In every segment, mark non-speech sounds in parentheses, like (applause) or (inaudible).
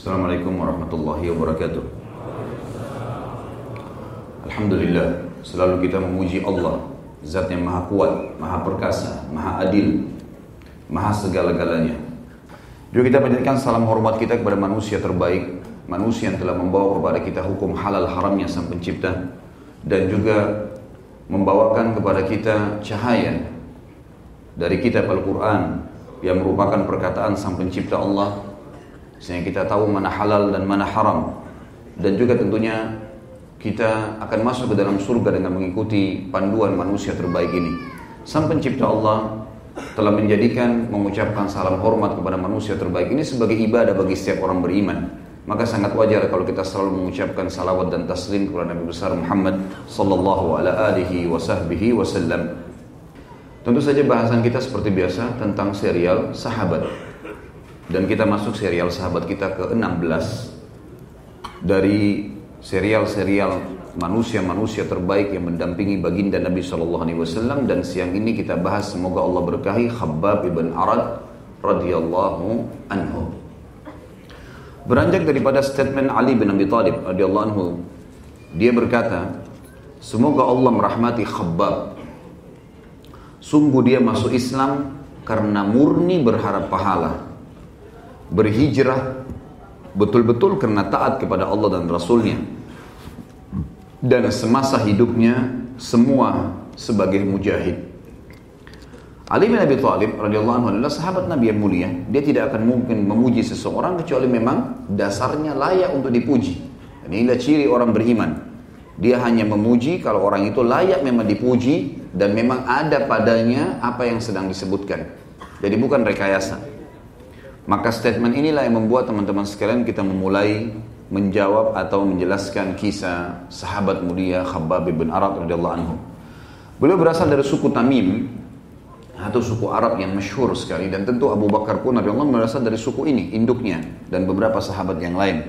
Assalamualaikum warahmatullahi wabarakatuh. Alhamdulillah, selalu kita memuji Allah, Zat yang Maha Kuat, Maha Perkasa, Maha Adil, Maha segala-galanya. Juga kita panjatkan salam hormat kita kepada manusia terbaik, manusia yang telah membawa kepada kita hukum halal haramnya Sang Pencipta dan juga membawakan kepada kita cahaya dari kitab Al-Quran yang merupakan perkataan Sang Pencipta Allah sehingga kita tahu mana halal dan mana haram dan juga tentunya kita akan masuk ke dalam surga dengan mengikuti panduan manusia terbaik ini. Sang Pencipta Allah telah menjadikan mengucapkan salam hormat kepada manusia terbaik ini sebagai ibadah bagi setiap orang beriman. Maka sangat wajar kalau kita selalu mengucapkan salawat dan taslim kepada Nabi besar Muhammad sallallahu alaihi wasallam. Tentu saja bahasan kita seperti biasa tentang serial sahabat. Dan kita masuk serial sahabat kita ke-16 dari serial-serial manusia-manusia terbaik yang mendampingi baginda Nabi Shallallahu Alaihi Wasallam dan siang ini kita bahas semoga Allah berkahi Khabbab ibn Arad radhiyallahu anhu. Beranjak daripada statement Ali bin Abi Thalib radhiyallahu anhu, dia berkata, semoga Allah merahmati Khabbab. Sungguh dia masuk Islam karena murni berharap pahala. Berhijrah betul-betul karena taat kepada Allah dan Rasulnya dan semasa hidupnya semua sebagai mujahid. Ali bin Abi Thalib radhiyallahu anhu adalah sahabat Nabi yang mulia. Dia tidak akan mungkin memuji seseorang kecuali memang dasarnya layak untuk dipuji. Inilah ciri orang beriman. Dia hanya memuji kalau orang itu layak memang dipuji dan memang ada padanya apa yang sedang disebutkan. Jadi bukan rekayasa. Maka statement inilah yang membuat teman-teman sekalian kita memulai menjawab atau menjelaskan kisah sahabat mulia Khabbab bin Arad radhiyallahu anhu. Beliau berasal dari suku Tamim atau suku Arab yang masyhur sekali dan tentu Abu Bakar pun radhiyallahu berasal dari suku ini, induknya dan beberapa sahabat yang lain.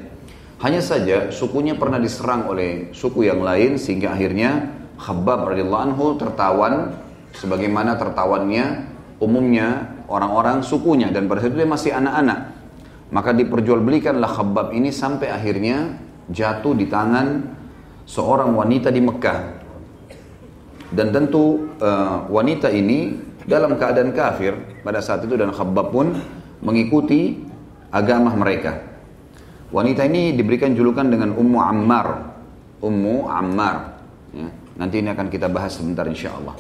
Hanya saja sukunya pernah diserang oleh suku yang lain sehingga akhirnya Khabbab radhiyallahu anhu tertawan sebagaimana tertawannya umumnya orang-orang sukunya dan pada saat itu dia masih anak-anak. Maka diperjualbelikanlah Khabbab ini sampai akhirnya jatuh di tangan seorang wanita di Mekah. Dan tentu uh, wanita ini dalam keadaan kafir pada saat itu dan Khabbab pun mengikuti agama mereka. Wanita ini diberikan julukan dengan Ummu Ammar. Ummu Ammar. Ya, nanti ini akan kita bahas sebentar insya Allah.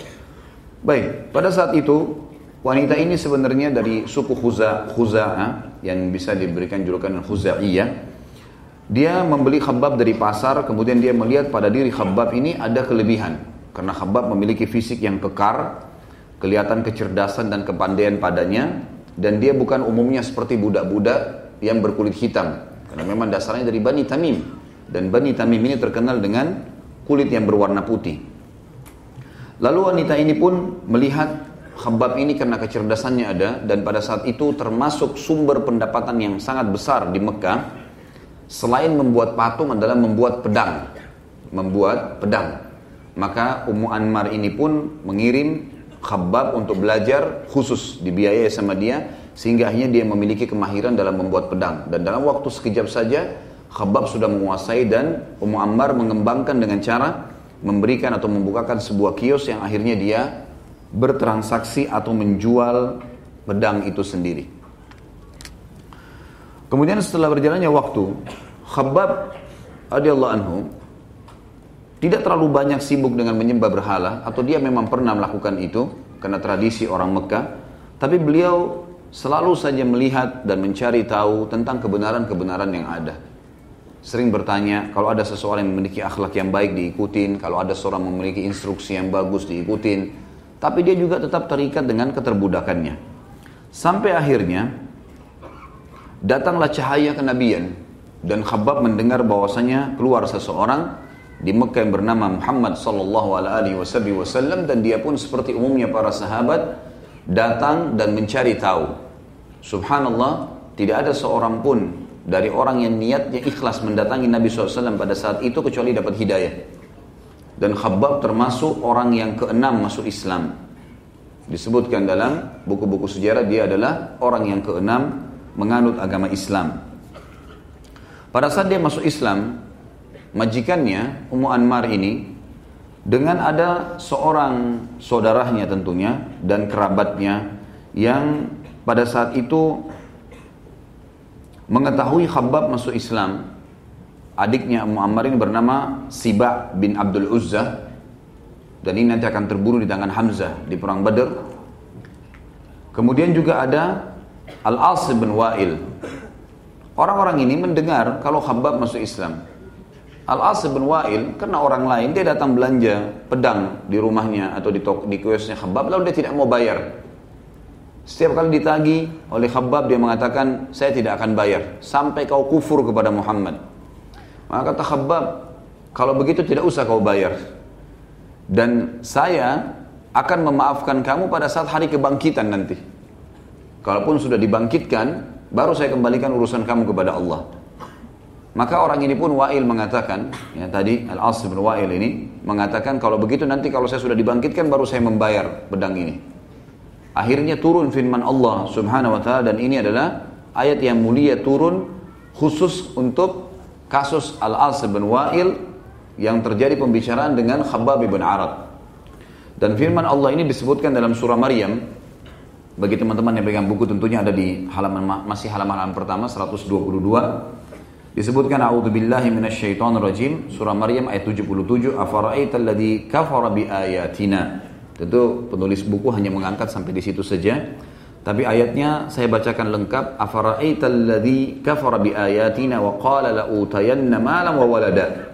Baik, pada saat itu Wanita ini sebenarnya dari suku Khuza, Khuza'ah yang bisa diberikan julukan Khuza'iyah. Dia membeli Khabbab dari pasar, kemudian dia melihat pada diri Khabbab ini ada kelebihan. Karena Khabbab memiliki fisik yang kekar, kelihatan kecerdasan dan kepandaian padanya, dan dia bukan umumnya seperti budak-budak yang berkulit hitam. Karena memang dasarnya dari Bani Tamim. Dan Bani Tamim ini terkenal dengan kulit yang berwarna putih. Lalu wanita ini pun melihat Khabbab ini karena kecerdasannya ada dan pada saat itu termasuk sumber pendapatan yang sangat besar di Mekah selain membuat patung adalah membuat pedang. Membuat pedang. Maka Ummu Anmar ini pun mengirim Khabbab untuk belajar khusus dibiayai sama dia sehingga akhirnya dia memiliki kemahiran dalam membuat pedang. Dan dalam waktu sekejap saja Khabbab sudah menguasai dan Ummu Ammar mengembangkan dengan cara memberikan atau membukakan sebuah kios yang akhirnya dia bertransaksi atau menjual pedang itu sendiri. Kemudian setelah berjalannya waktu, Khabbab radhiyallahu anhu tidak terlalu banyak sibuk dengan menyembah berhala atau dia memang pernah melakukan itu karena tradisi orang Mekah, tapi beliau selalu saja melihat dan mencari tahu tentang kebenaran-kebenaran yang ada. Sering bertanya, kalau ada seseorang yang memiliki akhlak yang baik diikutin, kalau ada seorang memiliki instruksi yang bagus diikutin, tapi dia juga tetap terikat dengan keterbudakannya. Sampai akhirnya datanglah cahaya kenabian dan Khabbab mendengar bahwasanya keluar seseorang di Mekah yang bernama Muhammad sallallahu alaihi wasallam dan dia pun seperti umumnya para sahabat datang dan mencari tahu. Subhanallah, tidak ada seorang pun dari orang yang niatnya ikhlas mendatangi Nabi SAW pada saat itu kecuali dapat hidayah. Dan Khabbab termasuk orang yang keenam masuk Islam. Disebutkan dalam buku-buku sejarah dia adalah orang yang keenam menganut agama Islam. Pada saat dia masuk Islam, majikannya Ummu Anmar ini dengan ada seorang saudaranya tentunya dan kerabatnya yang pada saat itu mengetahui Khabbab masuk Islam. Adiknya Ammar ini bernama Siba bin Abdul Uzza dan ini nanti akan terburu di tangan Hamzah di perang Badr. Kemudian juga ada Al-As bin Wa'il. Orang-orang ini mendengar kalau Khabbab masuk Islam. Al-As bin Wa'il karena orang lain dia datang belanja pedang di rumahnya atau di toko, di kiosnya Khabbab lalu dia tidak mau bayar. Setiap kali ditagi oleh Khabbab dia mengatakan saya tidak akan bayar sampai kau kufur kepada Muhammad. Maka kata Khabbab kalau begitu tidak usah kau bayar. Dan saya akan memaafkan kamu pada saat hari kebangkitan nanti. Kalaupun sudah dibangkitkan, baru saya kembalikan urusan kamu kepada Allah. Maka orang ini pun Wa'il mengatakan, ya tadi Al-As bin Wa'il ini mengatakan kalau begitu nanti kalau saya sudah dibangkitkan baru saya membayar pedang ini. Akhirnya turun firman Allah Subhanahu wa taala dan ini adalah ayat yang mulia turun khusus untuk kasus Al-As bin Wa'il yang terjadi pembicaraan dengan Khabbab bin Arad. Dan firman Allah ini disebutkan dalam surah Maryam. Bagi teman-teman yang pegang buku tentunya ada di halaman masih halaman, halaman pertama 122. Disebutkan a'udzubillahi minasyaitonirrajim surah Maryam ayat 77 afara'aital ladzi kafara bi ayatina. Tentu penulis buku hanya mengangkat sampai di situ saja. Tapi ayatnya saya bacakan lengkap afara'aital ladzi kafara bi ayatina wa qala la utayanna malan wa walada.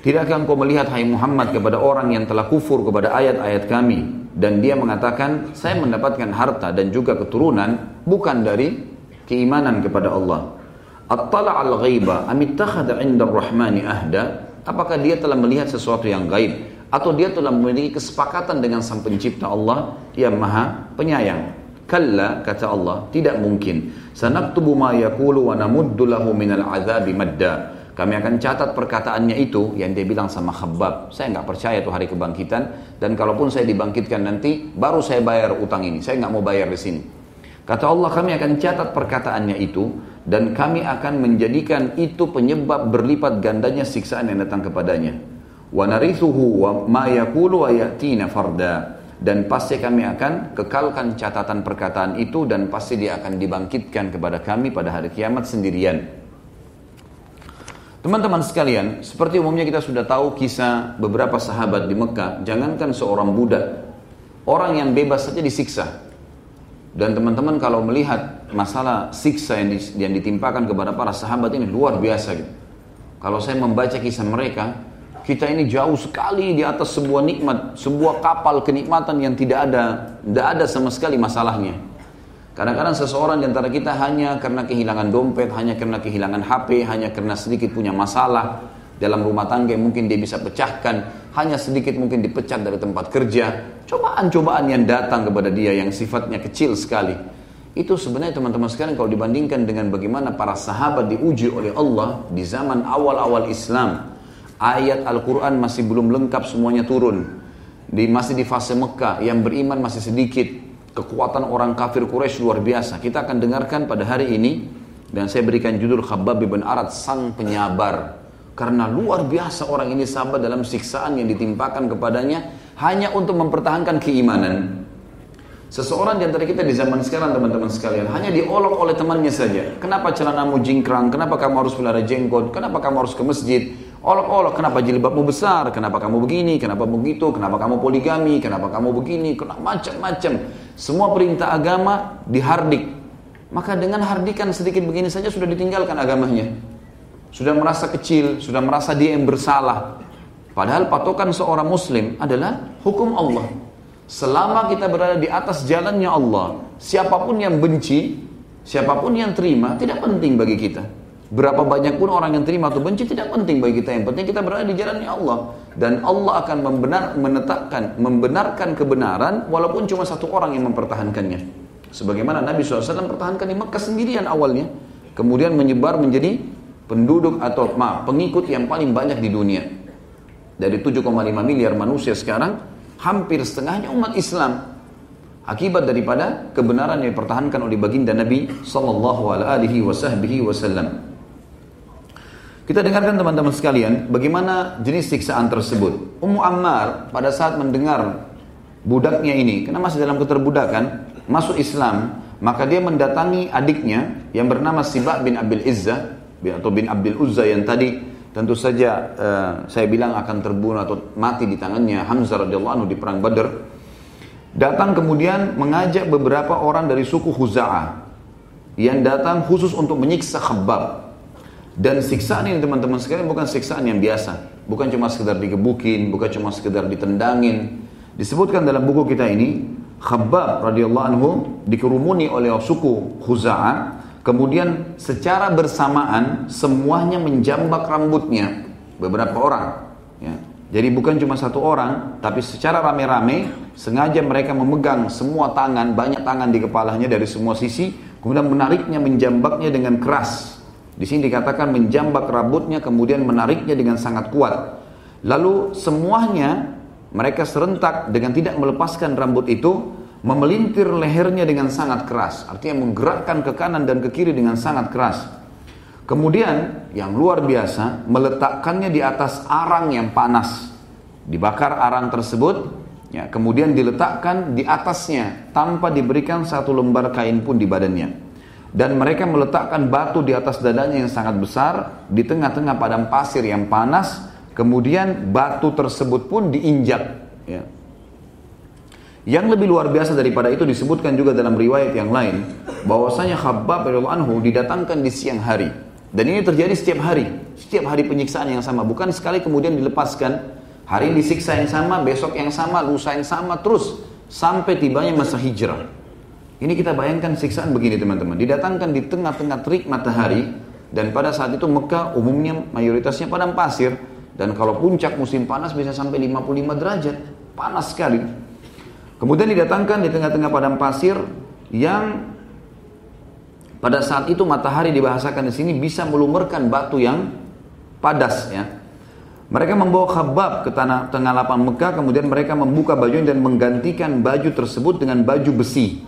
Tidakkah engkau melihat hai Muhammad kepada orang yang telah kufur kepada ayat-ayat kami dan dia mengatakan saya mendapatkan harta dan juga keturunan bukan dari keimanan kepada Allah. Attala al-ghaiba amittakhadha 'inda ar-rahmani ahda? Apakah dia telah melihat sesuatu yang gaib atau dia telah memiliki kesepakatan dengan sang pencipta Allah yang maha penyayang? Kalla kata Allah, tidak mungkin. Sanaktubu ma yaqulu wa namuddu lahu minal azabi madda. Kami akan catat perkataannya itu yang dia bilang sama Khabbab. Saya nggak percaya tuh hari kebangkitan. Dan kalaupun saya dibangkitkan nanti, baru saya bayar utang ini. Saya nggak mau bayar di sini. Kata Allah kami akan catat perkataannya itu dan kami akan menjadikan itu penyebab berlipat gandanya siksaan yang datang kepadanya. Wa narithuhu wa yatina farda dan pasti kami akan kekalkan catatan perkataan itu dan pasti dia akan dibangkitkan kepada kami pada hari kiamat sendirian. Teman-teman sekalian, seperti umumnya kita sudah tahu kisah beberapa sahabat di Mekah, jangankan seorang budak, orang yang bebas saja disiksa. Dan teman-teman kalau melihat masalah siksa yang, di, yang ditimpakan kepada para sahabat ini luar biasa gitu. Kalau saya membaca kisah mereka, kita ini jauh sekali di atas sebuah nikmat, sebuah kapal kenikmatan yang tidak ada, tidak ada sama sekali masalahnya. Kadang-kadang seseorang di antara kita hanya karena kehilangan dompet, hanya karena kehilangan HP, hanya karena sedikit punya masalah dalam rumah tangga yang mungkin dia bisa pecahkan, hanya sedikit mungkin dipecat dari tempat kerja, cobaan-cobaan yang datang kepada dia yang sifatnya kecil sekali. Itu sebenarnya teman-teman sekalian kalau dibandingkan dengan bagaimana para sahabat diuji oleh Allah di zaman awal-awal Islam. Ayat Al-Quran masih belum lengkap semuanya turun. Di, masih di fase Mekah, yang beriman masih sedikit kekuatan orang kafir Quraisy luar biasa. Kita akan dengarkan pada hari ini dan saya berikan judul Khabbab bin Arad sang penyabar. Karena luar biasa orang ini sabar dalam siksaan yang ditimpakan kepadanya hanya untuk mempertahankan keimanan. Seseorang di antara kita di zaman sekarang teman-teman sekalian hanya diolok oleh temannya saja. Kenapa celanamu jingkrang? Kenapa kamu harus pelihara jenggot? Kenapa kamu harus ke masjid? Olok-olok, kenapa jilbabmu besar? Kenapa kamu begini? Kenapa begitu? Kenapa kamu poligami? Kenapa kamu begini? Kenapa macam-macam? Semua perintah agama dihardik. Maka dengan hardikan sedikit begini saja sudah ditinggalkan agamanya. Sudah merasa kecil, sudah merasa dia yang bersalah. Padahal patokan seorang muslim adalah hukum Allah. Selama kita berada di atas jalannya Allah, siapa pun yang benci, siapa pun yang terima, tidak penting bagi kita. Berapa banyak pun orang yang terima atau benci tidak penting bagi kita. Yang penting kita berada di jalannya Allah. Dan Allah akan membenar, menetapkan, membenarkan kebenaran walaupun cuma satu orang yang mempertahankannya. Sebagaimana Nabi SAW pertahankan di Mekah sendirian awalnya. Kemudian menyebar menjadi penduduk atau maaf, pengikut yang paling banyak di dunia. Dari 7,5 miliar manusia sekarang, hampir setengahnya umat Islam. Akibat daripada kebenaran yang dipertahankan oleh baginda Nabi Sallallahu Alaihi Wasallam. Kita dengarkan teman-teman sekalian bagaimana jenis siksaan tersebut. Ummu Ammar pada saat mendengar budaknya ini, karena masih dalam keterbudakan, masuk Islam, maka dia mendatangi adiknya yang bernama Sibak bin Abil Izzah atau bin Abdul Uzza yang tadi tentu saja uh, saya bilang akan terbunuh atau mati di tangannya Hamzah radhiyallahu anhu di perang Badar. Datang kemudian mengajak beberapa orang dari suku Khuza'ah yang datang khusus untuk menyiksa Khabbab dan siksaan ini teman-teman sekalian bukan siksaan yang biasa. Bukan cuma sekedar digebukin, bukan cuma sekedar ditendangin. Disebutkan dalam buku kita ini, Khabbab radhiyallahu anhu dikerumuni oleh suku Khuza'ah. Kemudian secara bersamaan semuanya menjambak rambutnya. Beberapa orang. Ya. Jadi bukan cuma satu orang, tapi secara rame-rame sengaja mereka memegang semua tangan, banyak tangan di kepalanya dari semua sisi, kemudian menariknya, menjambaknya dengan keras. Di sini dikatakan menjambak rambutnya kemudian menariknya dengan sangat kuat. Lalu semuanya mereka serentak dengan tidak melepaskan rambut itu memelintir lehernya dengan sangat keras. Artinya menggerakkan ke kanan dan ke kiri dengan sangat keras. Kemudian yang luar biasa meletakkannya di atas arang yang panas. Dibakar arang tersebut, ya, kemudian diletakkan di atasnya tanpa diberikan satu lembar kain pun di badannya dan mereka meletakkan batu di atas dadanya yang sangat besar di tengah-tengah padang pasir yang panas kemudian batu tersebut pun diinjak ya. yang lebih luar biasa daripada itu disebutkan juga dalam riwayat yang lain bahwasanya Khabbab anhu didatangkan di siang hari. Dan ini terjadi setiap hari setiap hari penyiksaan yang sama bukan sekali kemudian dilepaskan. Hari ini disiksa yang sama besok yang sama lusa yang sama terus sampai tibanya masa hijrah ini kita bayangkan siksaan begini teman-teman. Didatangkan di tengah-tengah terik matahari dan pada saat itu Mekah umumnya mayoritasnya padang pasir dan kalau puncak musim panas bisa sampai 55 derajat. Panas sekali. Kemudian didatangkan di tengah-tengah padang pasir yang pada saat itu matahari dibahasakan di sini bisa melumerkan batu yang padas ya. Mereka membawa khabab ke tanah tengah lapang Mekah, kemudian mereka membuka bajunya dan menggantikan baju tersebut dengan baju besi.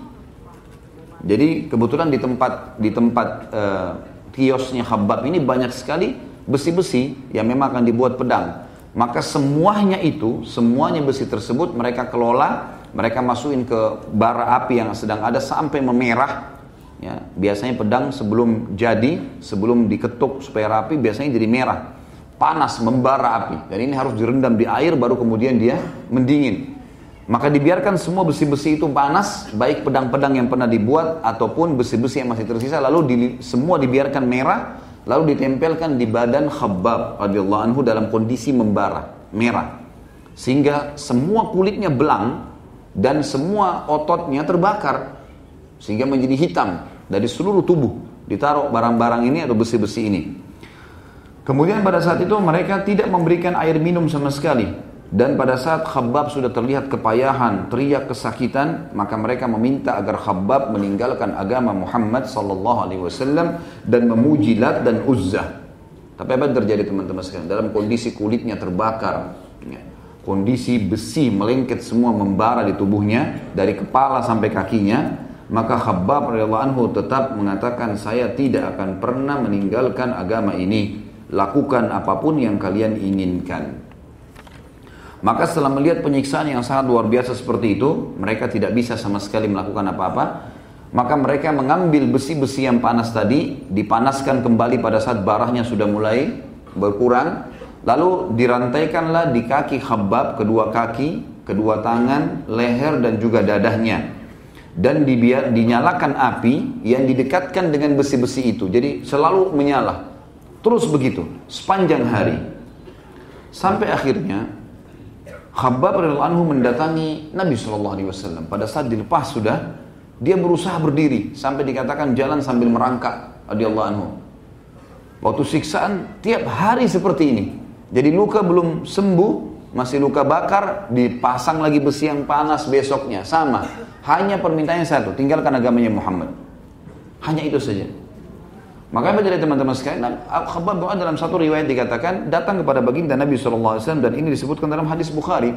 Jadi kebetulan di tempat di tempat uh, kiosnya Habab ini banyak sekali besi-besi yang memang akan dibuat pedang. Maka semuanya itu, semuanya besi tersebut mereka kelola, mereka masukin ke bara api yang sedang ada sampai memerah. Ya, biasanya pedang sebelum jadi, sebelum diketuk supaya rapi, biasanya jadi merah. Panas, membara api. Dan ini harus direndam di air baru kemudian dia mendingin. Maka dibiarkan semua besi-besi itu panas, baik pedang-pedang yang pernah dibuat ataupun besi-besi yang masih tersisa, lalu di, semua dibiarkan merah, lalu ditempelkan di badan Khabbab radhiyallahu anhu dalam kondisi membara, merah. Sehingga semua kulitnya belang dan semua ototnya terbakar sehingga menjadi hitam dari seluruh tubuh. Ditaruh barang-barang ini atau besi-besi ini. Kemudian pada saat itu mereka tidak memberikan air minum sama sekali dan pada saat Khabbab sudah terlihat kepayahan, teriak kesakitan, maka mereka meminta agar Khabbab meninggalkan agama Muhammad sallallahu alaihi wasallam dan memuji Lat dan Uzzah. Tapi apa yang terjadi teman-teman sekalian? Dalam kondisi kulitnya terbakar, ya. kondisi besi melengket semua membara di tubuhnya dari kepala sampai kakinya, maka Khabbab radhiyallahu anhu tetap mengatakan saya tidak akan pernah meninggalkan agama ini. Lakukan apa pun yang kalian inginkan. Maka setelah melihat penyiksaan yang sangat luar biasa seperti itu, mereka tidak bisa sama sekali melakukan apa-apa. Maka mereka mengambil besi-besi yang panas tadi, dipanaskan kembali pada saat barahnya sudah mulai berkurang. Lalu dirantaikanlah di kaki Khabbab, kedua kaki, kedua tangan, leher dan juga dadahnya. Dan dibiar, dinyalakan api yang didekatkan dengan besi-besi itu. Jadi selalu menyala. Terus begitu, sepanjang hari. Sampai akhirnya Khabbab radhiyallahu anhu mendatangi Nabi Shallallahu alaihi wasallam. Pada saat dilepas sudah, dia berusaha berdiri sampai dikatakan jalan sambil merangkak radhiyallahu anhu. Waktu siksaan tiap hari seperti ini. Jadi luka belum sembuh, masih luka bakar, dipasang lagi besi yang panas besoknya. Sama. Hanya permintaannya satu, tinggalkan agamanya Muhammad. Hanya itu saja. Maka dari teman-teman sekalian, Khabbab bin dalam satu riwayat dikatakan datang kepada baginda Nabi SAW dan ini disebutkan dalam hadis Bukhari.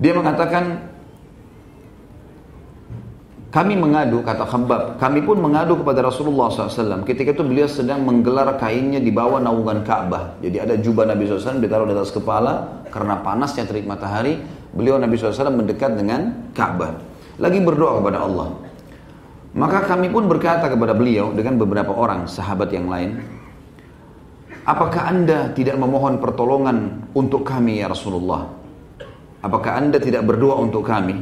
Dia mengatakan, kami mengadu, kata Khabbab, kami pun mengadu kepada Rasulullah SAW. Ketika itu beliau sedang menggelar kainnya di bawah naungan Ka'bah. Jadi ada jubah Nabi SAW ditaruh di atas kepala, karena panasnya terik matahari, beliau Nabi SAW mendekat dengan Ka'bah. Lagi berdoa kepada Allah. Maka kami pun berkata kepada beliau dengan beberapa orang sahabat yang lain, Apakah anda tidak memohon pertolongan untuk kami ya Rasulullah? Apakah anda tidak berdoa untuk kami?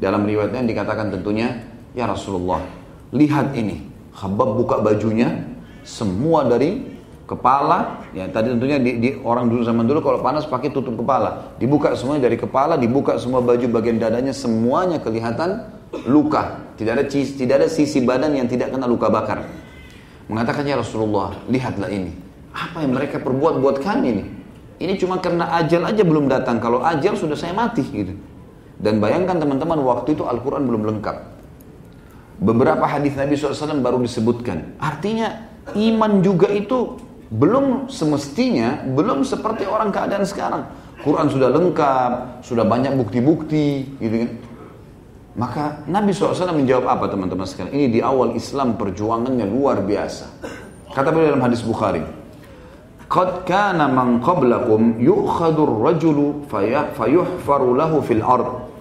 Dalam riwayatnya dikatakan tentunya, ya Rasulullah, lihat ini. Khabab buka bajunya, semua dari kepala, ya tadi tentunya di, di orang dulu zaman dulu kalau panas pakai tutup kepala. Dibuka semuanya dari kepala, dibuka semua baju bagian dadanya, semuanya kelihatan luka. Tidak ada tidak ada sisi badan yang tidak kena luka bakar. Mengatakan ya Rasulullah, lihatlah ini. Apa yang mereka perbuat buat kami ini? Ini cuma karena ajal aja belum datang. Kalau ajal sudah saya mati gitu. Dan bayangkan teman-teman waktu itu Al-Quran belum lengkap. Beberapa hadis Nabi SAW baru disebutkan. Artinya iman juga itu belum semestinya, belum seperti orang keadaan sekarang. Quran sudah lengkap, sudah banyak bukti-bukti, gitu kan. Maka Nabi SAW menjawab apa teman-teman sekalian? Ini di awal Islam perjuangannya luar biasa. Kata beliau dalam hadis Bukhari, "Qad kana man qablakum yu'khadhu ar-rajulu fayuhfaru lahu fil ard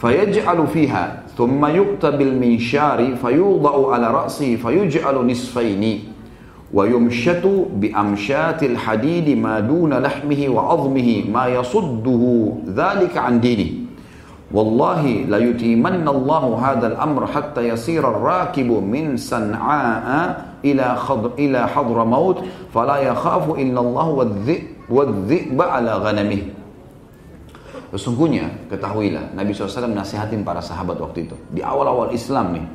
فيجعل فيها ثم يؤتى بالمنشار فيوضع على رأسه فيجعل نصفين ويمشط بأمشات الحديد ما دون لحمه وعظمه ما يصده ذلك عن دينه Wallahi la yutimanna Allahu hadzal amr hatta yasira ar-rakibu min San'a'a ila khadr ila Hadramaut fala yakhafu illa Allah wadh-dhi'b ala ghanamih. Sesungguhnya ketahuilah Nabi SAW nasihatin para sahabat waktu itu di awal-awal Islam nih.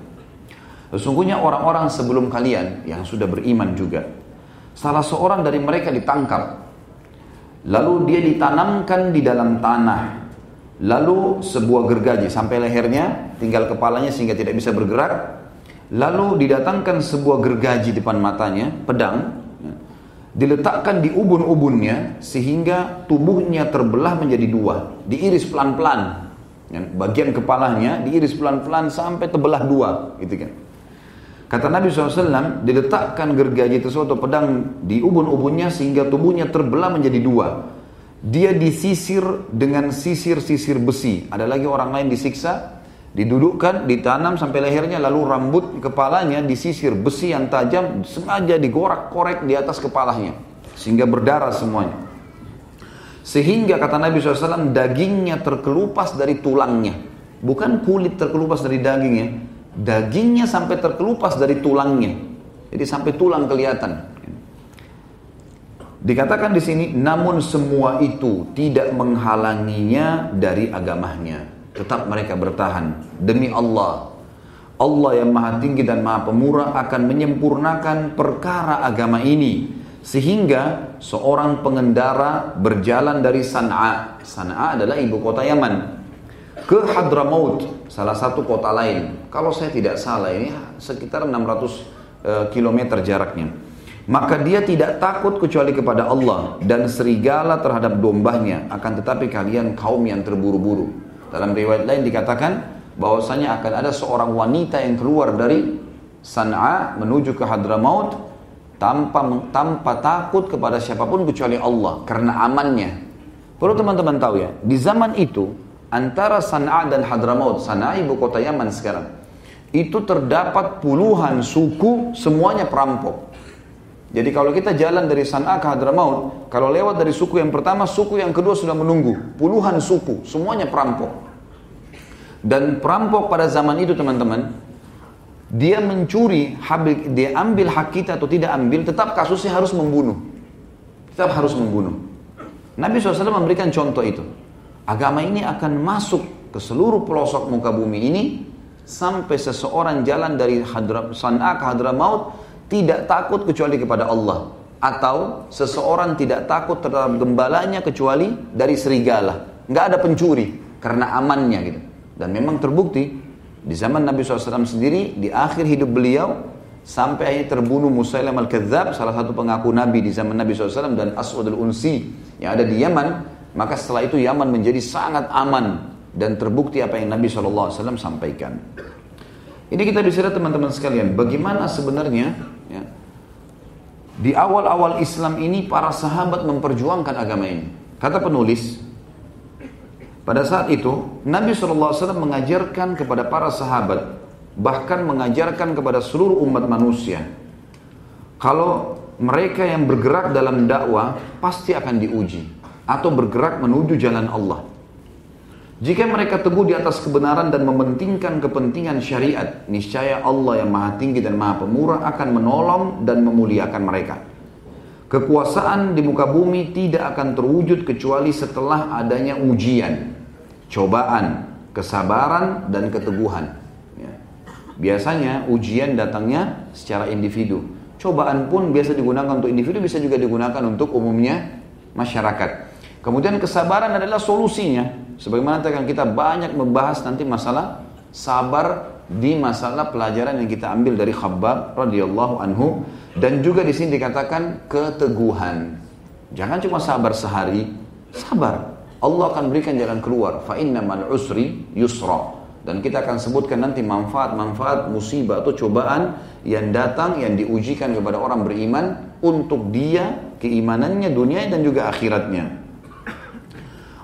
Sesungguhnya orang-orang sebelum kalian yang sudah beriman juga salah seorang dari mereka ditangkap lalu dia ditanamkan di dalam tanah lalu sebuah gergaji sampai lehernya tinggal kepalanya sehingga tidak bisa bergerak lalu didatangkan sebuah gergaji depan matanya pedang diletakkan di ubun-ubunnya sehingga tubuhnya terbelah menjadi dua, diiris pelan-pelan. Bagian kepalanya diiris pelan-pelan sampai terbelah dua, gitu kan. Kata Nabi SAW, diletakkan gergaji tersebut atau pedang di ubun-ubunnya sehingga tubuhnya terbelah menjadi dua. Dia disisir dengan sisir-sisir besi. Ada lagi orang lain disiksa, didudukkan, ditanam sampai lehernya, lalu rambut kepalanya disisir besi yang tajam, sengaja digorak-korek di atas kepalanya, sehingga berdarah semuanya. Sehingga kata Nabi SAW, dagingnya terkelupas dari tulangnya. Bukan kulit terkelupas dari dagingnya, dagingnya sampai terkelupas dari tulangnya. Jadi sampai tulang kelihatan. Dikatakan di sini, namun semua itu tidak menghalanginya dari agamanya tetap mereka bertahan demi Allah. Allah yang maha tinggi dan maha pemurah akan menyempurnakan perkara agama ini sehingga seorang pengendara berjalan dari San'a. San'a adalah ibu kota Yaman ke Hadramaut, salah satu kota lain. Kalau saya tidak salah ini sekitar 600 uh, km jaraknya. Maka dia tidak takut kecuali kepada Allah dan serigala terhadap dombanya. Akan tetapi kalian kaum yang terburu-buru. Dalam riwayat lain dikatakan bahwasanya akan ada seorang wanita yang keluar dari San'a menuju ke Hadramaut tanpa tanpa takut kepada siapa pun kecuali Allah karena amannya. Perlu teman-teman tahu ya, di zaman itu antara San'a dan Hadramaut, San'a ibu kota Yaman sekarang, itu terdapat puluhan suku semuanya perampok. Jadi kalau kita jalan dari San'a ke Hadramaut, kalau lewat dari suku yang pertama, suku yang kedua sudah menunggu. Puluhan suku, semuanya perampok. Dan perampok pada zaman itu teman-teman, dia mencuri, dia ambil hak kita atau tidak ambil, tetap kasusnya harus membunuh. Tetap harus membunuh. Nabi SAW memberikan contoh itu. Agama ini akan masuk ke seluruh pelosok muka bumi ini sampai seseorang jalan dari San'a ke Hadramaut tidak takut kecuali kepada Allah. Atau seseorang tidak takut terhadap gembalanya kecuali dari serigala. Nggak ada pencuri karena amannya gitu. Dan memang terbukti di zaman Nabi SAW sendiri di akhir hidup beliau sampai akhirnya terbunuh Musailam al-Kadzab salah satu pengaku Nabi di zaman Nabi SAW dan Aswad al-Unsi yang ada di Yaman. Maka setelah itu Yaman menjadi sangat aman dan terbukti apa yang Nabi SAW sampaikan. Ini kita bisa teman-teman sekalian, bagaimana sebenarnya ya, di awal-awal Islam ini para sahabat memperjuangkan agama ini. Kata penulis, pada saat itu Nabi SAW mengajarkan kepada para sahabat, bahkan mengajarkan kepada seluruh umat manusia, kalau mereka yang bergerak dalam dakwah pasti akan diuji atau bergerak menuju jalan Allah. Jika mereka teguh di atas kebenaran dan mementingkan kepentingan syariat, niscaya Allah yang maha tinggi dan maha pemurah akan menolong dan memuliakan mereka. Kekuasaan di muka bumi tidak akan terwujud kecuali setelah adanya ujian cobaan, kesabaran, dan keteguhan. Ya. Biasanya ujian datangnya secara individu. Cobaan pun biasa digunakan untuk individu, bisa juga digunakan untuk umumnya masyarakat. Kemudian kesabaran adalah solusinya. Sebagaimana akan kita banyak membahas nanti masalah sabar di masalah pelajaran yang kita ambil dari Khabbab radhiyallahu anhu dan juga di sini dikatakan keteguhan. Jangan cuma sabar sehari, sabar Allah akan berikan jalan keluar. Fa innamal usri yusra. Dan kita akan sebutkan nanti manfaat-manfaat musibah atau cobaan yang datang yang diujikan kepada orang beriman untuk dia keimanannya dunia dan juga akhiratnya.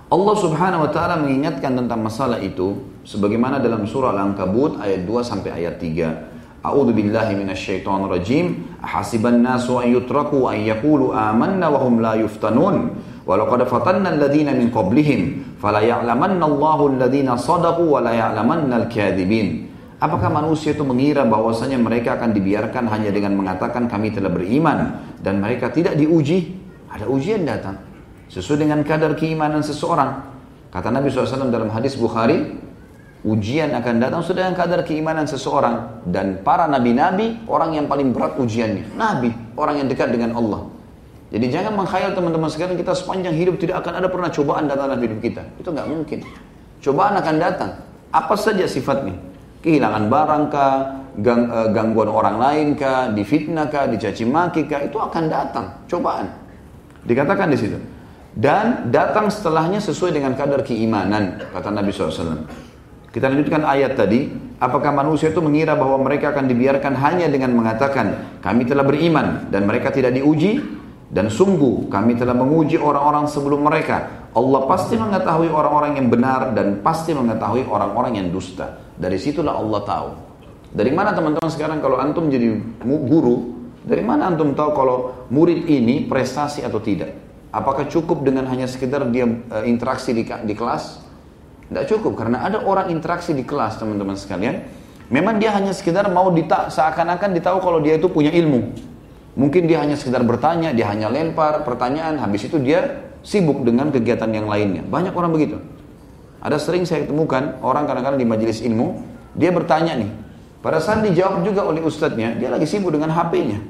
Allah Subhanahu wa taala mengingatkan tentang masalah itu sebagaimana dalam surah Al-Ankabut ayat 2 sampai ayat 3. A'udzu billahi minasyaitonir rajim. Hasiban nasu an yutraku an yaqulu amanna wa hum la yuftanun. Walaqad fatanna alladhina min qablihim fala ya'lamanna Allahu alladhina sadaqu wa la ya'lamanna al-kadhibin. Apakah manusia itu mengira bahwasanya mereka akan dibiarkan hanya dengan mengatakan kami telah beriman dan mereka tidak diuji? Ada ujian datang sesuai dengan kadar keimanan seseorang. Kata Nabi SAW dalam hadis Bukhari, ujian akan datang sesuai dengan kadar keimanan seseorang dan para nabi-nabi orang yang paling berat ujiannya. Nabi, orang yang dekat dengan Allah. Jadi jangan mengkhayal teman-teman sekalian kita sepanjang hidup tidak akan ada pernah cobaan datang dalam hidup kita. Itu nggak mungkin. Cobaan akan datang. Apa saja sifatnya? Kehilangan barang kah, gang, uh, gangguan orang lain kah, difitnah kah, dicaci maki kah, itu akan datang. Cobaan. Dikatakan di situ. Dan datang setelahnya sesuai dengan kadar keimanan, kata Nabi SAW. Kita lanjutkan ayat tadi, apakah manusia itu mengira bahwa mereka akan dibiarkan hanya dengan mengatakan, kami telah beriman dan mereka tidak diuji, dan sungguh kami telah menguji orang-orang sebelum mereka. Allah pasti mengetahui orang-orang yang benar dan pasti mengetahui orang-orang yang dusta. Dari situlah Allah tahu. Dari mana teman-teman sekarang kalau antum jadi guru, dari mana antum tahu kalau murid ini prestasi atau tidak? Apakah cukup dengan hanya sekedar dia uh, interaksi di, di kelas? Tidak cukup karena ada orang interaksi di kelas teman-teman sekalian. Memang dia hanya sekedar mau dita seakan-akan ditahu kalau dia itu punya ilmu. Mungkin dia hanya sekedar bertanya, dia hanya lempar pertanyaan, habis itu dia sibuk dengan kegiatan yang lainnya. Banyak orang begitu. Ada sering saya temukan orang kadang-kadang di majelis ilmu, dia bertanya nih. Pada saat dijawab juga oleh ustadznya, dia lagi sibuk dengan HP-nya.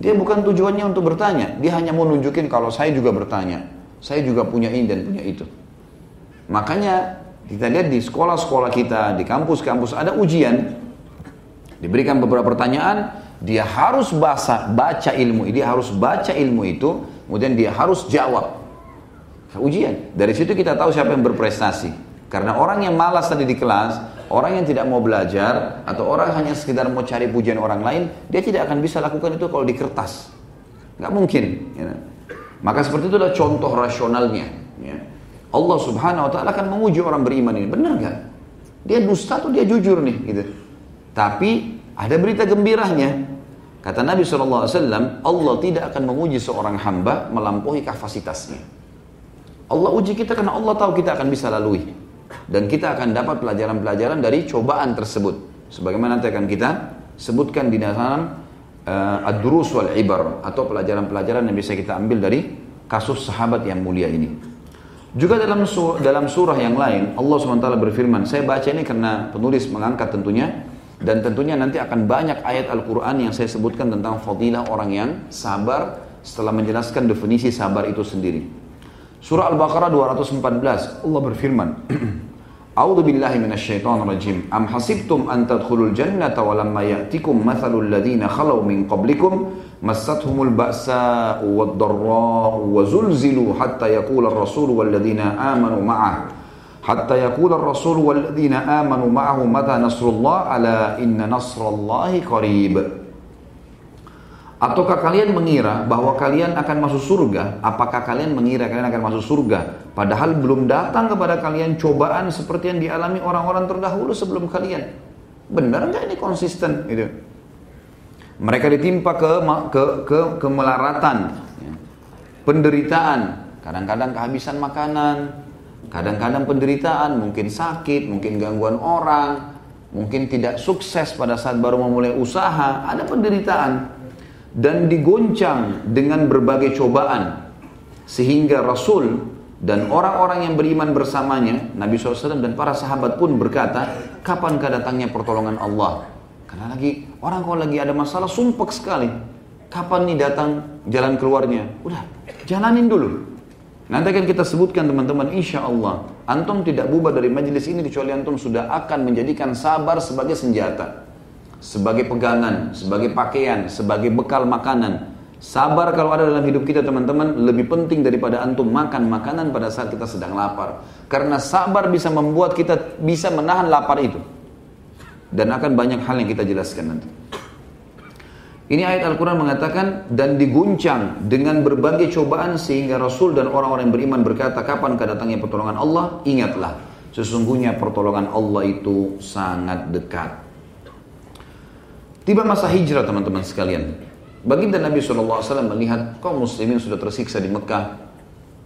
Dia bukan tujuannya untuk bertanya, dia hanya mau nunjukin kalau saya juga bertanya. Saya juga punya ini dan punya itu. Makanya kita lihat di sekolah-sekolah kita, di kampus-kampus ada ujian. Diberikan beberapa pertanyaan, dia harus baca, baca ilmu, dia harus baca ilmu itu, kemudian dia harus jawab. Ujian. Dari situ kita tahu siapa yang berprestasi. Karena orang yang malas tadi di kelas, orang yang tidak mau belajar, atau orang hanya sekedar mau cari pujian orang lain, dia tidak akan bisa lakukan itu kalau di kertas. Nggak mungkin. Ya. Maka seperti itu adalah contoh rasionalnya. Ya. Allah subhanahu wa ta'ala akan menguji orang beriman ini. Benar nggak? Dia dusta atau dia jujur nih? Gitu. Tapi ada berita gembiranya. Kata Nabi SAW, Allah tidak akan menguji seorang hamba melampaui kapasitasnya. Allah uji kita karena Allah tahu kita akan bisa lalui. Dan kita akan dapat pelajaran-pelajaran dari cobaan tersebut. Sebagaimana nanti akan kita sebutkan di dalam uh, Ad-Durus wal Ibar. Atau pelajaran-pelajaran yang bisa kita ambil dari kasus sahabat yang mulia ini. Juga dalam surah, dalam surah yang lain, Allah SWT berfirman, saya baca ini karena penulis mengangkat tentunya, dan tentunya nanti akan banyak ayat Al-Quran yang saya sebutkan tentang fadilah orang yang sabar setelah menjelaskan definisi sabar itu sendiri. Surah Al-Baqarah 214 Allah berfirman A'udzu billahi minasyaitonir rajim. Am hasibtum an tadkhulul jannata wa lamma ya'tikum mathalul ladzina khalau min qablikum massathumul ba'sa'u wad-dharra'u wa zulzilu hatta yaqula ar-rasul wal ladzina amanu ma'ah hatta yaqula ar-rasul walladzina amanu ma'ahu mata nasrullah ala inna nasrallahi qarib Ataukah kalian mengira bahwa kalian akan masuk surga? Apakah kalian mengira kalian akan masuk surga? Padahal belum datang kepada kalian cobaan seperti yang dialami orang-orang terdahulu sebelum kalian. Benar nggak ini konsisten? Gitu. Mereka ditimpa ke ke ke kemelaratan, ya. penderitaan, kadang-kadang kehabisan makanan, kadang-kadang penderitaan, mungkin sakit, mungkin gangguan orang, mungkin tidak sukses pada saat baru memulai usaha, ada penderitaan dan digoncang dengan berbagai cobaan sehingga Rasul dan orang-orang yang beriman bersamanya Nabi SAW dan para sahabat pun berkata kapankah datangnya pertolongan Allah? Karena lagi orang kalau lagi ada masalah sumpek sekali. Kapan nih datang jalan keluarnya? Udah jalanin dulu. Nanti akan kita sebutkan teman-teman insya Allah antum tidak bubar dari majelis ini kecuali antum sudah akan menjadikan sabar sebagai senjata sebagai pegangan, sebagai pakaian, sebagai bekal makanan. Sabar kalau ada dalam hidup kita teman-teman lebih penting daripada antum makan makanan pada saat kita sedang lapar. Karena sabar bisa membuat kita bisa menahan lapar itu. Dan akan banyak hal yang kita jelaskan nanti. Ini ayat Al-Quran mengatakan dan diguncang dengan berbagai cobaan sehingga Rasul dan orang-orang yang beriman berkata kapan kedatangannya pertolongan Allah ingatlah sesungguhnya pertolongan Allah itu sangat dekat Tiba masa hijrah teman-teman sekalian. Baginda Nabi SAW melihat kaum muslimin sudah tersiksa di Mekah.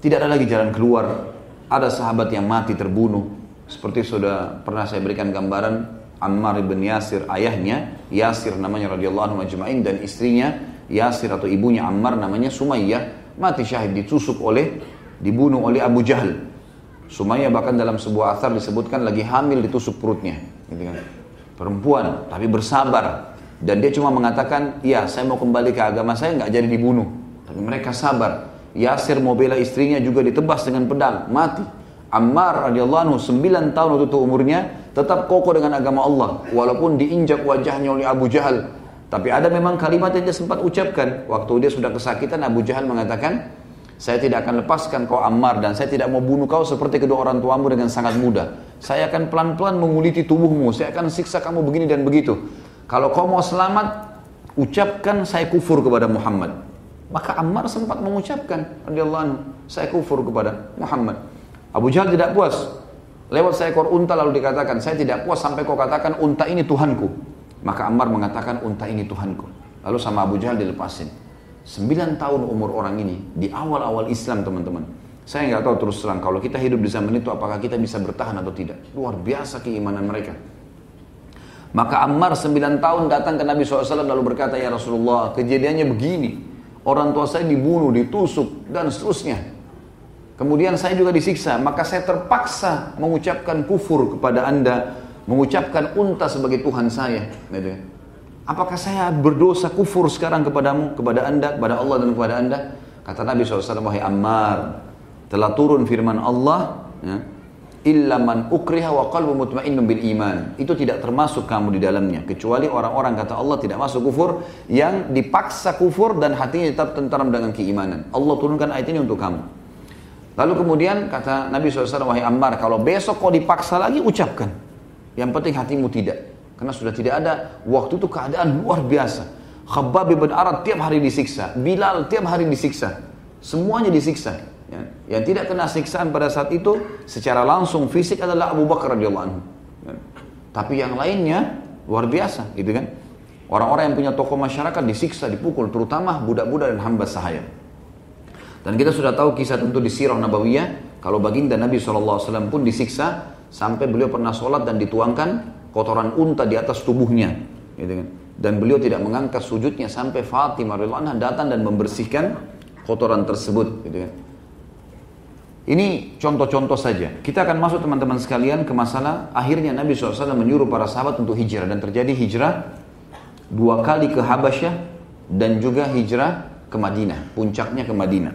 Tidak ada lagi jalan keluar. Ada sahabat yang mati terbunuh. Seperti sudah pernah saya berikan gambaran Ammar ibn Yasir ayahnya Yasir namanya radhiyallahu anhu dan istrinya Yasir atau ibunya Ammar namanya Sumayyah mati syahid ditusuk oleh dibunuh oleh Abu Jahal. Sumayyah bahkan dalam sebuah asar disebutkan lagi hamil ditusuk perutnya gitu kan. Perempuan tapi bersabar dan dia cuma mengatakan, ya saya mau kembali ke agama saya nggak jadi dibunuh. Tapi mereka sabar. Yasir mau bela istrinya juga ditebas dengan pedang, mati. Ammar radhiyallahu anhu 9 tahun waktu itu umurnya tetap kokoh dengan agama Allah walaupun diinjak wajahnya oleh Abu Jahal. Tapi ada memang kalimat yang dia sempat ucapkan waktu dia sudah kesakitan Abu Jahal mengatakan, saya tidak akan lepaskan kau Ammar dan saya tidak mau bunuh kau seperti kedua orang tuamu dengan sangat mudah. Saya akan pelan-pelan menguliti tubuhmu, saya akan siksa kamu begini dan begitu. Kalau kau mau selamat, ucapkan saya kufur kepada Muhammad. Maka Ammar sempat mengucapkan, radhiyallahu saya kufur kepada Muhammad. Abu Jahal tidak puas. Lewat seekor unta lalu dikatakan, saya tidak puas sampai kau katakan unta ini Tuhanku. Maka Ammar mengatakan unta ini Tuhanku. Lalu sama Abu Jahal dilepasin. Sembilan tahun umur orang ini, di awal-awal Islam teman-teman. Saya nggak tahu terus terang, kalau kita hidup di zaman itu apakah kita bisa bertahan atau tidak. Luar biasa keimanan mereka. Maka Ammar 9 tahun datang ke Nabi SAW lalu berkata, Ya Rasulullah, kejadiannya begini. Orang tua saya dibunuh, ditusuk, dan seterusnya. Kemudian saya juga disiksa, maka saya terpaksa mengucapkan kufur kepada anda, mengucapkan unta sebagai Tuhan saya. Gitu. Apakah saya berdosa kufur sekarang kepadamu, kepada anda, kepada Allah dan kepada anda? Kata Nabi SAW, wahai Ammar, telah turun firman Allah, ya, illa ukriha wa qalbu mutmainnun bil iman. Itu tidak termasuk kamu di dalamnya kecuali orang-orang kata Allah tidak masuk kufur yang dipaksa kufur dan hatinya tetap tentram dengan keimanan. Allah turunkan ayat ini untuk kamu. Lalu kemudian kata Nabi SAW, wahai Ammar, kalau besok kau dipaksa lagi, ucapkan. Yang penting hatimu tidak. Karena sudah tidak ada, waktu itu keadaan luar biasa. Khabbab bin Arad tiap hari disiksa. Bilal tiap hari disiksa. Semuanya disiksa. Ya. Yang tidak kena siksaan pada saat itu secara langsung fisik adalah Abu Bakar radhiyallahu anhu. Ya. Tapi yang lainnya luar biasa, gitu kan? Orang-orang yang punya tokoh masyarakat disiksa, dipukul, terutama budak-budak dan hamba sahaya. Dan kita sudah tahu kisah tentu di Sirah Nabawiyah, kalau baginda Nabi SAW pun disiksa sampai beliau pernah sholat dan dituangkan kotoran unta di atas tubuhnya, gitu kan? Dan beliau tidak mengangkat sujudnya sampai Fatimah radhiyallahu datang dan membersihkan kotoran tersebut, gitu kan? Ini contoh-contoh saja. Kita akan masuk teman-teman sekalian ke masalah akhirnya Nabi SAW menyuruh para sahabat untuk hijrah. Dan terjadi hijrah dua kali ke Habasyah dan juga hijrah ke Madinah. Puncaknya ke Madinah.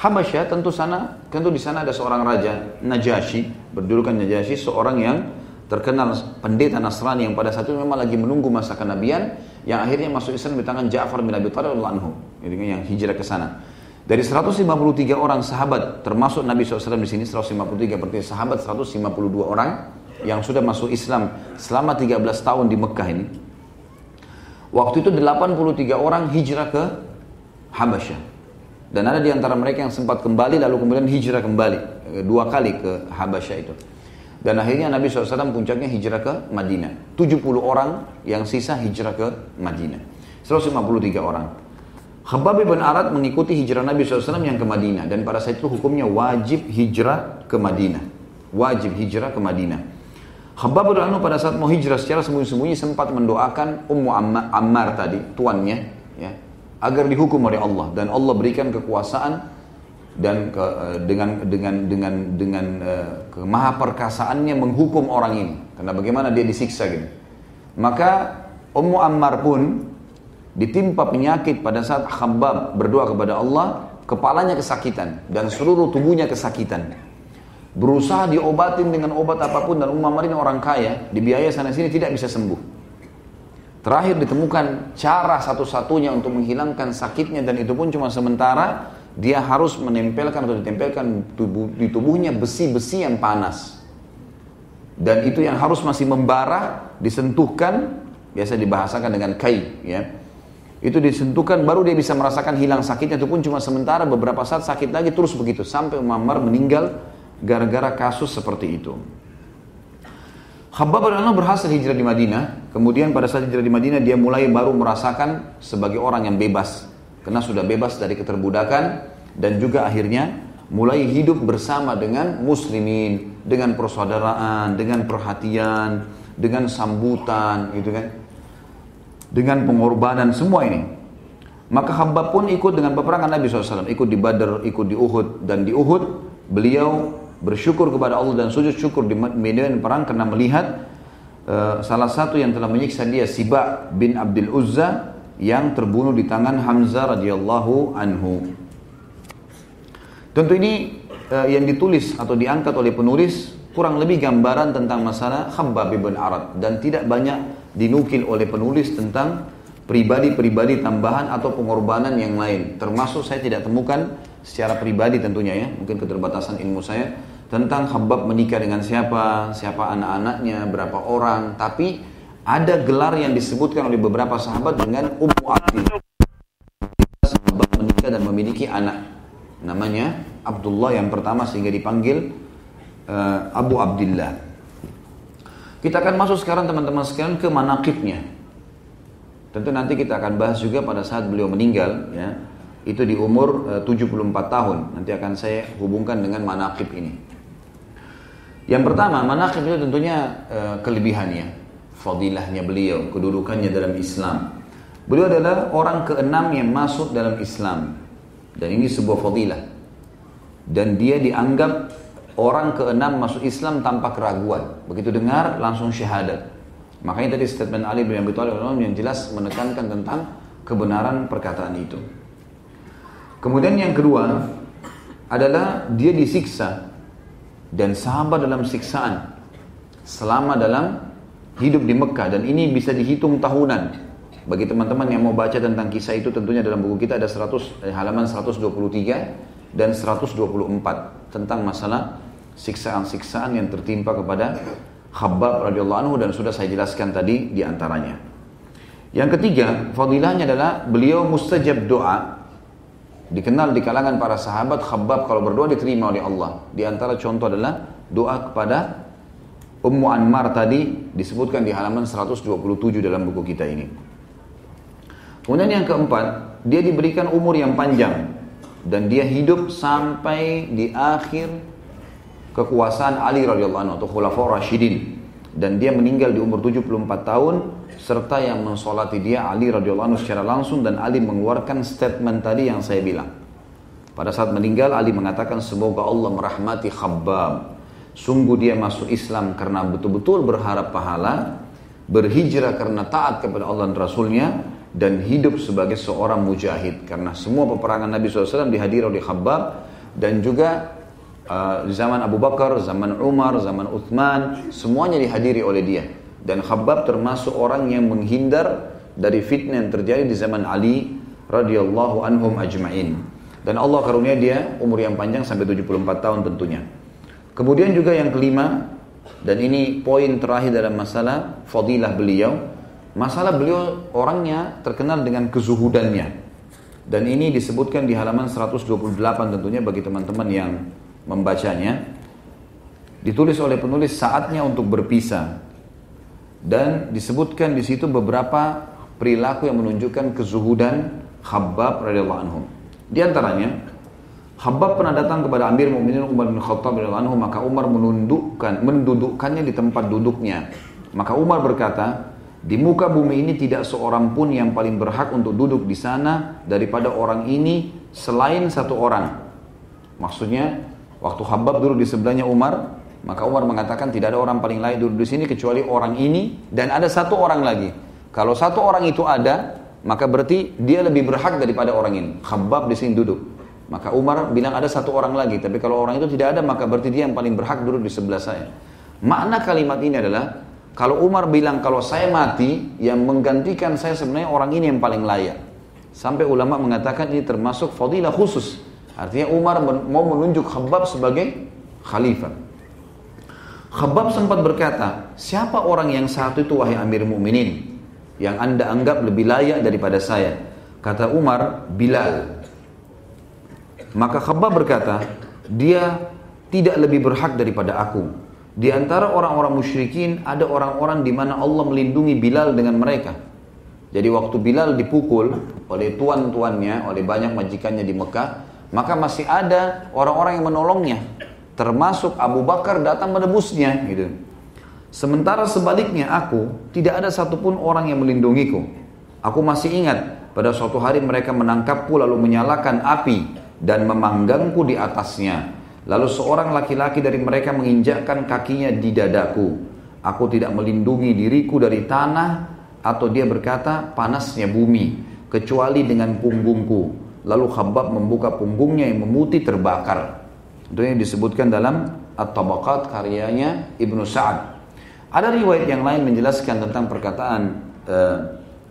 Habasyah tentu sana, tentu di sana ada seorang raja Najasyi, berdulukan Najasyi, seorang yang terkenal pendeta Nasrani yang pada saat itu memang lagi menunggu masa kenabian yang akhirnya masuk Islam di tangan Ja'far bin Abi Thalib anhu, yang hijrah ke sana. Dari 153 orang sahabat, termasuk Nabi SAW di sini, 153 berarti sahabat 152 orang yang sudah masuk Islam selama 13 tahun di Mekah ini. Waktu itu 83 orang hijrah ke Habasyah. Dan ada di antara mereka yang sempat kembali lalu kemudian hijrah kembali. Dua kali ke Habasyah itu. Dan akhirnya Nabi SAW puncaknya hijrah ke Madinah. 70 orang yang sisa hijrah ke Madinah. 153 orang. Khabbab bin Arad mengikuti hijrah Nabi SAW yang ke Madinah dan pada saat itu hukumnya wajib hijrah ke Madinah. Wajib hijrah ke Madinah. Khabbab bin Arad pada saat mau hijrah secara sembunyi-sembunyi sempat mendoakan Ummu Ammar tadi, tuannya, ya, agar dihukum oleh Allah dan Allah berikan kekuasaan dan ke, eh, dengan dengan dengan dengan uh, kemaha perkasaannya menghukum orang ini karena bagaimana dia disiksa gitu. Maka Ummu Ammar pun ditimpa penyakit pada saat Khabbab berdoa kepada Allah, kepalanya kesakitan dan seluruh tubuhnya kesakitan. Berusaha diobatin dengan obat apa pun dan Umar ini orang kaya, dibiaya sana sini tidak bisa sembuh. Terakhir ditemukan cara satu-satunya untuk menghilangkan sakitnya dan itu pun cuma sementara dia harus menempelkan atau ditempelkan tubuh, di tubuhnya besi-besi yang panas. Dan itu yang harus masih membara, disentuhkan, biasa dibahasakan dengan kai, ya itu disentuhkan baru dia bisa merasakan hilang sakitnya itu pun cuma sementara beberapa saat sakit lagi terus begitu sampai Umar meninggal gara-gara kasus seperti itu. Khabbab bin berhasil hijrah di Madinah. Kemudian pada saat hijrah di Madinah dia mulai baru merasakan sebagai orang yang bebas. Karena sudah bebas dari keterbudakan dan juga akhirnya mulai hidup bersama dengan muslimin, dengan persaudaraan, dengan perhatian, dengan sambutan gitu kan dengan pengorbanan semua ini. Maka Hamba pun ikut dengan peperangan Nabi SAW. Ikut di Badar, ikut di Uhud. Dan di Uhud beliau bersyukur kepada Allah dan sujud syukur di medan perang karena melihat uh, salah satu yang telah menyiksa dia Siba bin Abdul Uzza yang terbunuh di tangan Hamzah radhiyallahu anhu. Tentu ini uh, yang ditulis atau diangkat oleh penulis kurang lebih gambaran tentang masalah Khabbab bin Arad dan tidak banyak dinukil oleh penulis tentang pribadi-pribadi tambahan atau pengorbanan yang lain. Termasuk saya tidak temukan secara pribadi tentunya ya, mungkin keterbatasan ilmu saya tentang Habab menikah dengan siapa, siapa anak-anaknya, berapa orang, tapi ada gelar yang disebutkan oleh beberapa sahabat dengan Ummu Abdillah. Sahabat menikah dan memiliki anak. Namanya Abdullah yang pertama sehingga dipanggil uh, Abu Abdullah. Kita akan masuk sekarang teman-teman sekalian ke manakibnya. Tentu nanti kita akan bahas juga pada saat beliau meninggal ya. Itu di umur e, 74 tahun. Nanti akan saya hubungkan dengan manakib ini. Yang pertama, manakib itu tentunya e, kelebihannya, fadilahnya beliau, kedudukannya dalam Islam. Beliau adalah orang keenam yang masuk dalam Islam. Dan ini sebuah fadilah. Dan dia dianggap orang keenam masuk Islam tanpa keraguan. Begitu dengar langsung syahadat. Makanya tadi statement Ali bin Abi Thalib yang jelas menekankan tentang kebenaran perkataan itu. Kemudian yang kedua adalah dia disiksa dan sahabat dalam siksaan selama dalam hidup di Mekah dan ini bisa dihitung tahunan. Bagi teman-teman yang mau baca tentang kisah itu tentunya dalam buku kita ada 100 eh, halaman 123 dan 124 tentang masalah siksaan-siksaan yang tertimpa kepada Khabbab radhiyallahu anhu dan sudah saya jelaskan tadi di antaranya. Yang ketiga, fadilahnya adalah beliau mustajab doa. Dikenal di kalangan para sahabat Khabbab kalau berdoa diterima oleh Allah. Di antara contoh adalah doa kepada Ummu Anmar tadi disebutkan di halaman 127 dalam buku kita ini. Kemudian yang keempat, dia diberikan umur yang panjang dan dia hidup sampai di akhir kekuasaan Ali radhiyallahu anhu atau Khulafaur Rashidin dan dia meninggal di umur 74 tahun serta yang mensolati dia Ali radhiyallahu anhu secara langsung dan Ali mengeluarkan statement tadi yang saya bilang. Pada saat meninggal Ali mengatakan semoga Allah merahmati Khabbab. Sungguh dia masuk Islam karena betul-betul berharap pahala, berhijrah karena taat kepada Allah dan Rasulnya, dan hidup sebagai seorang mujahid. Karena semua peperangan Nabi SAW dihadiri oleh Khabbab, dan juga uh, zaman Abu Bakar, zaman Umar, zaman Uthman, semuanya dihadiri oleh dia. Dan Khabbab termasuk orang yang menghindar dari fitnah yang terjadi di zaman Ali radhiyallahu anhum ajma'in. Dan Allah karunia dia umur yang panjang sampai 74 tahun tentunya. Kemudian juga yang kelima, dan ini poin terakhir dalam masalah fadilah beliau, masalah beliau orangnya terkenal dengan kezuhudannya. Dan ini disebutkan di halaman 128 tentunya bagi teman-teman yang membacanya. Ditulis oleh penulis saatnya untuk berpisah. Dan disebutkan di situ beberapa perilaku yang menunjukkan kezuhudan Khabbab radhiyallahu anhu. Di antaranya, Khabbab pernah datang kepada Amir Mu'minin Umar bin Khattab radhiyallahu anhu, maka Umar menundukkan, mendudukkannya di tempat duduknya. Maka Umar berkata, di muka bumi ini tidak seorang pun yang paling berhak untuk duduk di sana daripada orang ini selain satu orang. Maksudnya, waktu Habab duduk di sebelahnya Umar, maka Umar mengatakan tidak ada orang paling lain duduk di sini kecuali orang ini dan ada satu orang lagi. Kalau satu orang itu ada, maka berarti dia lebih berhak daripada orang ini. Habab di sini duduk. Maka Umar bilang ada satu orang lagi, tapi kalau orang itu tidak ada, maka berarti dia yang paling berhak duduk di sebelah saya. Makna kalimat ini adalah kalau Umar bilang kalau saya mati, yang menggantikan saya sebenarnya orang ini yang paling layak. Sampai ulama mengatakan ini termasuk fadilah khusus. Artinya Umar mau menunjuk Khabbab sebagai khalifah. Khabbab sempat berkata, siapa orang yang satu itu wahai Amir Mu'minin? Yang anda anggap lebih layak daripada saya. Kata Umar, Bilal. Maka Khabbab berkata, dia tidak lebih berhak daripada aku. Di antara orang-orang musyrikin ada orang-orang di mana Allah melindungi Bilal dengan mereka. Jadi waktu Bilal dipukul oleh tuan-tuannya, oleh banyak majikannya di Mekah, maka masih ada orang-orang yang menolongnya. Termasuk Abu Bakar datang menebusnya gitu. Sementara sebaliknya aku, tidak ada satupun orang yang melindungiku. Aku masih ingat pada suatu hari mereka menangkapku lalu menyalakan api dan memanggangku di atasnya. Lalu seorang laki-laki dari mereka menginjakkan kakinya di dadaku. Aku tidak melindungi diriku dari tanah atau dia berkata panasnya bumi kecuali dengan punggungku. Lalu Khabbab membuka punggungnya yang memutih terbakar. Itu yang disebutkan dalam At-Tabaqat karyanya Ibnu Sa'ad. Ada riwayat yang lain menjelaskan tentang perkataan eh,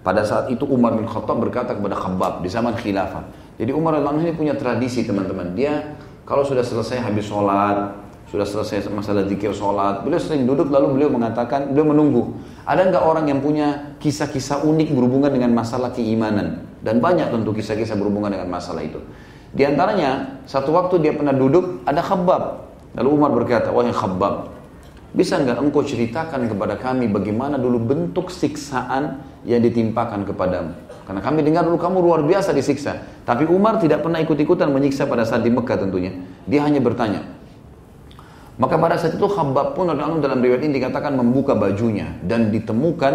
pada saat itu Umar bin Khattab berkata kepada Khabbab di zaman khilafah. Jadi Umar radhiyallahu ini punya tradisi teman-teman. Dia kalau sudah selesai habis sholat, sudah selesai masalah zikir sholat, beliau sering duduk lalu beliau mengatakan, beliau menunggu. Ada nggak orang yang punya kisah-kisah unik berhubungan dengan masalah keimanan? Dan banyak tentu kisah-kisah berhubungan dengan masalah itu. Di antaranya, satu waktu dia pernah duduk, ada khabab. Lalu Umar berkata, wahai khabab, bisa nggak engkau ceritakan kepada kami bagaimana dulu bentuk siksaan yang ditimpakan kepadamu? Karena kami dengar dulu kamu luar biasa disiksa. Tapi Umar tidak pernah ikut-ikutan menyiksa pada saat di Mekah tentunya. Dia hanya bertanya. Maka pada saat itu Khabbab pun dalam riwayat ini dikatakan membuka bajunya. Dan ditemukan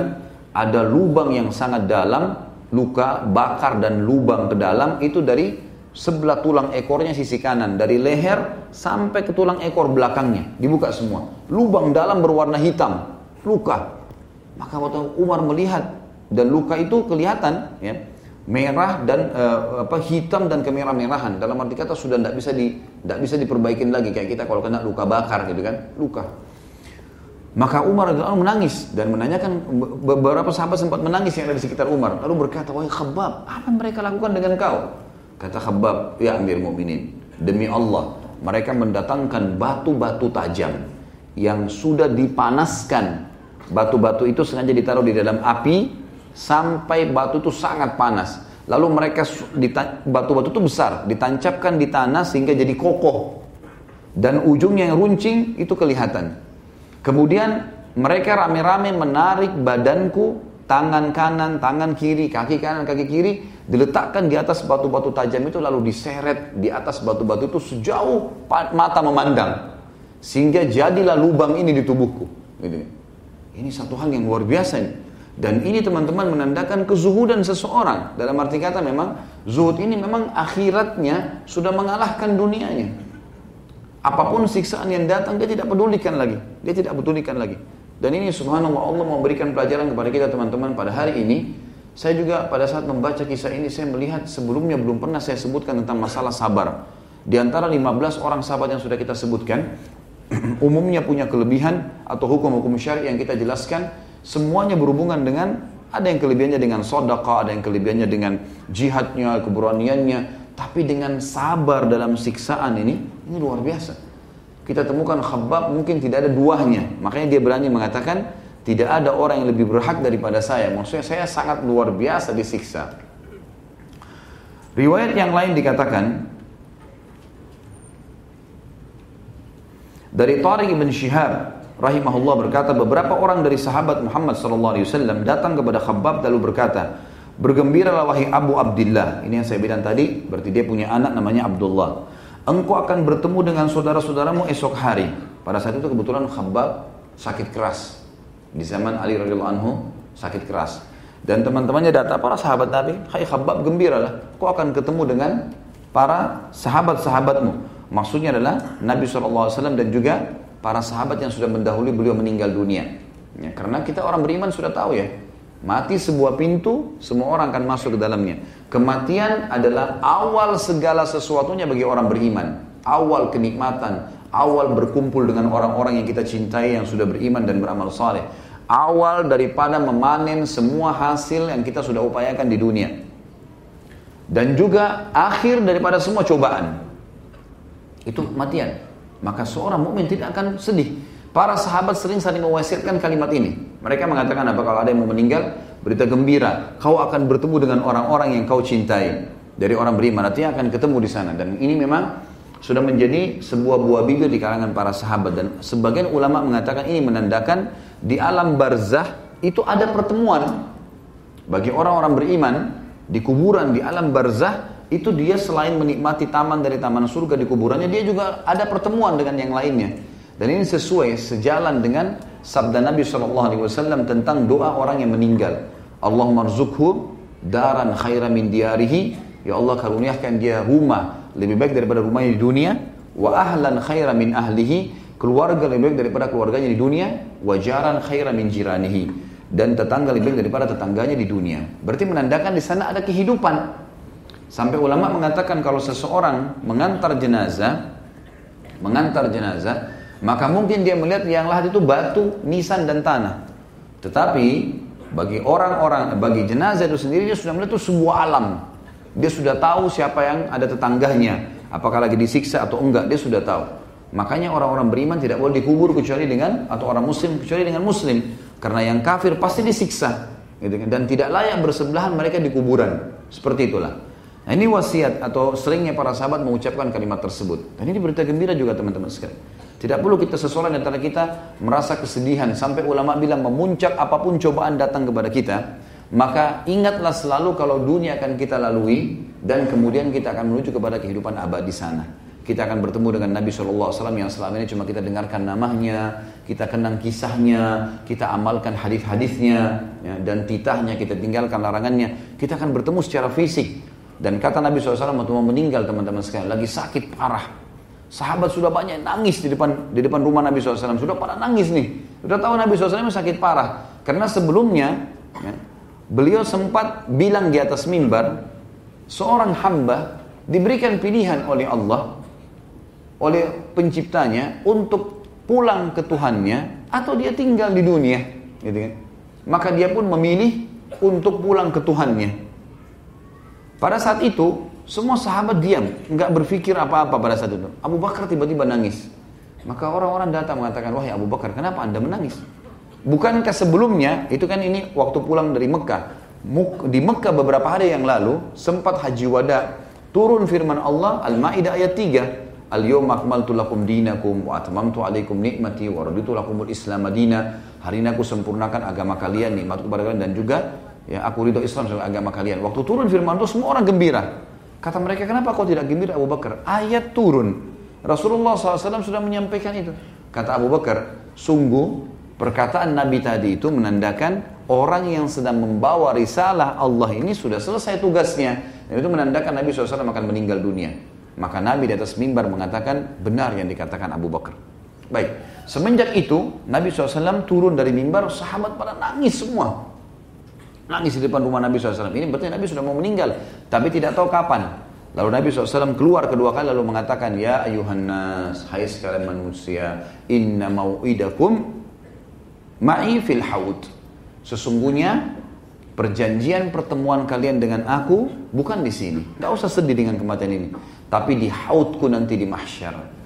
ada lubang yang sangat dalam, luka, bakar dan lubang ke dalam itu dari sebelah tulang ekornya sisi kanan. Dari leher sampai ke tulang ekor belakangnya. Dibuka semua. Lubang dalam berwarna hitam. Luka. Maka waktu Umar melihat dan luka itu kelihatan ya merah dan uh, apa hitam dan kemerah-merahan dalam arti kata sudah tidak bisa di tidak bisa diperbaikin lagi kayak kita kalau kena luka bakar gitu kan luka maka Umar radhiyallahu menangis dan menanyakan beberapa sahabat sempat menangis yang ada di sekitar Umar lalu berkata wahai Khabbab apa yang mereka lakukan dengan kau kata Khabbab ya Amir Mukminin demi Allah mereka mendatangkan batu-batu tajam yang sudah dipanaskan batu-batu itu sengaja ditaruh di dalam api sampai batu itu sangat panas. Lalu mereka batu-batu itu besar, ditancapkan di tanah sehingga jadi kokoh. Dan ujungnya yang runcing itu kelihatan. Kemudian mereka rame-rame menarik badanku, tangan kanan, tangan kiri, kaki kanan, kaki kiri, diletakkan di atas batu-batu tajam itu lalu diseret di atas batu-batu itu sejauh mata memandang. Sehingga jadilah lubang ini di tubuhku. Ini satu hal yang luar biasa ini. Dan ini teman-teman menandakan kezuhudan seseorang. Dalam arti kata memang zuhud ini memang akhiratnya sudah mengalahkan dunianya. Apa pun siksaan yang datang dia tidak pedulikan lagi. Dia tidak pedulikan lagi. Dan ini subhanallah Allah memberikan pelajaran kepada kita teman-teman pada hari ini. Saya juga pada saat membaca kisah ini saya melihat sebelumnya belum pernah saya sebutkan tentang masalah sabar. Di antara 15 orang sahabat yang sudah kita sebutkan, (clears throat) umumnya punya kelebihan atau hukum-hukum syari yang kita jelaskan Semuanya berhubungan dengan ada yang kelebihannya dengan sodaka, ada yang kelebihannya dengan jihadnya, keberaniannya. Tapi dengan sabar dalam siksaan ini, ini luar biasa. Kita temukan Khabbab mungkin tidak ada duanya. Makanya dia berani mengatakan, tidak ada orang yang lebih berhak daripada saya. Maksudnya saya sangat luar biasa disiksa. Riwayat yang lain dikatakan, dari Tariq ibn Shihab rahimahullah berkata beberapa orang dari sahabat Muhammad wasallam datang kepada Khabbab lalu berkata bergembiralah wahai Abu Abdullah ini yang saya bilang tadi berarti dia punya anak namanya Abdullah. Engkau akan bertemu dengan saudara-saudaramu esok hari. Pada saat itu kebetulan Khabbab sakit keras. Di zaman Ali radhiyallahu anhu sakit keras. Dan teman-temannya datang para sahabat Nabi hai Khabbab gembiralah. Kau akan ketemu dengan para sahabat-sahabatmu. Maksudnya adalah Nabi SAW dan juga para sahabat yang sudah mendahului beliau meninggal dunia. Ya, karena kita orang beriman sudah tahu ya, mati sebuah pintu, semua orang akan masuk ke dalamnya. Kematian adalah awal segala sesuatunya bagi orang beriman. Awal kenikmatan, awal berkumpul dengan orang-orang yang kita cintai yang sudah beriman dan beramal saleh. Awal daripada memanen semua hasil yang kita sudah upayakan di dunia. Dan juga akhir daripada semua cobaan. Itu kematian maka seorang mukmin tidak akan sedih. Para sahabat sering saling mewasiatkan kalimat ini. Mereka mengatakan apa kalau ada yang mau meninggal, berita gembira, kau akan bertemu dengan orang-orang yang kau cintai. Dari orang beriman, artinya akan ketemu di sana. Dan ini memang sudah menjadi sebuah buah bibir di kalangan para sahabat. Dan sebagian ulama mengatakan ini menandakan di alam barzah itu ada pertemuan. Bagi orang-orang beriman, di kuburan, di alam barzah, itu dia selain menikmati taman dari taman surga di kuburannya, dia juga ada pertemuan dengan yang lainnya. Dan ini sesuai sejalan dengan sabda Nabi SAW tentang doa orang yang meninggal. Allah marzukhu daran khaira min diarihi. Ya Allah karuniakan dia rumah lebih baik daripada rumahnya di dunia. Wa ahlan khaira min ahlihi. Keluarga lebih baik daripada keluarganya di dunia. Wa jaran khaira min jiranihi. Dan tetangga lebih baik daripada tetangganya di dunia. Berarti menandakan di sana ada kehidupan. Sampai ulama mengatakan kalau seseorang mengantar jenazah, mengantar jenazah, maka mungkin dia melihat yang lahat itu batu, nisan dan tanah. Tetapi bagi orang-orang, bagi jenazah itu sendiri dia sudah melihat itu sebuah alam. Dia sudah tahu siapa yang ada tetangganya, apakah lagi disiksa atau enggak, dia sudah tahu. Makanya orang-orang beriman tidak boleh dikubur kecuali dengan atau orang muslim kecuali dengan muslim. Karena yang kafir pasti disiksa. Gitu kan. Dan tidak layak bersebelahan mereka di kuburan. Seperti itulah. Nah ini wasiat atau seringnya para sahabat mengucapkan kalimat tersebut. Dan ini berita gembira juga teman-teman sekalian. Tidak perlu kita seseorang antara kita merasa kesedihan sampai ulama bilang memuncak apa pun cobaan datang kepada kita, maka ingatlah selalu kalau dunia akan kita lalui dan kemudian kita akan menuju kepada kehidupan abadi sana. Kita akan bertemu dengan Nabi SAW yang selama ini cuma kita dengarkan namanya, kita kenang kisahnya, kita amalkan hadis-hadisnya, ya, dan titahnya, kita tinggalkan larangannya. Kita akan bertemu secara fisik. Dan kata Nabi SAW waktu mau meninggal teman-teman sekalian, lagi sakit parah. Sahabat sudah banyak nangis di depan di depan rumah Nabi SAW. Sudah pada nangis nih. Sudah tahu Nabi SAW sakit parah. Karena sebelumnya ya, beliau sempat bilang di atas mimbar, seorang hamba diberikan pilihan oleh Allah, oleh penciptanya untuk pulang ke Tuhannya atau dia tinggal di dunia. Gitu kan. Maka dia pun memilih untuk pulang ke Tuhannya. Pada saat itu, semua sahabat diam, nggak berpikir apa-apa pada saat itu. Abu Bakar tiba-tiba nangis. Maka orang-orang datang mengatakan, wahai Abu Bakar, kenapa anda menangis? Bukankah sebelumnya, itu kan ini waktu pulang dari Mekah. Di Mekah beberapa hari yang lalu, sempat haji wada, turun firman Allah, Al-Ma'idah ayat 3. Al-yawm akmaltu lakum dinakum wa atmamtu alaikum nikmati wa raditu lakumul islam madina. Hari ini aku sempurnakan agama kalian, nikmatku kepada kalian dan juga Ya, aku ridho Islam sebagai agama kalian. Waktu turun firman itu semua orang gembira. Kata mereka, kenapa kau tidak gembira Abu Bakar? Ayat turun. Rasulullah SAW sudah menyampaikan itu. Kata Abu Bakar, sungguh perkataan Nabi tadi itu menandakan orang yang sedang membawa risalah Allah ini sudah selesai tugasnya. Dan itu menandakan Nabi SAW akan meninggal dunia. Maka Nabi di atas mimbar mengatakan benar yang dikatakan Abu Bakar. Baik, semenjak itu Nabi SAW turun dari mimbar, sahabat pada nangis semua. Nangis di depan rumah Nabi SAW. Ini berarti Nabi sudah mau meninggal. Tapi tidak tahu kapan. Lalu Nabi SAW keluar kedua kali lalu mengatakan, Ya ayuhan nas, hai sekalian manusia, inna mau'idakum ma'i fil haud. Sesungguhnya perjanjian pertemuan kalian dengan aku bukan di sini. Tidak usah sedih dengan kematian ini. Tapi di hautku nanti di mahsyar.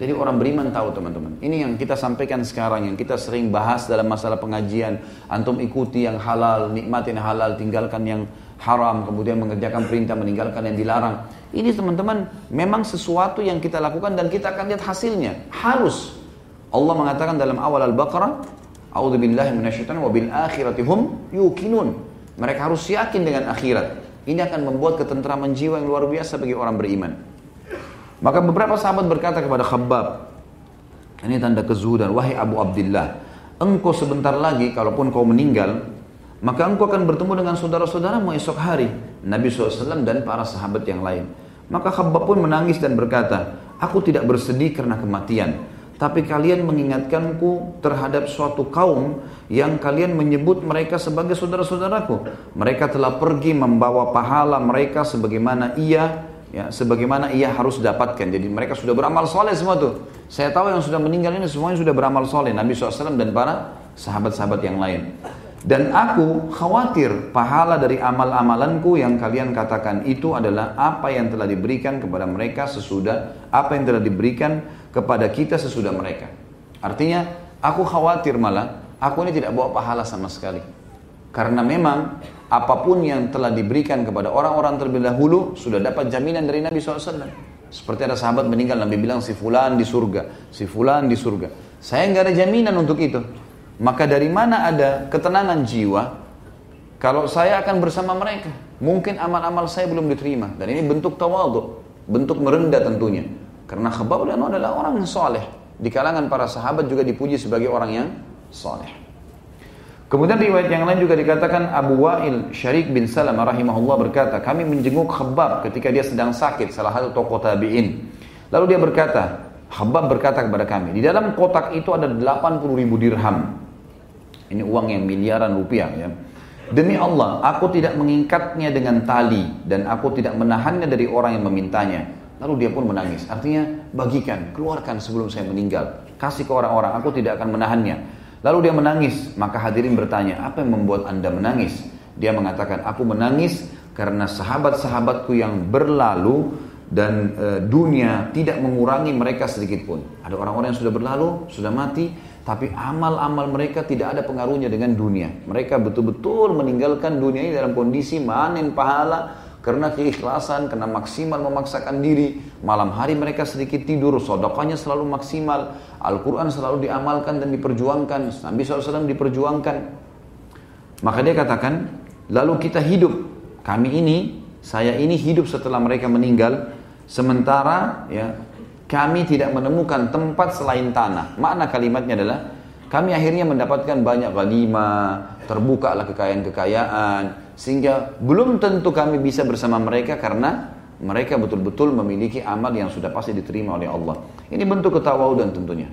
Jadi orang beriman tahu teman-teman. Ini yang kita sampaikan sekarang, yang kita sering bahas dalam masalah pengajian. Antum ikuti yang halal, nikmatin halal, tinggalkan yang haram, kemudian mengerjakan perintah, meninggalkan yang dilarang. Ini teman-teman memang sesuatu yang kita lakukan dan kita akan lihat hasilnya. Harus. Allah mengatakan dalam awal Al-Baqarah, A'udzu billahi minasyaitonir wa bil akhirati hum yuqinun. Mereka harus yakin dengan akhirat. Ini akan membuat ketentraman jiwa yang luar biasa bagi orang beriman. Maka beberapa sahabat berkata kepada Khabbab, ini tanda kezuhudan, wahai Abu Abdullah, engkau sebentar lagi, kalaupun kau meninggal, maka engkau akan bertemu dengan saudara-saudaramu esok hari, Nabi SAW dan para sahabat yang lain. Maka Khabbab pun menangis dan berkata, aku tidak bersedih karena kematian, tapi kalian mengingatkanku terhadap suatu kaum yang kalian menyebut mereka sebagai saudara-saudaraku. Mereka telah pergi membawa pahala mereka sebagaimana ia ya sebagaimana ia harus dapatkan. Jadi mereka sudah beramal soleh semua tuh. Saya tahu yang sudah meninggal ini semuanya sudah beramal soleh. Nabi SAW dan para sahabat-sahabat yang lain. Dan aku khawatir pahala dari amal-amalanku yang kalian katakan itu adalah apa yang telah diberikan kepada mereka sesudah apa yang telah diberikan kepada kita sesudah mereka. Artinya, aku khawatir malah, aku ini tidak bawa pahala sama sekali. Karena memang apa pun yang telah diberikan kepada orang-orang terlebih dahulu sudah dapat jaminan dari Nabi SAW. Seperti ada sahabat meninggal, Nabi bilang si fulan di surga, si fulan di surga. Saya nggak ada jaminan untuk itu. Maka dari mana ada ketenangan jiwa kalau saya akan bersama mereka? Mungkin amal-amal saya belum diterima. Dan ini bentuk tawadu, bentuk merendah tentunya. Karena Khabbab adalah orang yang soleh. Di kalangan para sahabat juga dipuji sebagai orang yang soleh. Kemudian riwayat yang lain juga dikatakan Abu Wa'il Syarik bin Salam rahimahullah berkata, kami menjenguk Khabbab ketika dia sedang sakit, salah satu tokoh tabi'in. Lalu dia berkata, Khabbab berkata kepada kami, di dalam kotak itu ada 80 ribu dirham. Ini uang yang miliaran rupiah ya. Demi Allah, aku tidak mengingkatnya dengan tali dan aku tidak menahannya dari orang yang memintanya. Lalu dia pun menangis. Artinya bagikan, keluarkan sebelum saya meninggal. Kasih ke orang-orang, aku tidak akan menahannya. Lalu dia menangis, maka hadirin bertanya, apa yang membuat anda menangis? Dia mengatakan, aku menangis karena sahabat-sahabatku yang berlalu dan e, dunia tidak mengurangi mereka sedikit pun. Ada orang-orang yang sudah berlalu, sudah mati, tapi amal-amal mereka tidak ada pengaruhnya dengan dunia. Mereka betul-betul meninggalkan dunia ini dalam kondisi manen pahala, karena keikhlasan, karena maksimal memaksakan diri. Malam hari mereka sedikit tidur, sodokanya selalu maksimal. Al-Quran selalu diamalkan dan diperjuangkan. Nabi SAW diperjuangkan. Maka dia katakan, lalu kita hidup. Kami ini, saya ini hidup setelah mereka meninggal. Sementara ya kami tidak menemukan tempat selain tanah. Makna kalimatnya adalah, kami akhirnya mendapatkan banyak terbuka lah kekayaan-kekayaan, sehingga belum tentu kami bisa bersama mereka karena mereka betul-betul memiliki amal yang sudah pasti diterima oleh Allah. Ini bentuk ketawaudan tentunya.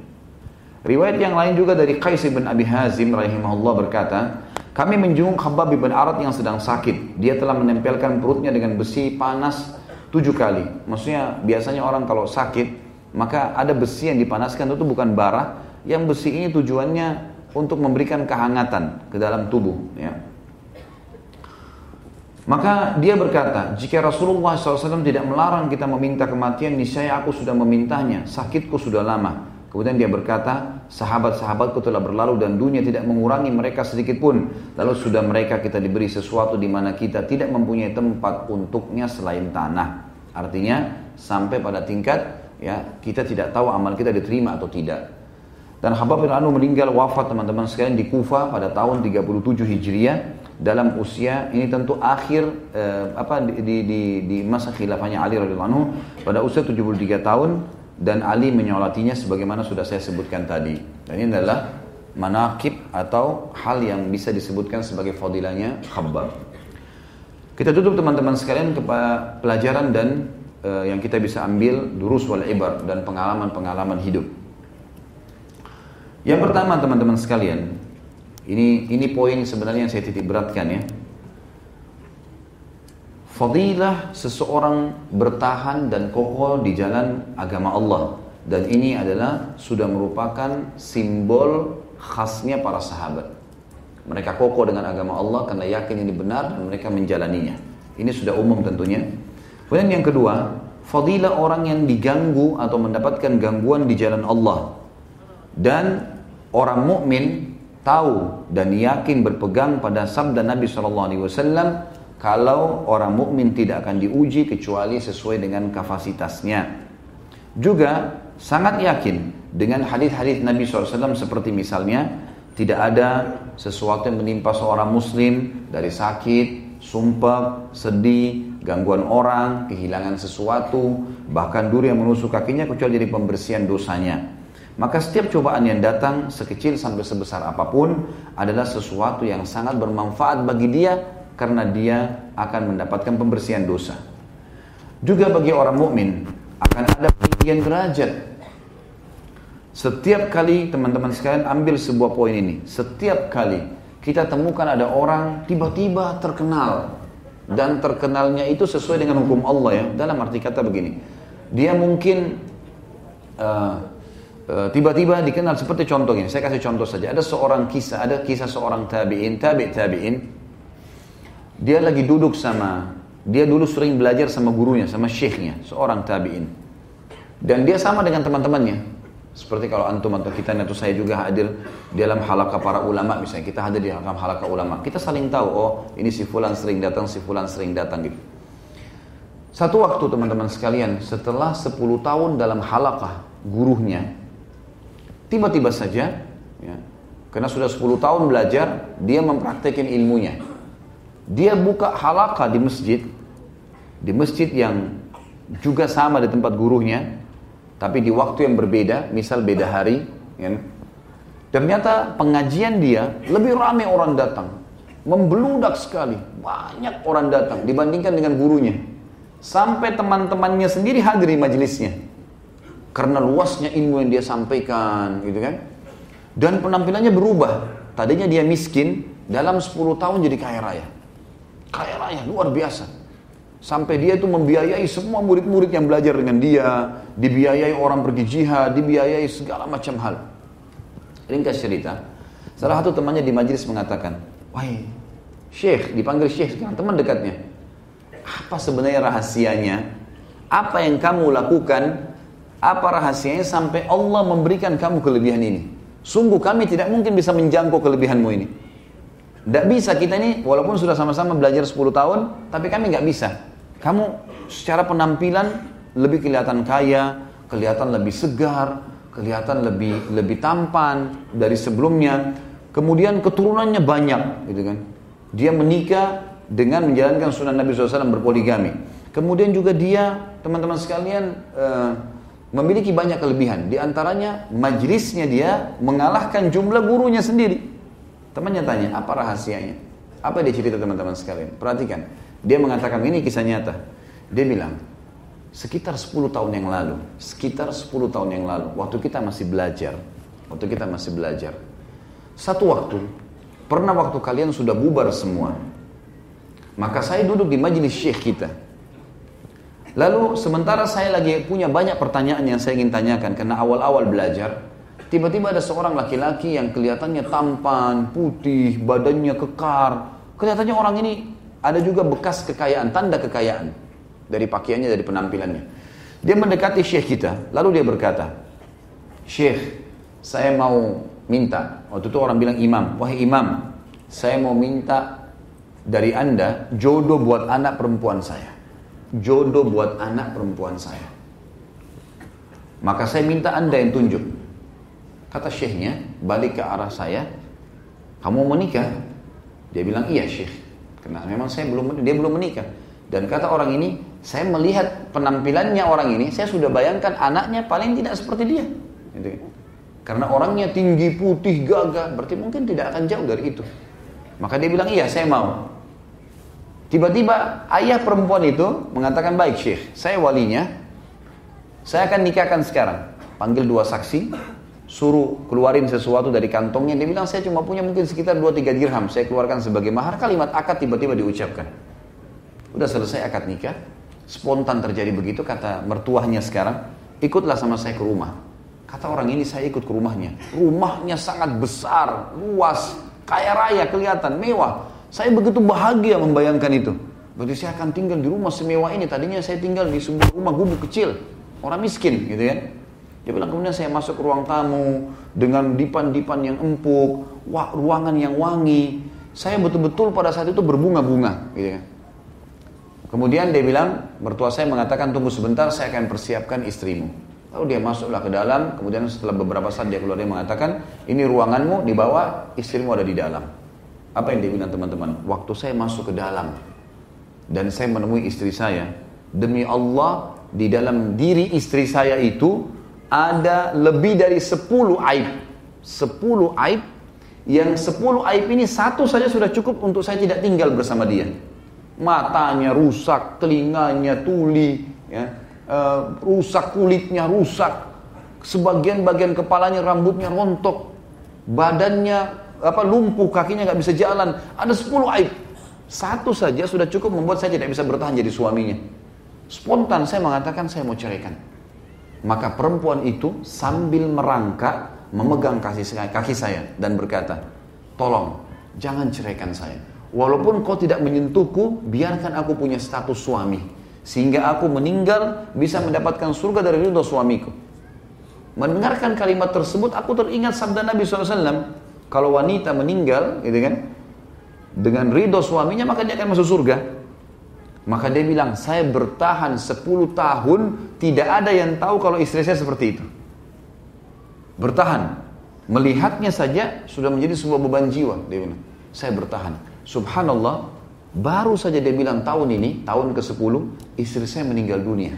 Riwayat yang lain juga dari Qais bin Abi Hazim rahimahullah berkata, kami menjenguk Khabbab bin Arad yang sedang sakit. Dia telah menempelkan perutnya dengan besi panas tujuh kali. Maksudnya biasanya orang kalau sakit, maka ada besi yang dipanaskan itu bukan bara. Yang besi ini tujuannya untuk memberikan kehangatan ke dalam tubuh. Ya. Maka dia berkata, jika Rasulullah SAW tidak melarang kita meminta kematian, niscaya aku sudah memintanya, sakitku sudah lama. Kemudian dia berkata, sahabat-sahabatku telah berlalu dan dunia tidak mengurangi mereka sedikit pun. Lalu sudah mereka kita diberi sesuatu di mana kita tidak mempunyai tempat untuknya selain tanah. Artinya sampai pada tingkat ya kita tidak tahu amal kita diterima atau tidak. Dan Habab bin Anu meninggal wafat teman-teman sekalian di Kufa pada tahun 37 Hijriah dalam usia ini tentu akhir eh, apa di, di, di, masa khilafahnya Ali radhiyallahu anhu pada usia 73 tahun dan Ali menyolatinya sebagaimana sudah saya sebutkan tadi. Dan ini adalah manakib atau hal yang bisa disebutkan sebagai fadilahnya khabbab. Kita tutup teman-teman sekalian kepada pelajaran dan eh, yang kita bisa ambil durus wal ibar dan pengalaman-pengalaman hidup. Yang pertama teman-teman sekalian, ini ini poin sebenarnya yang saya titik beratkan ya. Fadilah seseorang bertahan dan kokoh di jalan agama Allah dan ini adalah sudah merupakan simbol khasnya para sahabat. Mereka kokoh dengan agama Allah karena yakin ini benar dan mereka menjalaninya. Ini sudah umum tentunya. Kemudian yang kedua, fadilah orang yang diganggu atau mendapatkan gangguan di jalan Allah. Dan orang mukmin tahu dan yakin berpegang pada sabda Nabi SAW kalau orang mukmin tidak akan diuji kecuali sesuai dengan kapasitasnya. Juga sangat yakin dengan hadis-hadis Nabi SAW seperti misalnya tidak ada sesuatu yang menimpa seorang muslim dari sakit, sumpah, sedih, gangguan orang, kehilangan sesuatu, bahkan duri yang menusuk kakinya kecuali jadi pembersihan dosanya. Maka setiap cobaan yang datang sekecil sampai sebesar apa pun adalah sesuatu yang sangat bermanfaat bagi dia karena dia akan mendapatkan pembersihan dosa. Juga bagi orang mukmin akan ada peninggian derajat. Setiap kali teman-teman sekalian ambil sebuah poin ini, setiap kali kita temukan ada orang tiba-tiba terkenal dan terkenalnya itu sesuai dengan hukum Allah ya. Dalam arti kata begini, dia mungkin uh, tiba-tiba dikenal seperti contoh ini. Saya kasih contoh saja. Ada seorang kisah, ada kisah seorang tabiin, tabi tabiin. Dia lagi duduk sama, dia dulu sering belajar sama gurunya, sama syekhnya, seorang tabiin. Dan dia sama dengan teman-temannya. Seperti kalau antum atau kita atau saya juga hadir di dalam halaka para ulama misalnya kita hadir di dalam halaka ulama kita saling tahu oh ini si fulan sering datang si fulan sering datang gitu satu waktu teman-teman sekalian setelah 10 tahun dalam halakah gurunya tiba-tiba saja ya, karena sudah 10 tahun belajar dia mempraktekkan ilmunya dia buka halakah di masjid di masjid yang juga sama di tempat gurunya tapi di waktu yang berbeda, misal beda hari, ya. ternyata pengajian dia lebih ramai orang datang, membeludak sekali, banyak orang datang dibandingkan dengan gurunya. Sampai teman-temannya sendiri hadir di majelisnya. Karena luasnya ilmu yang dia sampaikan, gitu kan. Dan penampilannya berubah. Tadinya dia miskin, dalam 10 tahun jadi kaya raya. Kaya raya, luar biasa. Sampai dia itu membiayai semua murid-murid yang belajar dengan dia, dibiayai orang pergi jihad, dibiayai segala macam hal. Ringkas cerita, salah satu temannya di majelis mengatakan, Wahai Syekh, dipanggil Syekh sekarang, teman dekatnya. Apa sebenarnya rahasianya? Apa yang kamu lakukan? Apa rahasianya sampai Allah memberikan kamu kelebihan ini? Sungguh kami tidak mungkin bisa menjangkau kelebihanmu ini. Tidak bisa kita ini, walaupun sudah sama-sama belajar 10 tahun, tapi kami nggak bisa. Kamu secara penampilan lebih kelihatan kaya, kelihatan lebih segar, kelihatan lebih lebih tampan dari sebelumnya. Kemudian keturunannya banyak, gitu kan. Dia menikah dengan menjalankan sunnah Nabi SAW berpoligami. Kemudian juga dia, teman-teman sekalian, uh, memiliki banyak kelebihan. Di antaranya majlisnya dia mengalahkan jumlah gurunya sendiri. Temannya tanya, apa rahasianya? Apa dia cerita teman-teman sekalian? Perhatikan. Dia mengatakan ini kisah nyata. Dia bilang, sekitar 10 tahun yang lalu, sekitar 10 tahun yang lalu, waktu kita masih belajar, waktu kita masih belajar, satu waktu, pernah waktu kalian sudah bubar semua, maka saya duduk di majelis syekh kita. Lalu sementara saya lagi punya banyak pertanyaan yang saya ingin tanyakan karena awal-awal belajar, tiba-tiba ada seorang laki-laki yang kelihatannya tampan, putih, badannya kekar, kelihatannya orang ini ada juga bekas kekayaan, tanda kekayaan dari pakaiannya, dari penampilannya. Dia mendekati syekh kita, lalu dia berkata, Syekh, saya mau minta, waktu itu orang bilang imam, wahai imam, saya mau minta dari anda jodoh buat anak perempuan saya. Jodoh buat anak perempuan saya. Maka saya minta anda yang tunjuk. Kata syekhnya, balik ke arah saya, kamu mau menikah? Dia bilang, iya syekh. Karena memang saya belum dia belum menikah. Dan kata orang ini, saya melihat penampilannya orang ini, saya sudah bayangkan anaknya paling tidak seperti dia. Karena orangnya tinggi, putih, gagah, berarti mungkin tidak akan jauh dari itu. Maka dia bilang, iya saya mau. Tiba-tiba ayah perempuan itu mengatakan, baik syekh, saya walinya, saya akan nikahkan sekarang. Panggil dua saksi, suruh keluarin sesuatu dari kantongnya. Dia bilang, saya cuma punya mungkin sekitar 2-3 dirham. Saya keluarkan sebagai mahar. Kalimat akad tiba-tiba diucapkan. Udah selesai akad nikah. Spontan terjadi begitu, kata mertuahnya sekarang. Ikutlah sama saya ke rumah. Kata orang ini, saya ikut ke rumahnya. Rumahnya sangat besar, luas. kaya raya kelihatan, mewah. Saya begitu bahagia membayangkan itu. Berarti saya akan tinggal di rumah semewah ini. Tadinya saya tinggal di sebuah rumah gubuk kecil, orang miskin gitu kan. Dia bilang kemudian saya masuk ke ruang tamu dengan dipan-dipan yang empuk, wah, ruangan yang wangi. Saya betul-betul pada saat itu berbunga-bunga gitu kan. Kemudian dia bilang, mertua saya mengatakan tunggu sebentar saya akan persiapkan istrimu. Lalu dia masuklah ke dalam, kemudian setelah beberapa saat dia keluar dia mengatakan, ini ruanganmu di bawah, istrimu ada di dalam. Apa yang dia teman-teman? Waktu saya masuk ke dalam dan saya menemui istri saya, demi Allah di dalam diri istri saya itu ada lebih dari 10 aib. 10 aib? Yang 10 aib ini satu saja sudah cukup untuk saya tidak tinggal bersama dia. Matanya rusak, telinganya tuli, ya, uh, rusak kulitnya rusak, sebagian bagian kepalanya rambutnya rontok, badannya apa lumpuh, kakinya nggak bisa jalan, ada 10 aib. Satu saja sudah cukup membuat saya tidak bisa bertahan jadi suaminya. Spontan saya mengatakan saya mau ceraikan. Maka perempuan itu sambil merangkak memegang kaki kaki saya dan berkata, tolong jangan ceraikan saya. Walaupun kau tidak menyentuhku, biarkan aku punya status suami. Sehingga aku meninggal bisa mendapatkan surga dari ridho suamiku. Mendengarkan kalimat tersebut, aku teringat sabda Nabi SAW. Kalau wanita meninggal, gitu kan, dengan ridho suaminya, maka dia akan masuk surga. Maka dia bilang, saya bertahan 10 tahun, tidak ada yang tahu kalau istri saya seperti itu. Bertahan. Melihatnya saja sudah menjadi sebuah beban jiwa. Dia bilang, saya bertahan. Subhanallah, baru saja dia bilang tahun ini, tahun ke-10, istri saya meninggal dunia.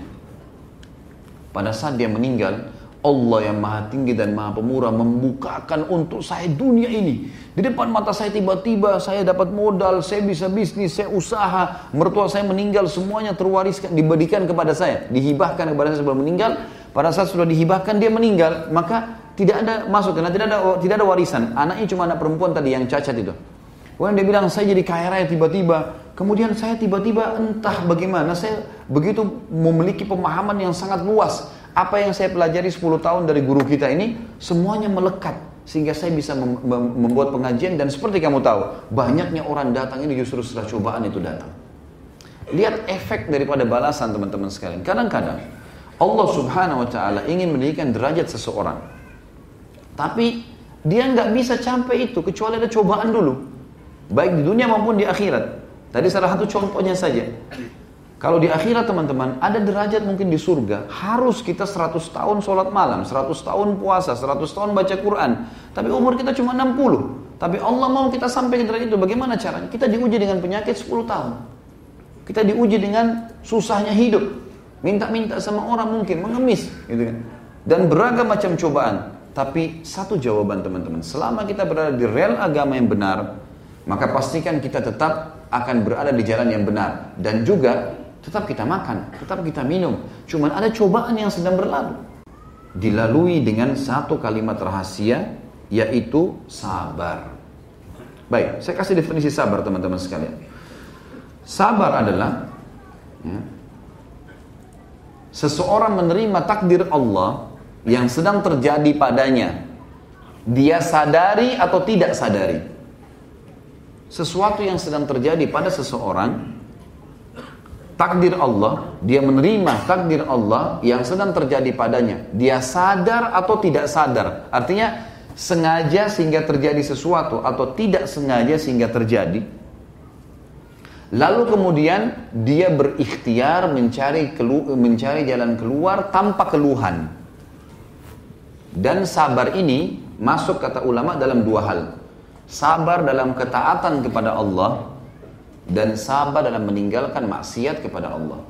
Pada saat dia meninggal, Allah yang maha tinggi dan maha pemurah membukakan untuk saya dunia ini. Di depan mata saya tiba-tiba saya dapat modal, saya bisa bisnis, saya usaha. Mertua saya meninggal, semuanya terwariskan, diberikan kepada saya. Dihibahkan kepada saya sebelum meninggal. Pada saat sudah dihibahkan dia meninggal, maka tidak ada masuk karena tidak ada tidak ada warisan. Anaknya cuma anak perempuan tadi yang cacat itu. Kemudian dia bilang saya jadi kaya raya tiba-tiba. Kemudian saya tiba-tiba entah bagaimana saya begitu memiliki pemahaman yang sangat luas. Apa yang saya pelajari 10 tahun dari guru kita ini semuanya melekat sehingga saya bisa mem membuat pengajian dan seperti kamu tahu banyaknya orang datang ini justru setelah cobaan itu datang. Lihat efek daripada balasan teman-teman sekalian. Kadang-kadang Allah Subhanahu wa taala ingin meninggikan derajat seseorang. Tapi dia nggak bisa sampai itu kecuali ada cobaan dulu. Baik di dunia maupun di akhirat. Tadi salah satu contohnya saja. Kalau di akhirat teman-teman, ada derajat mungkin di surga, harus kita 100 tahun sholat malam, 100 tahun puasa, 100 tahun baca Quran. Tapi umur kita cuma 60. Tapi Allah mau kita sampai ke derajat itu, bagaimana caranya? Kita diuji dengan penyakit 10 tahun. Kita diuji dengan susahnya hidup. Minta-minta sama orang mungkin, mengemis. Gitu kan. Dan beragam macam cobaan. Tapi satu jawaban teman-teman, selama kita berada di rel agama yang benar, maka pastikan kita tetap akan berada di jalan yang benar dan juga tetap kita makan, tetap kita minum. Cuman ada cobaan yang sedang berlalu. Dilalui dengan satu kalimat rahasia yaitu sabar. Baik, saya kasih definisi sabar teman-teman sekalian. Sabar adalah ya, seseorang menerima takdir Allah yang sedang terjadi padanya. Dia sadari atau tidak sadari sesuatu yang sedang terjadi pada seseorang takdir Allah, dia menerima takdir Allah yang sedang terjadi padanya. Dia sadar atau tidak sadar. Artinya sengaja sehingga terjadi sesuatu atau tidak sengaja sehingga terjadi. Lalu kemudian dia berikhtiar mencari kelu mencari jalan keluar tanpa keluhan. Dan sabar ini masuk kata ulama dalam dua hal sabar dalam ketaatan kepada Allah dan sabar dalam meninggalkan maksiat kepada Allah.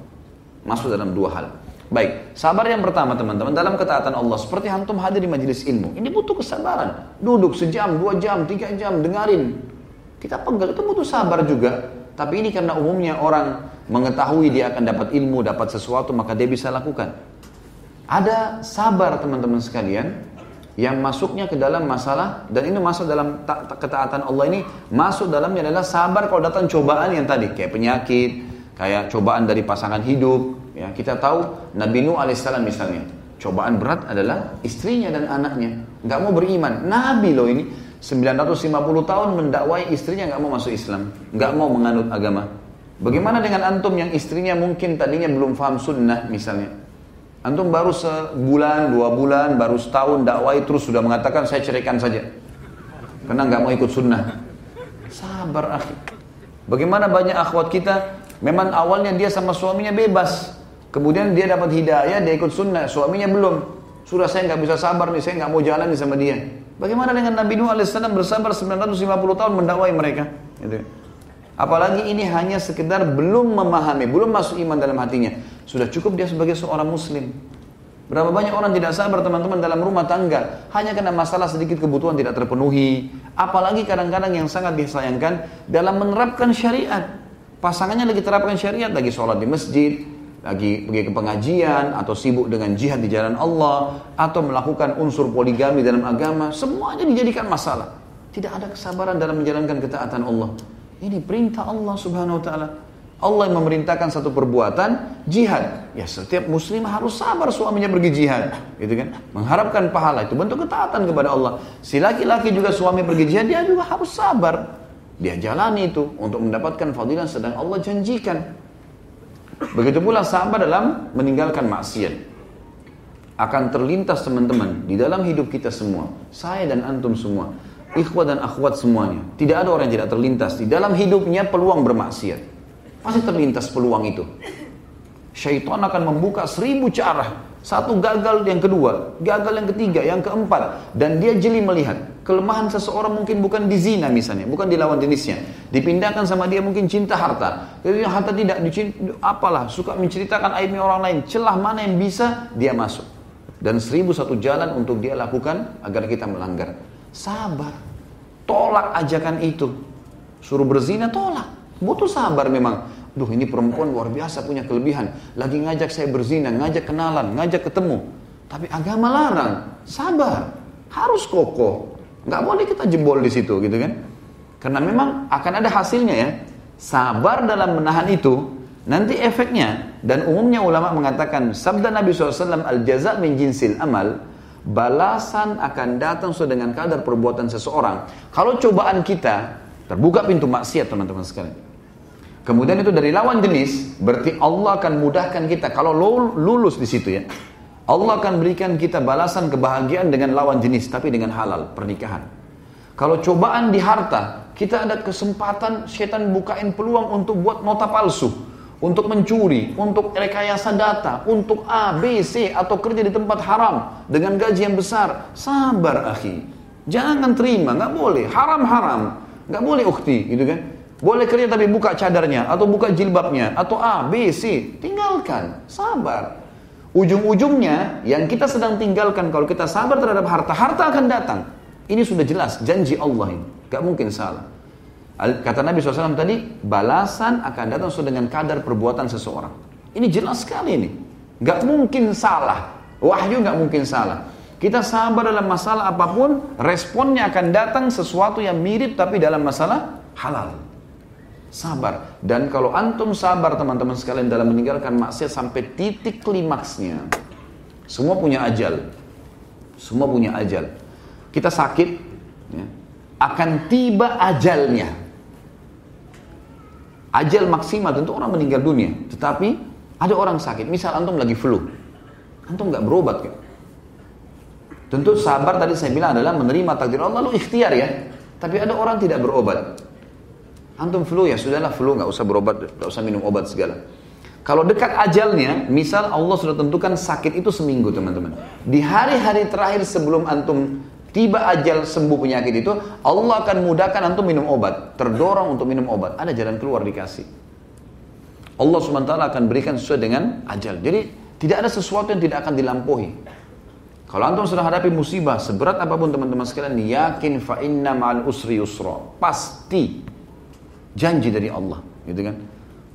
Masuk dalam dua hal. Baik, sabar yang pertama teman-teman dalam ketaatan Allah seperti antum hadir di majelis ilmu. Ini butuh kesabaran. Duduk sejam, dua jam, tiga jam, dengarin. Kita pegang itu butuh sabar juga. Tapi ini karena umumnya orang mengetahui dia akan dapat ilmu, dapat sesuatu, maka dia bisa lakukan. Ada sabar teman-teman sekalian yang masuknya ke dalam masalah dan ini masuk dalam ketaatan Allah ini masuk dalamnya adalah sabar kalau datang cobaan yang tadi kayak penyakit kayak cobaan dari pasangan hidup ya kita tahu Nabi Nuh alaihissalam misalnya cobaan berat adalah istrinya dan anaknya nggak mau beriman Nabi loh ini 950 tahun mendakwai istrinya nggak mau masuk Islam, nggak mau menganut agama. Bagaimana dengan antum yang istrinya mungkin tadinya belum paham sunnah misalnya? Antum baru sebulan, dua bulan, baru setahun dakwai terus sudah mengatakan saya ceraikan saja. Karena nggak mau ikut sunnah. Sabar akhi. Bagaimana banyak akhwat kita, memang awalnya dia sama suaminya bebas. Kemudian dia dapat hidayah, dia ikut sunnah, suaminya belum. Sudah saya nggak bisa sabar nih, saya nggak mau jalan sama dia. Bagaimana dengan Nabi Nuh alaihissalam bersabar 950 tahun mendakwai mereka? Gitu. Apalagi ini hanya sekedar belum memahami, belum masuk iman dalam hatinya. Sudah cukup dia sebagai seorang muslim. Berapa banyak orang tidak sabar teman-teman dalam rumah tangga hanya karena masalah sedikit kebutuhan tidak terpenuhi. Apalagi kadang-kadang yang sangat disayangkan dalam menerapkan syariat. Pasangannya lagi terapkan syariat, lagi sholat di masjid, lagi pergi ke pengajian atau sibuk dengan jihad di jalan Allah atau melakukan unsur poligami dalam agama semuanya dijadikan masalah tidak ada kesabaran dalam menjalankan ketaatan Allah ini perintah Allah subhanahu wa ta'ala Allah yang memerintahkan satu perbuatan jihad. Ya setiap muslim harus sabar suaminya pergi jihad gitu kan? Mengharapkan pahala itu bentuk ketaatan kepada Allah. Si laki-laki juga suami pergi jihad dia juga harus sabar. Dia jalani itu untuk mendapatkan fadilah sedang Allah janjikan. Begitu pula sahabat dalam meninggalkan maksiat. Akan terlintas teman-teman di dalam hidup kita semua, saya dan antum semua, ikhwat dan akhwat semuanya. Tidak ada orang yang tidak terlintas di dalam hidupnya peluang bermaksiat. Pasti terlintas peluang itu. Syaitan akan membuka seribu cara satu gagal yang kedua, gagal yang ketiga, yang keempat. Dan dia jeli melihat. Kelemahan seseorang mungkin bukan di zina misalnya, bukan di lawan jenisnya. Dipindahkan sama dia mungkin cinta harta. Jadi harta tidak, apalah, suka menceritakan aibnya orang lain. Celah mana yang bisa, dia masuk. Dan seribu satu jalan untuk dia lakukan agar kita melanggar. Sabar. Tolak ajakan itu. Suruh berzina, tolak. Butuh sabar memang. Duh ini perempuan luar biasa punya kelebihan. Lagi ngajak saya berzina, ngajak kenalan, ngajak ketemu. Tapi agama larang. Sabar. Harus kokoh. Nggak boleh kita jebol di situ gitu kan. Karena memang akan ada hasilnya ya. Sabar dalam menahan itu. Nanti efeknya. Dan umumnya ulama mengatakan. Sabda Nabi SAW. Al-jaza min jinsil amal. Balasan akan datang sesuai dengan kadar perbuatan seseorang. Kalau cobaan kita. Terbuka pintu maksiat teman-teman sekalian Kemudian itu dari lawan jenis, berarti Allah akan mudahkan kita kalau lulus di situ ya. Allah akan berikan kita balasan kebahagiaan dengan lawan jenis tapi dengan halal pernikahan. Kalau cobaan di harta, kita ada kesempatan setan bukain peluang untuk buat nota palsu, untuk mencuri, untuk rekayasa data, untuk A, B, C atau kerja di tempat haram dengan gaji yang besar. Sabar, akhi. Jangan terima, nggak boleh. Haram-haram, nggak boleh ukti, gitu kan? Boleh kerja tapi buka cadarnya atau buka jilbabnya atau A, B, C. Tinggalkan, sabar. Ujung-ujungnya yang kita sedang tinggalkan kalau kita sabar terhadap harta, harta akan datang. Ini sudah jelas janji Allah ini. Gak mungkin salah. Kata Nabi SAW tadi, balasan akan datang sesuai dengan kadar perbuatan seseorang. Ini jelas sekali ini. Gak mungkin salah. Wahyu gak mungkin salah. Kita sabar dalam masalah apa pun, responnya akan datang sesuatu yang mirip tapi dalam masalah halal. Sabar. Dan kalau antum sabar teman-teman sekalian dalam meninggalkan maksiat sampai titik klimaksnya. Semua punya ajal. Semua punya ajal. Kita sakit, ya, akan tiba ajalnya. Ajal maksimal tentu orang meninggal dunia. Tetapi ada orang sakit. Misal antum lagi flu. Antum nggak berobat kan? Tentu sabar tadi saya bilang adalah menerima takdir Allah lalu ikhtiar ya. Tapi ada orang tidak berobat. Antum flu ya sudahlah flu nggak usah berobat, nggak usah minum obat segala. Kalau dekat ajalnya, misal Allah sudah tentukan sakit itu seminggu teman-teman. Di hari-hari terakhir sebelum antum tiba ajal sembuh penyakit itu, Allah akan mudahkan antum minum obat. Terdorong untuk minum obat. Ada jalan keluar dikasih. Allah SWT akan berikan sesuai dengan ajal. Jadi tidak ada sesuatu yang tidak akan dilampaui. Kalau antum sudah hadapi musibah, seberat apa pun teman-teman sekalian, yakin fa inna ma'al usri yusra. Pasti Janji dari Allah, gitu kan?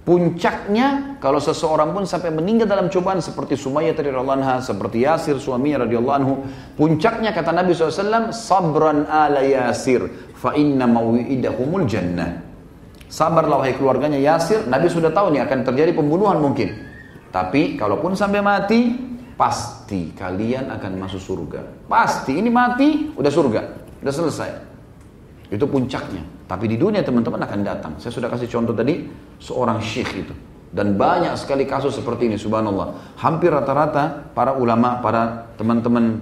Puncaknya kalau seseorang pun sampai meninggal dalam cobaan seperti Sumayyah radhiyallahu anha, seperti Yasir suaminya radhiyallahu anhu, puncaknya kata Nabi SAW, sabran ala Yasir, fa inna mawidahumul jannah. Sabarlah wahai keluarganya Yasir, Nabi sudah tahu nih akan terjadi pembunuhan mungkin. Tapi kalaupun sampai mati, pasti kalian akan masuk surga. Pasti ini mati, udah surga, udah selesai. Itu puncaknya. Tapi di dunia teman-teman akan datang. Saya sudah kasih contoh tadi, seorang syekh itu. Dan banyak sekali kasus seperti ini, subhanallah. Hampir rata-rata para ulama, para teman-teman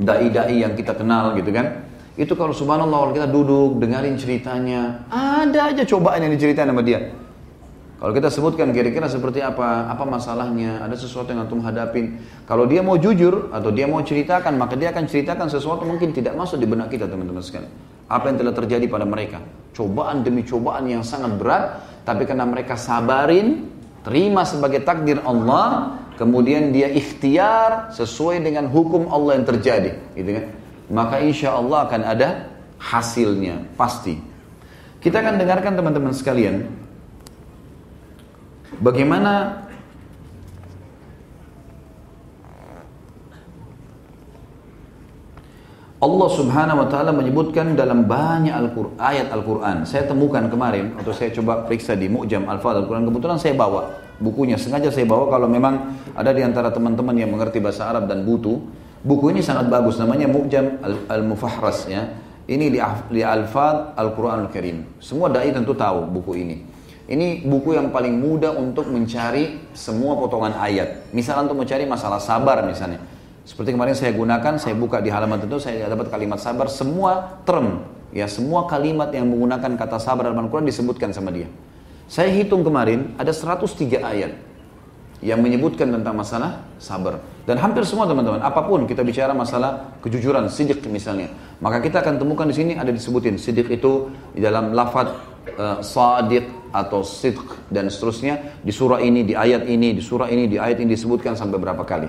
dai-dai yang kita kenal gitu kan. Itu kalau subhanallah kalau kita duduk, dengarin ceritanya, ada aja cobaan yang diceritain sama dia. Kalau kita sebutkan kira-kira seperti apa, apa masalahnya, ada sesuatu yang antum hadapin. Kalau dia mau jujur atau dia mau ceritakan, maka dia akan ceritakan sesuatu mungkin tidak masuk di benak kita teman-teman sekalian. Apa yang telah terjadi pada mereka. Cobaan demi cobaan yang sangat berat, tapi karena mereka sabarin, terima sebagai takdir Allah, kemudian dia ikhtiar sesuai dengan hukum Allah yang terjadi. Gitu kan? maka insya Allah akan ada hasilnya, pasti. Kita akan dengarkan teman-teman sekalian, bagaimana Allah subhanahu wa ta'ala menyebutkan dalam banyak Al ayat Al-Quran. Saya temukan kemarin, atau saya coba periksa di Mu'jam Al-Fadl Al-Quran. Kebetulan saya bawa bukunya, sengaja saya bawa kalau memang ada di antara teman-teman yang mengerti bahasa Arab dan butuh. Buku ini sangat bagus, namanya Mu'jam Al-Mufahras ya. Ini di, di Al-Fad Al-Quran Al-Karim. Semua da'i tentu tahu buku ini. Ini buku yang paling mudah untuk mencari semua potongan ayat. Misalnya untuk mencari masalah sabar misalnya. Seperti kemarin saya gunakan, saya buka di halaman tentu saya dapat kalimat sabar. Semua term, ya semua kalimat yang menggunakan kata sabar dalam Al-Quran disebutkan sama dia. Saya hitung kemarin ada 103 ayat yang menyebutkan tentang masalah sabar. Dan hampir semua teman-teman, apa pun kita bicara masalah kejujuran, sidik misalnya, maka kita akan temukan di sini ada disebutin sidik itu di dalam lafaz uh, sadiq atau sidq dan seterusnya di surah ini, di ayat ini, di surah ini, di ayat ini disebutkan sampai berapa kali.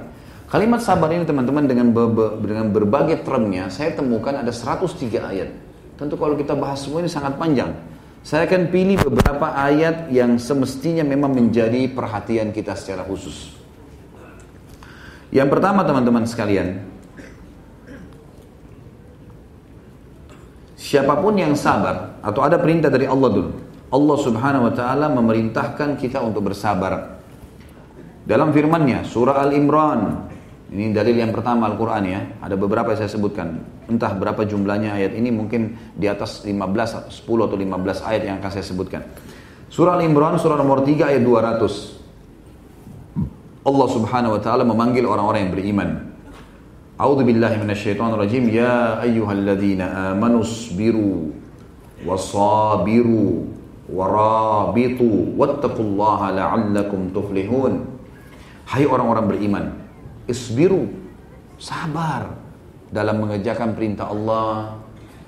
Kalimat sabar ini teman-teman dengan dengan berbagai termnya saya temukan ada 103 ayat. Tentu kalau kita bahas semua ini sangat panjang. Saya akan pilih beberapa ayat yang semestinya memang menjadi perhatian kita secara khusus. Yang pertama teman-teman sekalian, siapa pun yang sabar atau ada perintah dari Allah dulu. Allah Subhanahu wa taala memerintahkan kita untuk bersabar. Dalam firman-Nya surah Al-Imran ini dalil yang pertama Al-Quran ya. Ada beberapa yang saya sebutkan. Entah berapa jumlahnya ayat ini mungkin di atas 15, 10 atau 15 ayat yang akan saya sebutkan. Surah Al-Imran surah nomor 3 ayat 200. Allah subhanahu wa ta'ala memanggil orang-orang yang beriman. A'udhu billahi minasyaitonir rajim. Ya ayyuhalladzina amanu sabiru wasabiru warabitu wattaqullaha la'allakum tuflihun. Hai orang-orang beriman, isbiru, sabar dalam mengerjakan perintah Allah,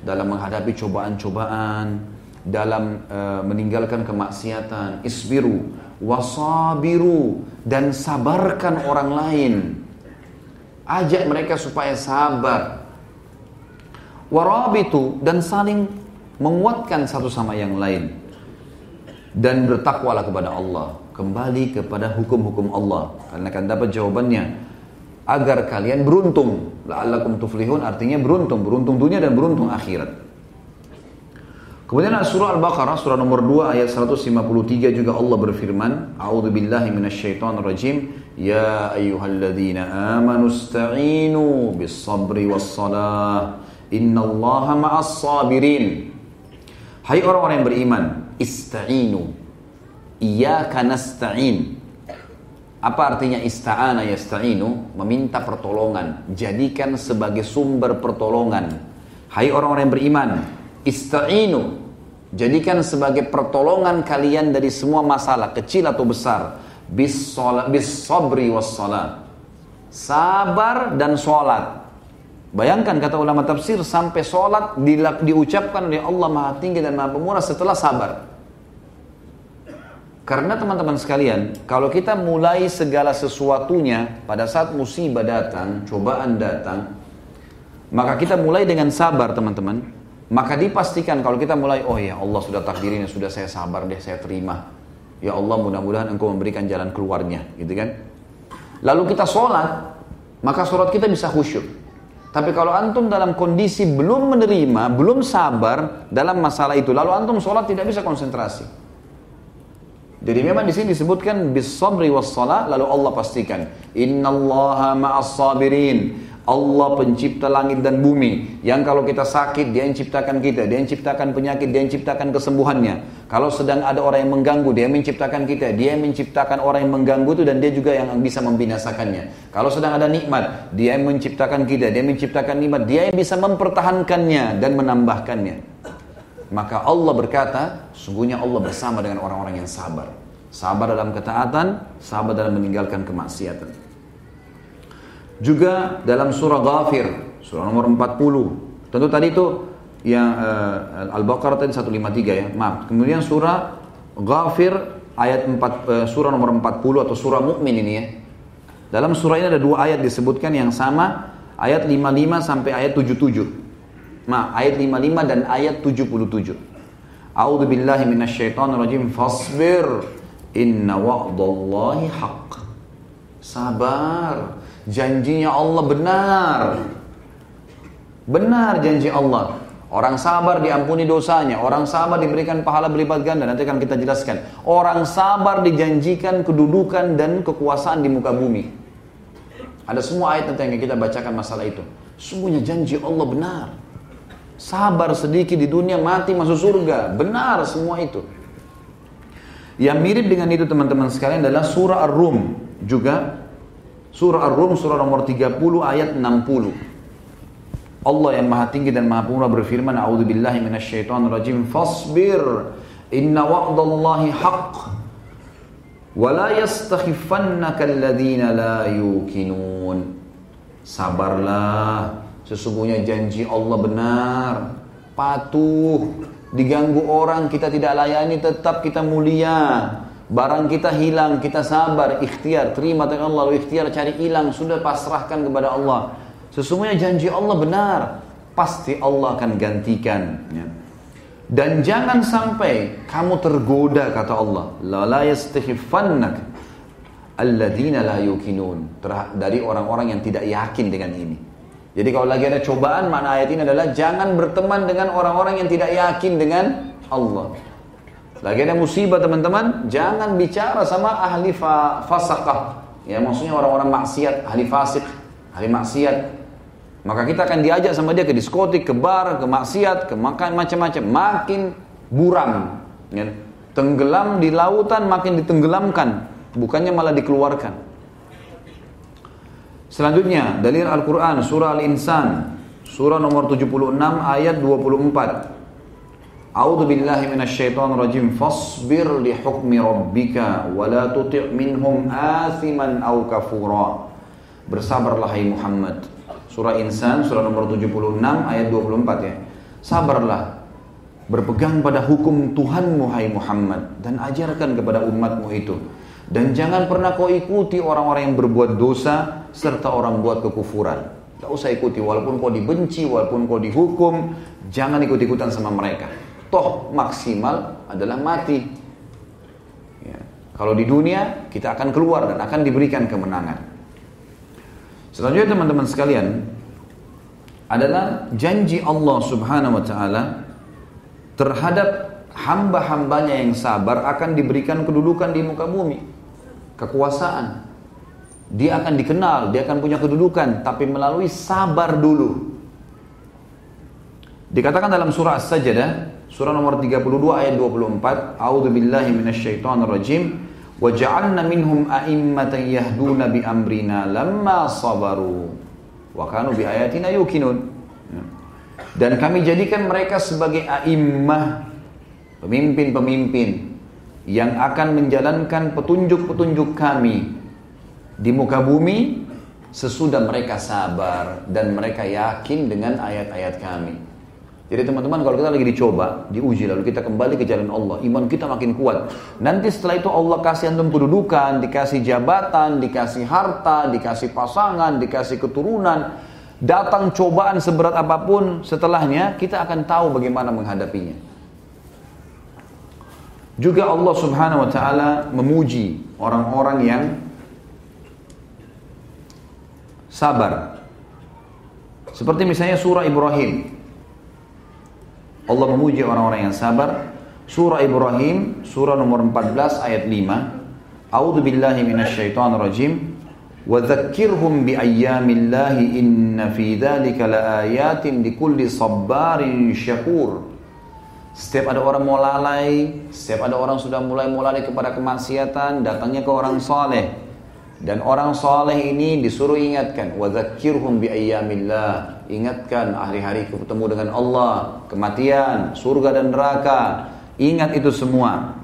dalam menghadapi cobaan-cobaan, dalam uh, meninggalkan kemaksiatan, isbiru, wasabiru dan sabarkan orang lain. Ajak mereka supaya sabar. Warabitu dan saling menguatkan satu sama yang lain. Dan bertakwalah kepada Allah. Kembali kepada hukum-hukum Allah. Karena akan dapat jawabannya agar kalian beruntung. La'allakum tuflihun artinya beruntung, beruntung dunia dan beruntung akhirat. Kemudian surah Al-Baqarah surah nomor 2 ayat 153 juga Allah berfirman, A'udzu billahi minasyaitonir rajim, ya ayyuhalladzina amanu ista'inu bis-sabri was-salah. Innallaha ma'as sabirin. Hai orang-orang yang beriman, ista'inu. Iyyaka nasta'in. Apa artinya ista'ana yasta'inu? Meminta pertolongan. Jadikan sebagai sumber pertolongan. Hai orang-orang yang beriman. Ista'inu. Jadikan sebagai pertolongan kalian dari semua masalah. Kecil atau besar. Bis, sabri was salat. Sabar dan sholat. Bayangkan kata ulama tafsir sampai sholat di, diucapkan oleh Allah Maha Tinggi dan Maha Pemurah setelah sabar. Karena teman-teman sekalian, kalau kita mulai segala sesuatunya pada saat musibah datang, cobaan datang, maka kita mulai dengan sabar teman-teman. Maka dipastikan kalau kita mulai, oh ya Allah sudah takdirin, sudah saya sabar deh, saya terima. Ya Allah mudah-mudahan engkau memberikan jalan keluarnya, gitu kan. Lalu kita sholat, maka sholat kita bisa khusyuk. Tapi kalau antum dalam kondisi belum menerima, belum sabar dalam masalah itu, lalu antum sholat tidak bisa konsentrasi. Jadi memang di sini disebutkan bis sabri was lalu Allah pastikan innallaha ma'as sabirin. Allah pencipta langit dan bumi. Yang kalau kita sakit, dia yang ciptakan kita. Dia yang ciptakan penyakit, dia yang ciptakan kesembuhannya. Kalau sedang ada orang yang mengganggu, dia yang menciptakan kita. Dia yang menciptakan orang yang mengganggu itu dan dia juga yang bisa membinasakannya. Kalau sedang ada nikmat, dia yang menciptakan kita. Dia yang menciptakan nikmat. Dia yang bisa mempertahankannya dan menambahkannya. Maka Allah berkata, sungguhnya Allah bersama dengan orang-orang yang sabar. Sabar dalam ketaatan, sabar dalam meninggalkan kemaksiatan. Juga dalam surah Ghafir, surah nomor 40. Tentu tadi itu yang uh, Al-Baqarah tadi 153 ya. Maaf. Kemudian surah Ghafir ayat 4 uh, eh, surah nomor 40 atau surah Mukmin ini ya. Dalam surah ini ada dua ayat disebutkan yang sama, ayat 55 sampai ayat 77. Maaf, ayat 55 dan ayat 77. A'udzu billahi minasyaitonir rajim. Fasbir inna wa'dallahi haqq. Sabar Janjinya Allah benar. Benar janji Allah. Orang sabar diampuni dosanya, orang sabar diberikan pahala berlipat ganda. Nanti akan kita jelaskan. Orang sabar dijanjikan kedudukan dan kekuasaan di muka bumi. Ada semua ayat nanti yang kita bacakan masalah itu. Sungguhnya janji Allah benar. Sabar sedikit di dunia mati masuk surga. Benar semua itu. Yang mirip dengan itu teman-teman sekalian adalah surah Ar-Rum juga Surah Ar-Rum surah nomor 30 ayat 60. Allah yang Maha Tinggi dan Maha Pemurah berfirman, "A'udzu billahi minasyaitonir rajim. Fasbir inna wa'dallahi haqq wa la yastakhifannaka alladhina la yuqinun." Sabarlah, sesungguhnya janji Allah benar. Patuh, diganggu orang kita tidak layani tetap kita mulia. Barang kita hilang, kita sabar, ikhtiar, terima dengan Allah, ikhtiar cari hilang, sudah pasrahkan kepada Allah. Sesungguhnya janji Allah benar, pasti Allah akan gantikan. Ya. Dan jangan sampai kamu tergoda kata Allah, la la yastahiffannak alladzina la yukinun dari orang-orang yang tidak yakin dengan ini. Jadi kalau lagi ada cobaan, mana ayat ini adalah jangan berteman dengan orang-orang yang tidak yakin dengan Allah. Lagi ada musibah teman-teman, jangan bicara sama ahli fa fasakah. Ya maksudnya orang-orang maksiat, ahli fasik, ahli maksiat. Maka kita akan diajak sama dia ke diskotik, ke bar, ke maksiat, ke makan macam-macam. Makin buram. Ya. Tenggelam di lautan makin ditenggelamkan. Bukannya malah dikeluarkan. Selanjutnya, dalil Al-Quran, surah Al-Insan. Surah nomor 76 ayat 24. A'udzu billahi minasyaitonir rajim. Fasbir li hukmi rabbika wa la tuti' minhum athiman aw kafura. Bersabarlah hai Muhammad. Surah Insan surah nomor 76 ayat 24 ya. Sabarlah berpegang pada hukum Tuhanmu hai Muhammad dan ajarkan kepada umatmu itu. Dan jangan pernah kau ikuti orang-orang yang berbuat dosa serta orang buat kekufuran. Gak usah ikuti walaupun kau dibenci, walaupun kau dihukum, jangan ikut-ikutan sama mereka toh maksimal adalah mati. Ya. Kalau di dunia kita akan keluar dan akan diberikan kemenangan. Selanjutnya teman-teman sekalian adalah janji Allah Subhanahu wa taala terhadap hamba-hambanya yang sabar akan diberikan kedudukan di muka bumi. Kekuasaan. Dia akan dikenal, dia akan punya kedudukan, tapi melalui sabar dulu. Dikatakan dalam surah As-Sajdah, Surah nomor 32 ayat 24. A'udzu billahi minasyaitonir rajim. Bi amrina lamma sabaru wa kanu bi ayatina yuqinun. Ya. Dan kami jadikan mereka sebagai a'immah, pemimpin-pemimpin yang akan menjalankan petunjuk-petunjuk kami di muka bumi sesudah mereka sabar dan mereka yakin dengan ayat-ayat kami. Jadi teman-teman kalau kita lagi dicoba, diuji lalu kita kembali ke jalan Allah, iman kita makin kuat. Nanti setelah itu Allah kasih antum kedudukan, dikasih jabatan, dikasih harta, dikasih pasangan, dikasih keturunan. Datang cobaan seberat apa pun setelahnya, kita akan tahu bagaimana menghadapinya. Juga Allah Subhanahu wa taala memuji orang-orang yang sabar. Seperti misalnya surah Ibrahim Allah memuji orang-orang yang sabar. Surah Ibrahim, surah nomor 14 ayat 5. A'udzu billahi minasyaitonir rajim. وذكرهم بأيام الله إن في ذلك لآيات لكل صبار شكور setiap ada orang mau lalai, setiap ada orang sudah mulai mulai kepada kemaksiatan, datangnya ke orang soleh. Dan orang soleh ini disuruh ingatkan, wadzakirhum bi ayyamillah. Ingatkan hari-hari ketemu dengan Allah, kematian, surga dan neraka. Ingat itu semua.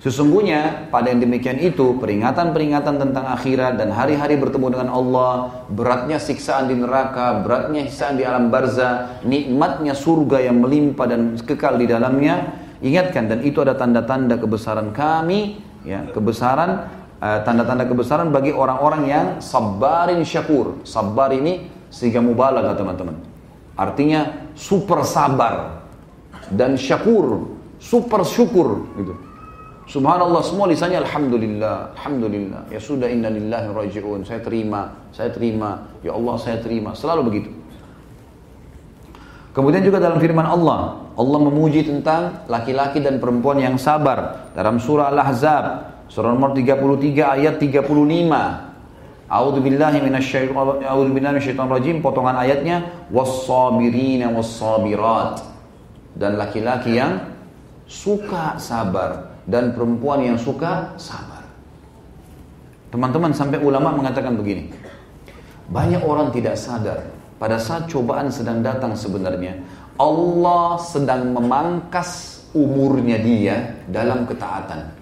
Sesungguhnya pada yang demikian itu peringatan-peringatan tentang akhirat dan hari-hari bertemu dengan Allah, beratnya siksaan di neraka, beratnya siksaan di alam barzah, nikmatnya surga yang melimpah dan kekal di dalamnya, ingatkan dan itu ada tanda-tanda kebesaran kami, ya, kebesaran eh, tanda-tanda kebesaran bagi orang-orang yang sabarin syakur. Sabar ini sehingga mubalagah teman-teman. Artinya super sabar dan syakur, super syukur gitu. Subhanallah semua lisannya Alhamdulillah, Alhamdulillah. Ya sudah inna lillahi raji'un. Saya terima, saya terima. Ya Allah saya terima. Selalu begitu. Kemudian juga dalam firman Allah, Allah memuji tentang laki-laki dan perempuan yang sabar. Dalam surah Al-Ahzab, surah nomor 33 ayat 35. A'udzu billahi minasyaitonir rajim potongan ayatnya was-sabirina was-sabirat. Dan laki-laki yang suka sabar dan perempuan yang suka sabar. Teman-teman sampai ulama mengatakan begini. Banyak orang tidak sadar pada saat cobaan sedang datang sebenarnya Allah sedang memangkas umurnya dia dalam ketaatan.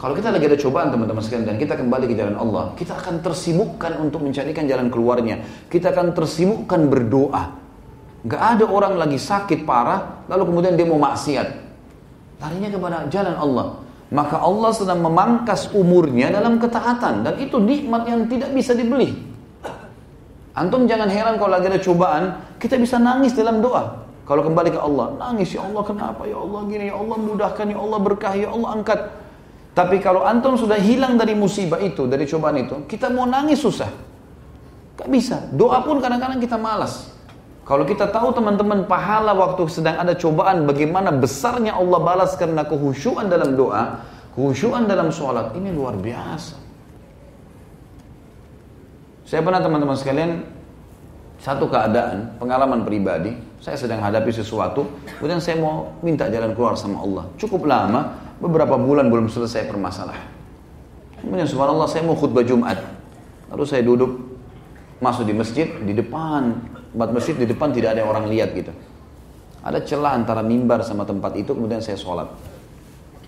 Kalau kita lagi ada cobaan teman-teman sekalian dan kita kembali ke jalan Allah, kita akan tersibukkan untuk mencarikan jalan keluarnya. Kita akan tersibukkan berdoa. Gak ada orang lagi sakit parah, lalu kemudian dia mau maksiat larinya kepada jalan Allah. Maka Allah sedang memangkas umurnya dalam ketaatan dan itu nikmat yang tidak bisa dibeli. Antum jangan heran kalau lagi ada cobaan, kita bisa nangis dalam doa. Kalau kembali ke Allah, nangis ya Allah kenapa ya Allah gini ya Allah mudahkan ya Allah berkah ya Allah angkat. Tapi kalau antum sudah hilang dari musibah itu, dari cobaan itu, kita mau nangis susah. Gak bisa. Doa pun kadang-kadang kita malas. Kalau kita tahu teman-teman pahala waktu sedang ada cobaan bagaimana besarnya Allah balas karena kehusyuan dalam doa, kehusyuan dalam sholat, ini luar biasa. Saya pernah teman-teman sekalian satu keadaan, pengalaman pribadi, saya sedang hadapi sesuatu, kemudian saya mau minta jalan keluar sama Allah. Cukup lama, beberapa bulan belum selesai permasalahan. Kemudian subhanallah saya mau khutbah Jumat. Lalu saya duduk masuk di masjid, di depan tempat masjid di depan tidak ada orang lihat gitu. Ada celah antara mimbar sama tempat itu, kemudian saya sholat.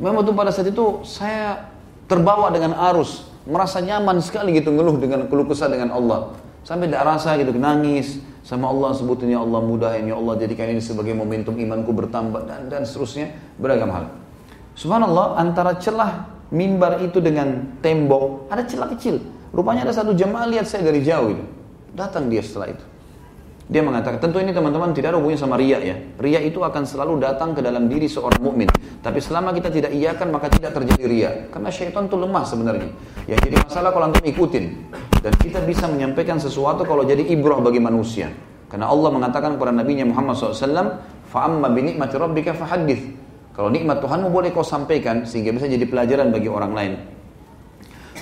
Memang waktu pada saat itu saya terbawa dengan arus, merasa nyaman sekali gitu ngeluh dengan keluh kesah dengan Allah. Sampai tidak rasa gitu nangis sama Allah sebutin ya Allah mudahin ya Allah jadikan ini sebagai momentum imanku bertambah dan dan seterusnya beragam hal. Subhanallah antara celah mimbar itu dengan tembok ada celah kecil. Rupanya ada satu jemaah lihat saya dari jauh itu. Datang dia setelah itu. Dia mengatakan, tentu ini teman-teman tidak ada hubungannya sama ria ya. Ria itu akan selalu datang ke dalam diri seorang mukmin. Tapi selama kita tidak iakan maka tidak terjadi ria. Karena syaitan itu lemah sebenarnya. Yang jadi masalah kalau antum ikutin. Dan kita bisa menyampaikan sesuatu kalau jadi ibrah bagi manusia. Karena Allah mengatakan kepada Nabi Muhammad SAW, Fa'amma binikmati rabbika fahadith. Kalau nikmat Tuhanmu boleh kau sampaikan sehingga bisa jadi pelajaran bagi orang lain.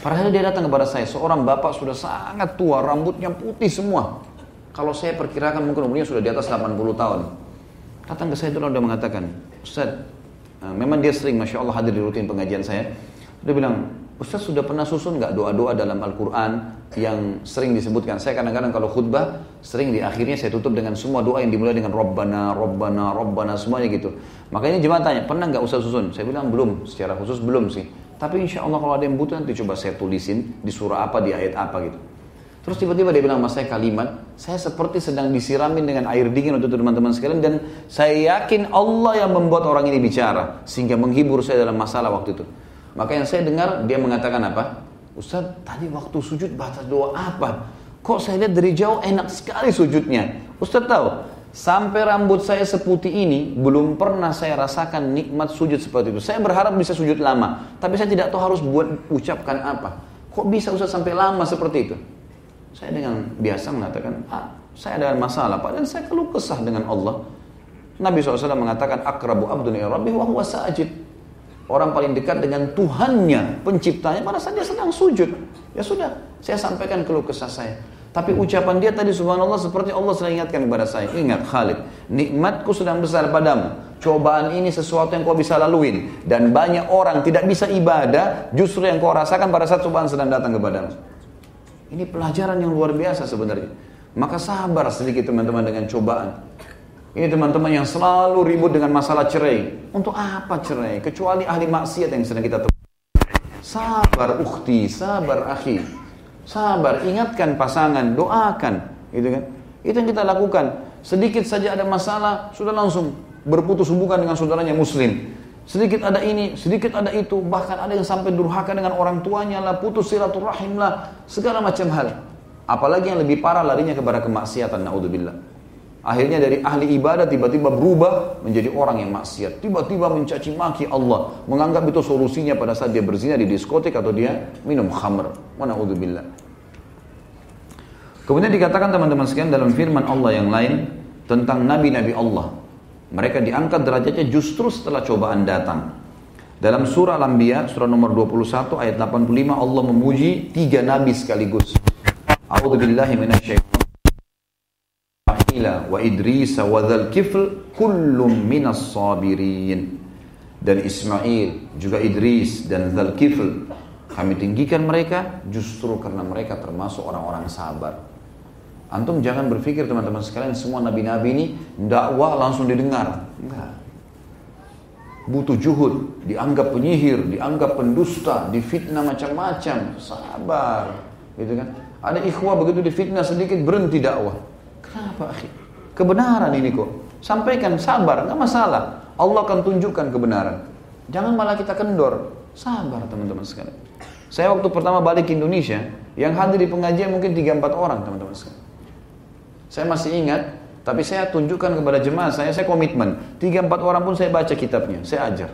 Padahal dia datang kepada saya, seorang bapak sudah sangat tua, rambutnya putih semua. Kalau saya perkirakan mungkin umurnya sudah di atas 80 tahun. Datang ke saya itu lalu dia mengatakan, Ustaz, uh, memang dia sering Masya Allah hadir di rutin pengajian saya. Dia bilang, Ustaz sudah pernah susun nggak doa-doa dalam Al-Quran yang sering disebutkan? Saya kadang-kadang kalau khutbah, sering di akhirnya saya tutup dengan semua doa yang dimulai dengan Rabbana, Rabbana, Rabbana, semuanya gitu. Makanya jemaah tanya, pernah nggak Ustaz susun? Saya bilang belum, secara khusus belum sih. Tapi insya Allah kalau ada yang butuh nanti coba saya tulisin di surah apa, di ayat apa gitu. Terus tiba-tiba dia bilang sama saya kalimat, saya seperti sedang disiramin dengan air dingin untuk teman-teman sekalian dan saya yakin Allah yang membuat orang ini bicara sehingga menghibur saya dalam masalah waktu itu. Maka yang saya dengar dia mengatakan apa? Ustaz, tadi waktu sujud baca doa apa? Kok saya lihat dari jauh enak sekali sujudnya. Ustaz tahu, sampai rambut saya seputih ini belum pernah saya rasakan nikmat sujud seperti itu. Saya berharap bisa sujud lama, tapi saya tidak tahu harus buat ucapkan apa. Kok bisa Ustaz sampai lama seperti itu? Saya dengan biasa mengatakan, ah, saya ada masalah. Padahal saya keluh kesah dengan Allah. Nabi SAW mengatakan, akrabu abdun ya rabbi wa huwa sajid. orang paling dekat dengan Tuhannya, penciptanya, pada saat dia sedang sujud. Ya sudah, saya sampaikan keluh kesah saya. Tapi ucapan dia tadi subhanallah seperti Allah selalu ingatkan kepada saya. Ingat Khalid, nikmatku sedang besar padamu. Cobaan ini sesuatu yang kau bisa laluin. Dan banyak orang tidak bisa ibadah, justru yang kau rasakan pada saat cobaan sedang datang kepadamu. Ini pelajaran yang luar biasa sebenarnya. Maka sabar sedikit teman-teman dengan cobaan. Ini teman-teman yang selalu ribut dengan masalah cerai. Untuk apa cerai? Kecuali ahli maksiat yang sedang kita temui. Sabar ukhti, sabar akhi. Sabar, ingatkan pasangan, doakan, gitu kan? Itu yang kita lakukan. Sedikit saja ada masalah, sudah langsung berputus hubungan dengan saudaranya muslim. Sedikit ada ini, sedikit ada itu, bahkan ada yang sampai durhaka dengan orang tuanya lah, putus silaturahim lah, segala macam hal. Apalagi yang lebih parah larinya kepada kemaksiatan, naudzubillah. Akhirnya dari ahli ibadah tiba-tiba berubah menjadi orang yang maksiat. Tiba-tiba mencaci maki Allah. Menganggap itu solusinya pada saat dia berzina di diskotik atau dia minum khamr. Wana'udzubillah. Kemudian dikatakan teman-teman sekalian dalam firman Allah yang lain tentang nabi-nabi Allah. Mereka diangkat derajatnya justru setelah cobaan datang. Dalam surah Al-Anbiya, surah nomor 21 ayat 85 Allah memuji tiga nabi sekaligus. A'udzubillahi minasyaitonir Ismaila wa Idris wa Dzal Kifl kullum minas sabirin. Dan Ismail juga Idris dan Dzal Kifl kami tinggikan mereka justru karena mereka termasuk orang-orang sabar. Antum jangan berpikir teman-teman sekalian semua nabi-nabi ini dakwah langsung didengar. Enggak. Butuh juhud, dianggap penyihir, dianggap pendusta, difitnah macam-macam. Sabar. Gitu kan? Ada ikhwah begitu difitnah sedikit berhenti dakwah. Kenapa akhi? Kebenaran ini kok. Sampaikan sabar, nggak masalah. Allah akan tunjukkan kebenaran. Jangan malah kita kendor. Sabar teman-teman sekalian. Saya waktu pertama balik ke Indonesia, yang hadir di pengajian mungkin 3-4 orang teman-teman sekalian. Saya masih ingat, tapi saya tunjukkan kepada jemaah saya, saya komitmen. 3-4 orang pun saya baca kitabnya, saya ajar.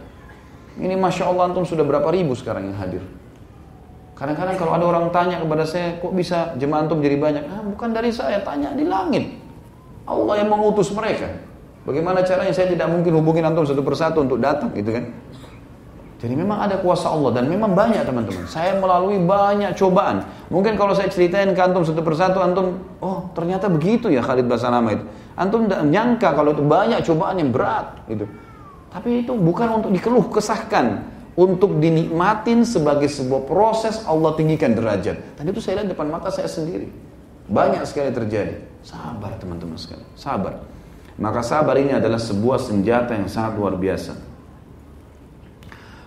Ini Masya Allah antum sudah berapa ribu sekarang yang hadir. Kadang-kadang kalau ada orang tanya kepada saya, kok bisa jemaah antum jadi banyak? Ah, bukan dari saya, tanya di langit. Allah yang mengutus mereka. Bagaimana caranya saya tidak mungkin hubungin antum satu persatu untuk datang gitu kan. Jadi memang ada kuasa Allah dan memang banyak teman-teman. Saya melalui banyak cobaan. Mungkin kalau saya ceritain ke antum satu persatu, antum, oh ternyata begitu ya Khalid Basanama itu. Antum tidak nyangka kalau itu banyak cobaan yang berat gitu. Tapi itu bukan untuk dikeluh kesahkan untuk dinikmatin sebagai sebuah proses Allah tinggikan derajat. Dan itu saya lihat depan mata saya sendiri. Banyak sekali terjadi. Sabar teman-teman sekalian, sabar. Maka sabar ini adalah sebuah senjata yang sangat luar biasa.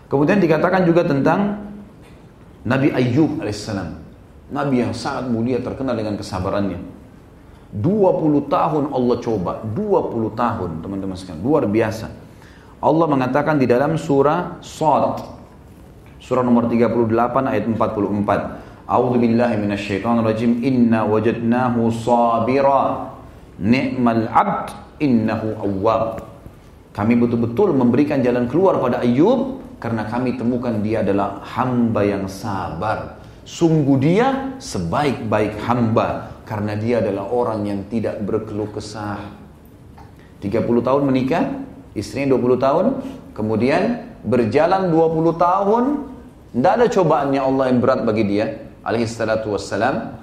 Kemudian dikatakan juga tentang Nabi Ayyub alaihissalam. Nabi yang sangat mulia terkenal dengan kesabarannya. 20 tahun Allah coba, 20 tahun teman-teman sekalian, luar biasa. Allah mengatakan di dalam surah Sad. Surah nomor 38 ayat 44 A'udzu billahi minasyaitonir rajim. Inna wajadnahu sabira. Ni'mal 'abd. Innahu awwab. Kami betul-betul memberikan jalan keluar pada Ayub karena kami temukan dia adalah hamba yang sabar. Sungguh dia sebaik-baik hamba karena dia adalah orang yang tidak berkeluh kesah. 30 tahun menikah, Istrinya 20 tahun, kemudian berjalan 20 tahun, tidak ada cobaannya Allah yang berat bagi dia, alaihi salatu wassalam,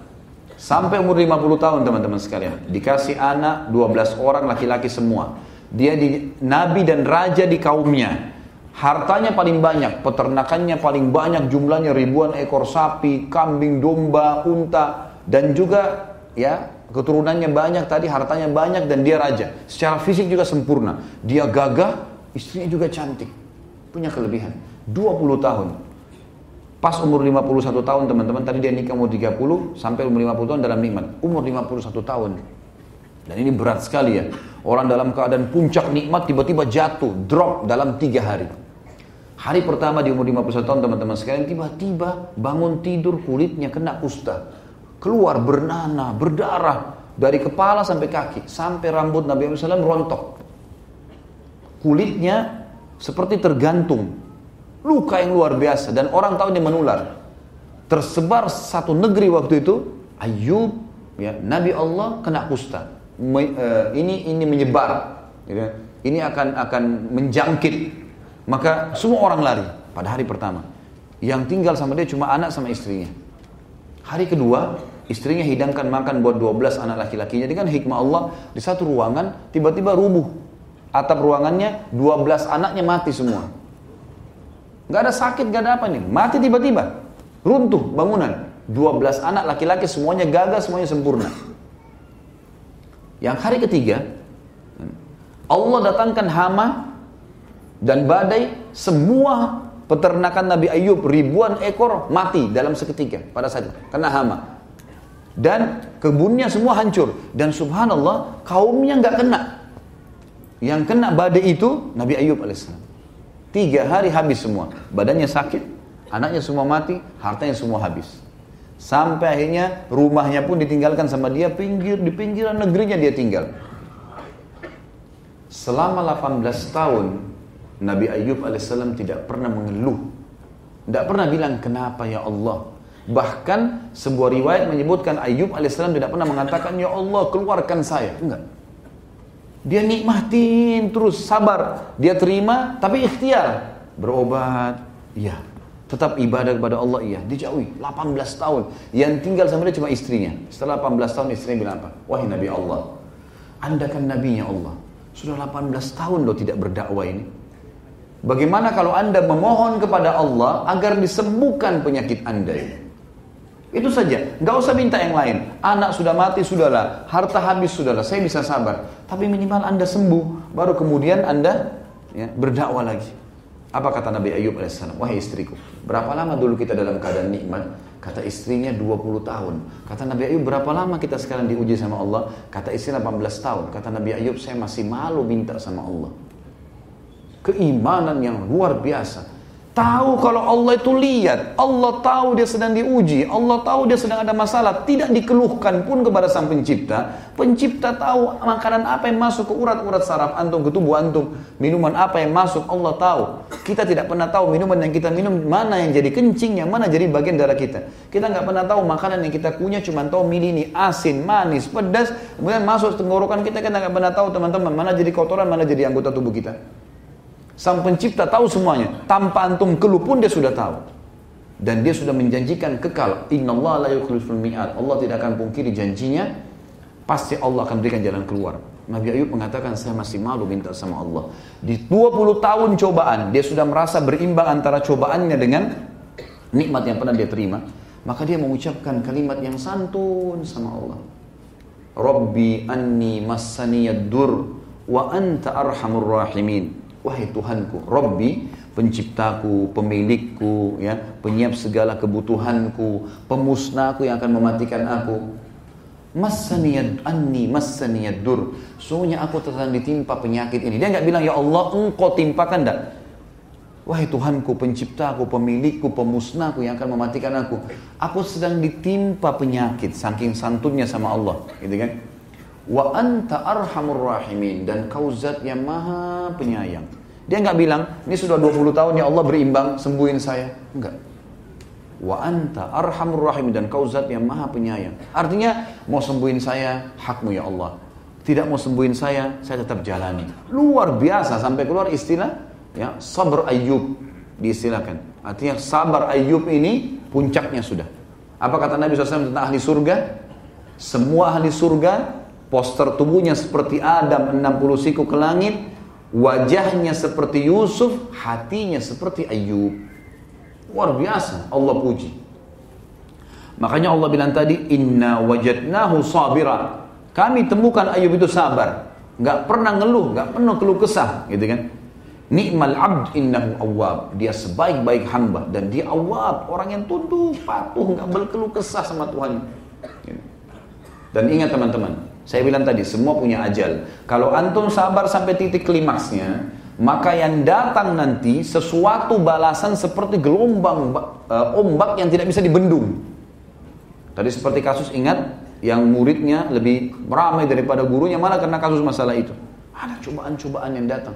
sampai umur 50 tahun teman-teman sekalian. Dikasih anak 12 orang laki-laki semua. Dia di, nabi dan raja di kaumnya. Hartanya paling banyak, peternakannya paling banyak, jumlahnya ribuan ekor sapi, kambing, domba, unta, dan juga ya keturunannya banyak tadi, hartanya banyak dan dia raja. Secara fisik juga sempurna. Dia gagah, istrinya juga cantik. Punya kelebihan. 20 tahun. Pas umur 51 tahun teman-teman, tadi dia nikah umur 30 sampai umur 50 tahun dalam nikmat. Umur 51 tahun. Dan ini berat sekali ya. Orang dalam keadaan puncak nikmat tiba-tiba jatuh, drop dalam tiga hari. Hari pertama di umur 51 tahun teman-teman sekalian tiba-tiba bangun tidur kulitnya kena kusta keluar bernanah, berdarah dari kepala sampai kaki, sampai rambut Nabi Muhammad SAW rontok. Kulitnya seperti tergantung, luka yang luar biasa dan orang tahu dia menular. Tersebar satu negeri waktu itu, Ayub, ya, Nabi Allah kena kusta. Me, uh, ini ini menyebar, ya. ini akan akan menjangkit. Maka semua orang lari pada hari pertama. Yang tinggal sama dia cuma anak sama istrinya. Hari kedua, istrinya hidangkan makan buat 12 anak laki-lakinya. Dengan hikmah Allah, di satu ruangan tiba-tiba rubuh. Atap ruangannya 12 anaknya mati semua. Gak ada sakit, gak ada apa nih. Mati tiba-tiba. Runtuh bangunan. 12 anak laki-laki semuanya gagal, semuanya sempurna. Yang hari ketiga, Allah datangkan hama dan badai, semua peternakan Nabi Ayub ribuan ekor mati dalam seketika pada saat itu karena hama. Dan kebunnya semua hancur dan subhanallah kaumnya nggak kena. Yang kena badai itu Nabi Ayub alaihissalam. Tiga hari habis semua, badannya sakit, anaknya semua mati, hartanya semua habis. Sampai akhirnya rumahnya pun ditinggalkan sama dia pinggir di pinggiran negerinya dia tinggal. Selama 18 tahun Nabi Ayub alaihissalam tidak pernah mengeluh. Tidak pernah bilang kenapa ya Allah. Bahkan sebuah riwayat menyebutkan Ayub alaihissalam tidak pernah mengatakan ya Allah keluarkan saya. Enggak. Dia nikmatin terus sabar. Dia terima tapi ikhtiar. Berobat. Iya. Tetap ibadah kepada Allah iya. Dijauhi 18 tahun. Yang tinggal sama dia cuma istrinya. Setelah 18 tahun istrinya bilang apa? Wahai Nabi Allah. Anda kan nabinya Allah. Sudah 18 tahun loh tidak berdakwah ini. Bagaimana kalau Anda memohon kepada Allah agar disembuhkan penyakit Anda ini? Itu saja, nggak usah minta yang lain. Anak sudah mati, sudahlah. Harta habis, sudahlah. Saya bisa sabar. Tapi minimal Anda sembuh, baru kemudian Anda ya, berdakwah lagi. Apa kata Nabi Ayub AS? Wahai istriku, berapa lama dulu kita dalam keadaan nikmat? Kata istrinya 20 tahun. Kata Nabi Ayub, berapa lama kita sekarang diuji sama Allah? Kata istri 18 tahun. Kata Nabi Ayub, saya masih malu minta sama Allah keimanan yang luar biasa. Tahu kalau Allah itu lihat, Allah tahu dia sedang diuji, Allah tahu dia sedang ada masalah, tidak dikeluhkan pun kepada sang pencipta. Pencipta tahu makanan apa yang masuk ke urat-urat saraf antum, ke tubuh antum, minuman apa yang masuk, Allah tahu. Kita tidak pernah tahu minuman yang kita minum mana yang jadi kencing, yang mana jadi bagian darah kita. Kita nggak pernah tahu makanan yang kita punya cuma tahu milih ini asin, manis, pedas, kemudian masuk tenggorokan kita kita nggak pernah tahu teman-teman mana jadi kotoran, mana jadi anggota tubuh kita. Sang pencipta tahu semuanya. Tanpa antum keluh pun dia sudah tahu. Dan dia sudah menjanjikan kekal. Inna Allah la mi'ad. Allah tidak akan pungkiri janjinya. Pasti Allah akan berikan jalan keluar. Nabi Ayub mengatakan saya masih malu minta sama Allah. Di 20 tahun cobaan, dia sudah merasa berimbang antara cobaannya dengan nikmat yang pernah dia terima. Maka dia mengucapkan kalimat yang santun sama Allah. Rabbi anni massaniyad dur wa anta arhamur rahimin wahai Tuhanku, Robbi, penciptaku, pemilikku, ya, penyiap segala kebutuhanku, pemusnahku yang akan mematikan aku. Masaniyad anni masaniyad dur. Sungguhnya aku sedang ditimpa penyakit ini. Dia nggak bilang ya Allah engkau timpakan dah. Wahai Tuhanku, penciptaku, pemilikku, pemusnahku yang akan mematikan aku. Aku sedang ditimpa penyakit saking santunnya sama Allah, gitu kan? Wa anta arhamur rahimin dan kau zat yang maha penyayang. Dia nggak bilang, ini sudah 20 tahun ya Allah berimbang, sembuhin saya. Enggak. Wa anta arhamur rahimin dan kau zat yang maha penyayang. Artinya, mau sembuhin saya, hakmu ya Allah. Tidak mau sembuhin saya, saya tetap jalani. Luar biasa sampai keluar istilah ya sabar Ayub diistilahkan. Artinya sabar Ayub ini puncaknya sudah. Apa kata Nabi SAW tentang ahli surga? Semua ahli surga Poster tubuhnya seperti Adam 60 siku ke langit, wajahnya seperti Yusuf, hatinya seperti Ayub. Luar biasa Allah puji. Makanya Allah bilang tadi, Inna wajadnahu sabira. Kami temukan Ayub itu sabar. Nggak pernah ngeluh, nggak pernah keluh kesah. Gitu kan. Ni'mal abd innahu awab. Dia sebaik-baik hamba. Dan dia awab. Orang yang tunduk, patuh, nggak berkeluh kesah sama Tuhan. Dan ingat teman-teman, saya bilang tadi, semua punya ajal. Kalau antum sabar sampai titik klimaksnya, maka yang datang nanti sesuatu balasan seperti gelombang uh, ombak yang tidak bisa dibendung. Tadi seperti kasus ingat yang muridnya lebih ramai daripada gurunya mana karena kasus masalah itu. Ada cobaan-cobaan yang datang.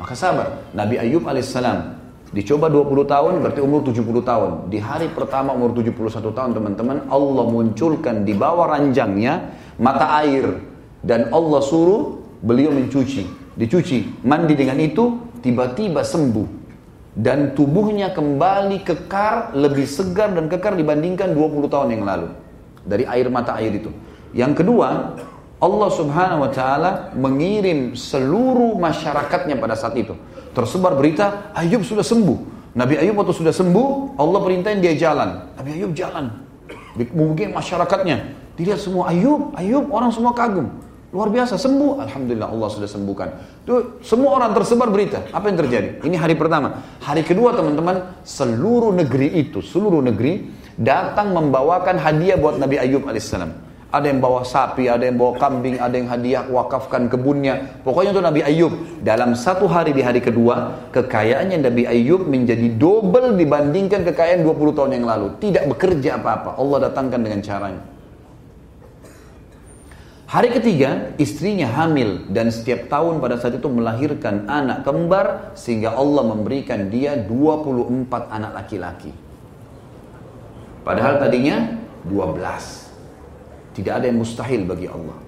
Maka sabar. Nabi Ayub alaihissalam dicoba 20 tahun berarti umur 70 tahun. Di hari pertama umur 71 tahun teman-teman Allah munculkan di bawah ranjangnya mata air dan Allah suruh beliau mencuci, dicuci, mandi dengan itu tiba-tiba sembuh dan tubuhnya kembali kekar lebih segar dan kekar dibandingkan 20 tahun yang lalu dari air mata air itu. Yang kedua, Allah Subhanahu wa taala mengirim seluruh masyarakatnya pada saat itu. Tersebar berita Ayub sudah sembuh. Nabi Ayub waktu sudah sembuh, Allah perintahin dia jalan. Nabi Ayub jalan. Mungkin masyarakatnya dilihat semua Ayub, Ayub orang semua kagum. Luar biasa sembuh, alhamdulillah Allah sudah sembuhkan. Itu semua orang tersebar berita. Apa yang terjadi? Ini hari pertama. Hari kedua teman-teman, seluruh negeri itu, seluruh negeri datang membawakan hadiah buat Nabi Ayub alaihissalam. Ada yang bawa sapi, ada yang bawa kambing, ada yang hadiah wakafkan kebunnya. Pokoknya itu Nabi Ayub. Dalam satu hari di hari kedua, kekayaannya Nabi Ayub menjadi double dibandingkan kekayaan 20 tahun yang lalu. Tidak bekerja apa-apa. Allah datangkan dengan caranya. Hari ketiga, istrinya hamil dan setiap tahun pada saat itu melahirkan anak kembar sehingga Allah memberikan dia 24 anak laki-laki. Padahal tadinya 12. Tidak ada yang mustahil bagi Allah.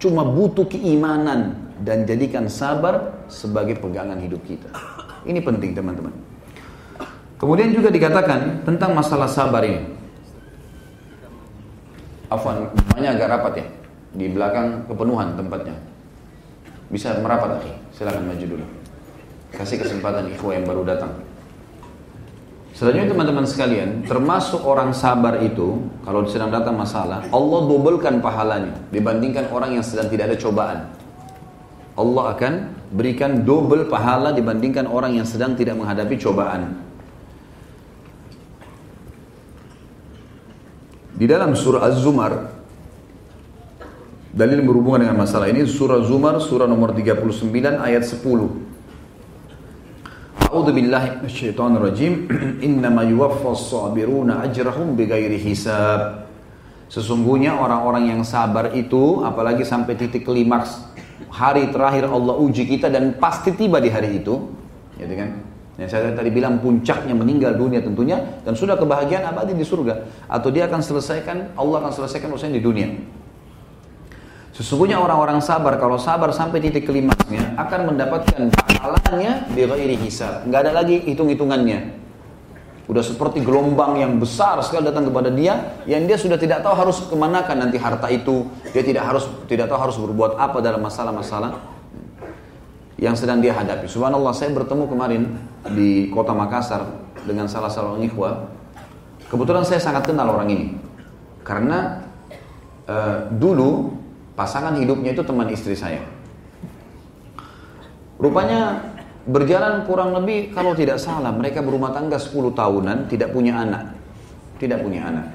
Cuma butuh keimanan dan jadikan sabar sebagai pegangan hidup kita. Ini penting teman-teman. Kemudian juga dikatakan tentang masalah sabar ini. Afwan, banyak agak rapat ya di belakang kepenuhan tempatnya. Bisa merapat lagi. Silakan maju dulu. Kasih kesempatan ikhwah yang baru datang. Selanjutnya teman-teman sekalian, termasuk orang sabar itu, kalau sedang datang masalah, Allah dobelkan pahalanya dibandingkan orang yang sedang tidak ada cobaan. Allah akan berikan double pahala dibandingkan orang yang sedang tidak menghadapi cobaan. Di dalam surah Az-Zumar Dalil berhubungan dengan masalah ini surah Zumar surah nomor 39 ayat 10. A'udzu billahi minasyaitonir rajim. (clears throat) Innama yuwaffas sabiruna ajrahum bighairi hisab. Sesungguhnya orang-orang yang sabar itu apalagi sampai titik klimaks hari terakhir Allah uji kita dan pasti tiba di hari itu, gitu kan? Yang saya tadi bilang puncaknya meninggal dunia tentunya dan sudah kebahagiaan abadi di surga atau dia akan selesaikan Allah akan selesaikan urusan di dunia. Sesungguhnya orang-orang sabar kalau sabar sampai titik kelimaksnya akan mendapatkan pahalanya ghairi hisab. Enggak ada lagi hitung-hitungannya. Udah seperti gelombang yang besar sekali datang kepada dia yang dia sudah tidak tahu harus kemanakan nanti harta itu. Dia tidak harus tidak tahu harus berbuat apa dalam masalah-masalah yang sedang dia hadapi. Subhanallah saya bertemu kemarin di kota Makassar dengan salah seorang ikhwah. Kebetulan saya sangat kenal orang ini. Karena uh, dulu Pasangan hidupnya itu teman istri saya. Rupanya berjalan kurang lebih kalau tidak salah mereka berumah tangga 10 tahunan tidak punya anak. Tidak punya anak.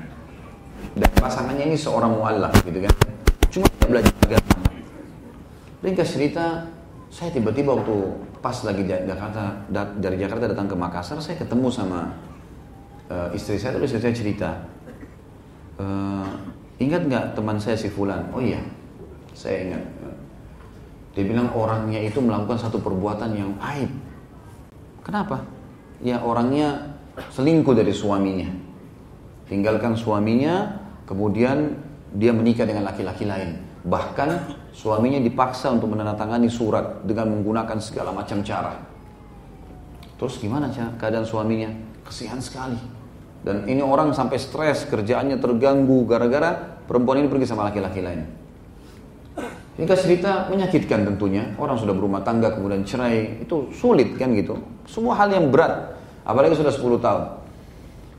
Dan pasangannya ini seorang mu'allaf gitu kan. Cuma dia belajar agama. Ringkas cerita, saya tiba-tiba waktu pas lagi Jakarta dari Jakarta datang ke Makassar, saya ketemu sama uh, istri saya, terus saya cerita, uh, ingat nggak teman saya si Fulan? Oh iya, saya ingat. Dia bilang orangnya itu melakukan satu perbuatan yang aib. Kenapa? Ya orangnya selingkuh dari suaminya. Tinggalkan suaminya, kemudian dia menikah dengan laki-laki lain. Bahkan suaminya dipaksa untuk menandatangani surat dengan menggunakan segala macam cara. Terus gimana keadaan suaminya? Kesian sekali. Dan ini orang sampai stres, kerjaannya terganggu gara-gara perempuan ini pergi sama laki-laki lain. Ini kan cerita menyakitkan tentunya. Orang sudah berumah tangga kemudian cerai itu sulit kan gitu. Semua hal yang berat. Apalagi sudah 10 tahun.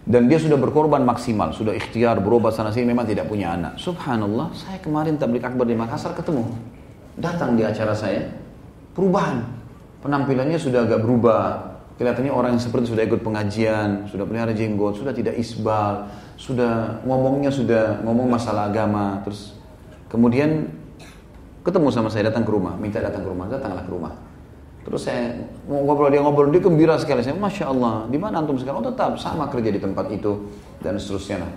Dan dia sudah berkorban maksimal, sudah ikhtiar berobat sana sini memang tidak punya anak. Subhanallah, saya kemarin tablik akbar di Makassar ketemu. Datang di acara saya, perubahan. Penampilannya sudah agak berubah. Kelihatannya orang yang seperti sudah ikut pengajian, sudah pelihara jenggot, sudah tidak isbal, sudah ngomongnya sudah ngomong masalah agama, terus kemudian ketemu sama saya datang ke rumah, minta datang ke rumah, datanglah ke rumah. Terus saya mau ngobrol dia ngobrol dia gembira sekali saya, masya Allah, di mana antum sekarang? Oh tetap sama kerja di tempat itu dan seterusnya lah.